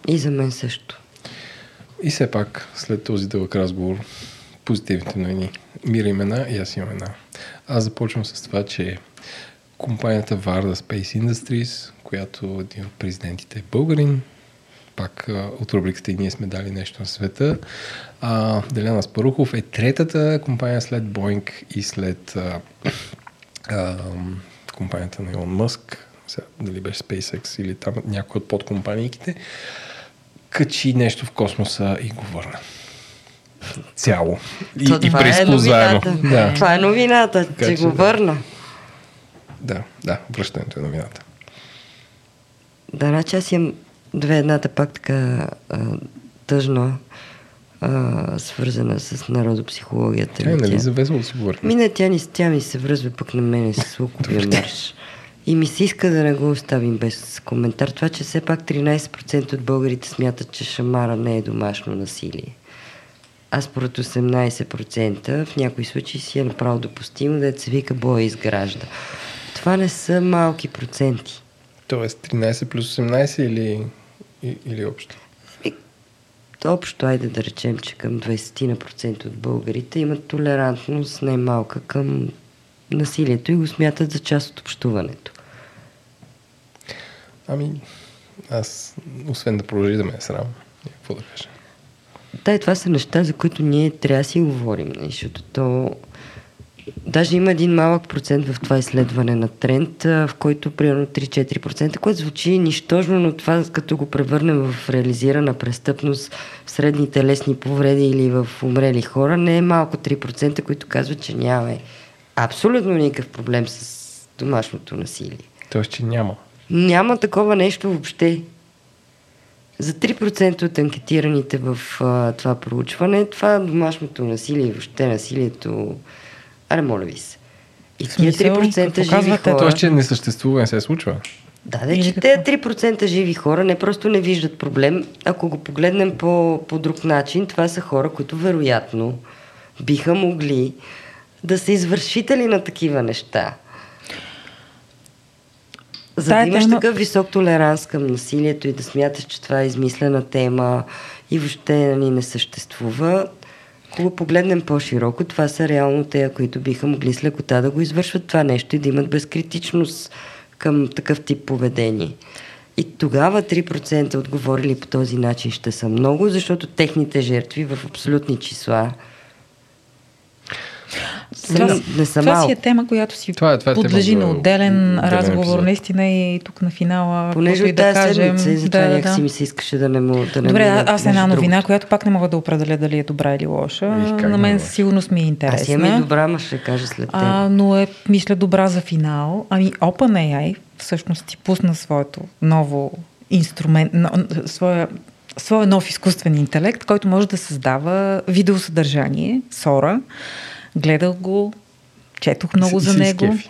И за мен също. И все пак, след този дълъг разговор, позитивните новини. Мира имена и аз имам една. Аз започвам с това, че компанията Varda Space Industries, която един от президентите е българин, пак от рубриката и ние сме дали нещо на света. А, Деляна Спарухов е третата компания след Boeing и след а, а, компанията на Илон Мъск, дали беше SpaceX или там някой от подкомпаниите, качи нещо в космоса и го върна. Цяло. И, То и това е. Да. Това е новината, Така че че го да. върна. да, да, връщането е новината. Да, значи аз имам две. Едната пак така а, тъжна, а, свързана с народопсихологията. Тя е, нали, за весело си говорим. Ми не, тя, ни, тя ми се връзва пък на мене с луковия марш. И ми се иска да не го оставим без коментар. Това, че все пак 13% от българите смятат, че шамара не е домашно насилие. А според 18% в някои случаи си е направо допустимо да се вика боя изгражда. Това не са малки проценти. Тоест 13 плюс 18 или, или общо? И, общо, айде да речем, че към 20% от българите имат толерантност най-малка към насилието и го смятат за част от общуването. Ами, аз, освен да продължи да ме е срам, какво да кажа? Да, и това са неща, за които ние трябва да си говорим, нали, защото то... Даже има един малък процент в това изследване на тренд, в който примерно 3-4%, което звучи нищожно, но това като го превърнем в реализирана престъпност в средни телесни повреди или в умрели хора, не е малко 3%, които казват, че нямаме абсолютно никакъв проблем с домашното насилие. Тоест, че няма. Няма такова нещо въобще. За 3% от анкетираните в а, това проучване, това домашното насилие и въобще насилието... Аре, моля ви се. И тия смисъл? 3% Какво живи казвате? хора... Тоест, че не съществува, не се случва. Да, да, че какво? те 3% живи хора не просто не виждат проблем. Ако го погледнем по, по друг начин, това са хора, които вероятно биха могли да са извършители на такива неща. За да имаш тема- такъв висок толеранс към насилието и да смяташ, че това е измислена тема и въобще нали, не съществува, ако погледнем по-широко, това са реално те, които биха могли с лекота да го извършват това нещо и да имат безкритичност към такъв тип поведение. И тогава 3% отговорили по този начин ще са много, защото техните жертви в абсолютни числа Това, не, не това си е тема, която си Това е- това е подлежи на отделен разговор. епизод. Наистина и тук на финала. Понеже от да тази кажем. седмица и затова да, да, някакси да. ми се искаше да не му да не Добре, мина, а- аз една новина, другото. която пак не мога да определя дали е добра или лоша. Ех, на да мен със сигурност ми е Аз интересна. имам и добра, ма ще кажа след теб. А, но е, мисля, добра за финал. Ами OpenAI всъщност ти пусна своето ново инструмент, но, своя, своя нов изкуствен интелект, който може да създава видеосъдържание, Сора. Гледах го, четох много за него. изкефи.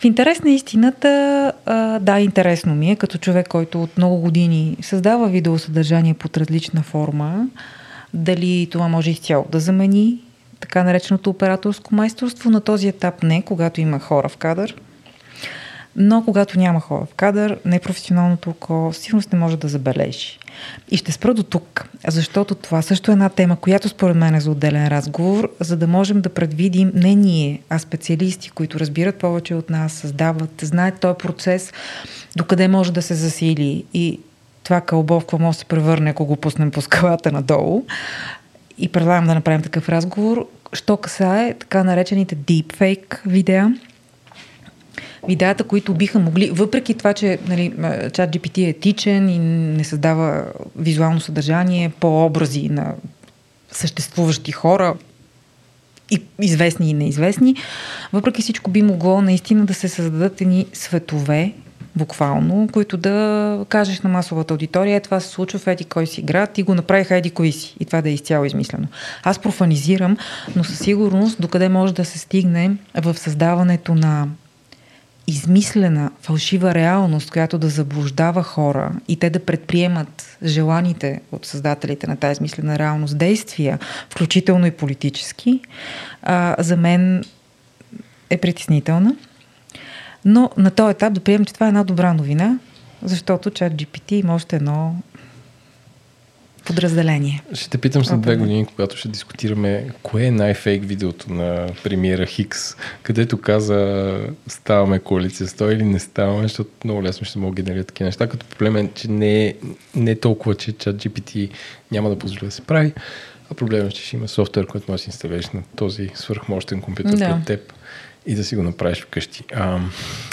В интерес на истината, да, интересно ми е, като човек, който от много години създава видеосъдържание под различна форма, дали това може изцяло да замени така нареченото операторско майсторство. На този етап не, когато има хора в кадър, Но когато няма хора в кадър, непрофесионалното око сигурно не може да забележи. И ще спра до тук, защото това също е една тема, която според мен е за отделен разговор, за да можем да предвидим не ние, а специалисти, които разбират повече от нас, създават, знаят този процес, докъде може да се засили и това кълбо в може да се превърне, ако го пуснем по скалата надолу. И предлагам да направим такъв разговор. Що касае така наречените deepfake видеа, видеята, които биха могли, въпреки това, че нали, чат GPT е етичен и не създава визуално съдържание по образи на съществуващи хора, и известни и неизвестни, въпреки всичко би могло наистина да се създадат едни светове, буквално, които да кажеш на масовата аудитория, е, това се случва в еди кой си град и го направиха еди кой си. И това да е изцяло измислено. Аз профанизирам, но със сигурност докъде може да се стигне в създаването на измислена, фалшива реалност, която да заблуждава хора и те да предприемат желаните от създателите на тази измислена реалност действия, включително и политически, а, за мен е притеснителна. Но на този етап да приемем, че това е една добра новина, защото чат GPT има още едно подразделение. Ще те питам след две години, когато ще дискутираме кое е най-фейк видеото на премиера Хикс, където каза ставаме коалиция с той или не ставаме, защото много лесно ще мога генерират такива неща, като проблем е, че не е, не е толкова, че чат GPT няма да позволи да се прави, а проблемът е, че ще има софтуер, който може да инсталираш на този свърхмощен компютър да. пред теб и да си го направиш вкъщи. А,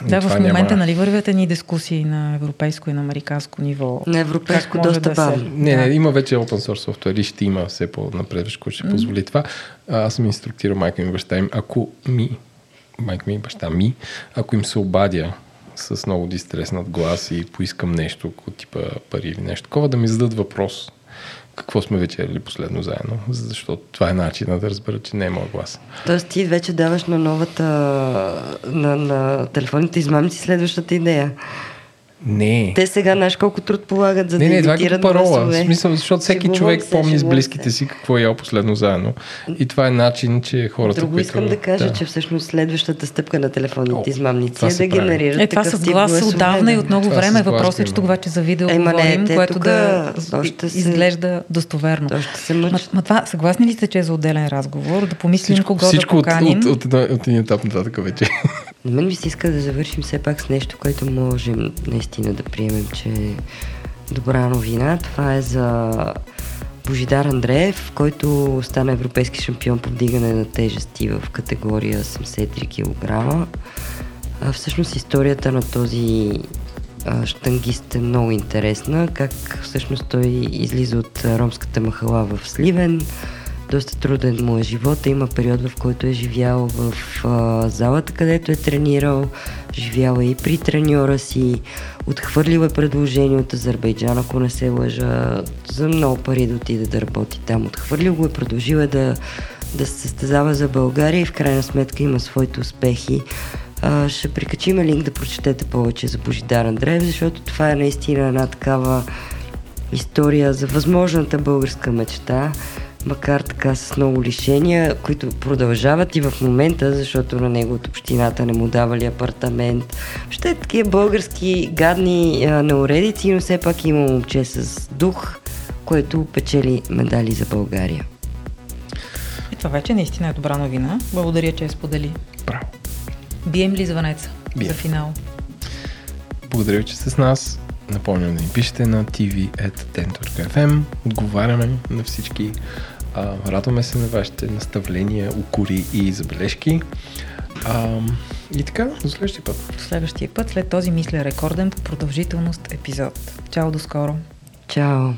да, в момента няма... нали вървят едни дискусии на европейско и на американско ниво. На европейско доста да бавно. Се... Не, не, има вече open source софтуер и ще има все по-напред, който ще mm. позволи това. Аз съм инструктирал майка ми и баща им. Ако ми, майка ми и баща ми, ако им се обадя с много дистреснат глас и поискам нещо, типа пари или нещо такова, да ми зададат въпрос какво сме вечерили последно заедно, защото това е начинът да разбера, че не е моят глас. Тоест ти вече даваш на новата, на, на телефонните измамници следващата идея. Не. Те сега знаеш колко труд полагат за не, да не, това е парола. В смисъл, защото всеки ще човек помни с близките си какво е ял последно заедно. И това е начин, че хората, Друго които... искам да кажа, да. че всъщност следващата стъпка на телефонните измамници е да генерират Е, това с глас отдавна и от много време. Въпросът е, че тук обаче за видео е, говорим, не, което да изглежда достоверно. Ма, това, съгласни ли сте, че е за отделен разговор? Да помислим кого да поканим? Всичко от един етап нататък вече. На мен ми се иска да завършим все пак с нещо, което можем наистина да приемем, че е добра новина. Това е за Божидар Андреев, който стана европейски шампион по вдигане на тежести в категория 73 кг. Всъщност историята на този штангист е много интересна, как всъщност той излиза от ромската махала в Сливен, доста труден му е живота. Има период, в който е живял в а, залата, където е тренирал. Живял е и при треньора си. Отхвърлил е предложение от Азербайджан, ако не се лъжа, за много пари да отиде да работи там. Отхвърлил го е, продължил е да, да се състезава за България и в крайна сметка има своите успехи. А, ще прикачим линк да прочетете повече за Божидар Андреев, защото това е наистина една такава история за възможната българска мечта макар така с много лишения, които продължават и в момента, защото на него от общината не му давали апартамент. Ще е такива български гадни а, неуредици, но все пак има момче с дух, което печели медали за България. И това вече наистина е добра новина. Благодаря, че я сподели. Браво. Бием ли звънеца за финал? Благодаря, че сте с нас. Напомням да ни пишете на tv.ten.fm. Отговаряме на всички. А, радваме се на вашите наставления, укори и забележки. А, и така, до следващия път. До следващия път, след този мисля рекорден по продължителност епизод. Чао, до скоро. Чао.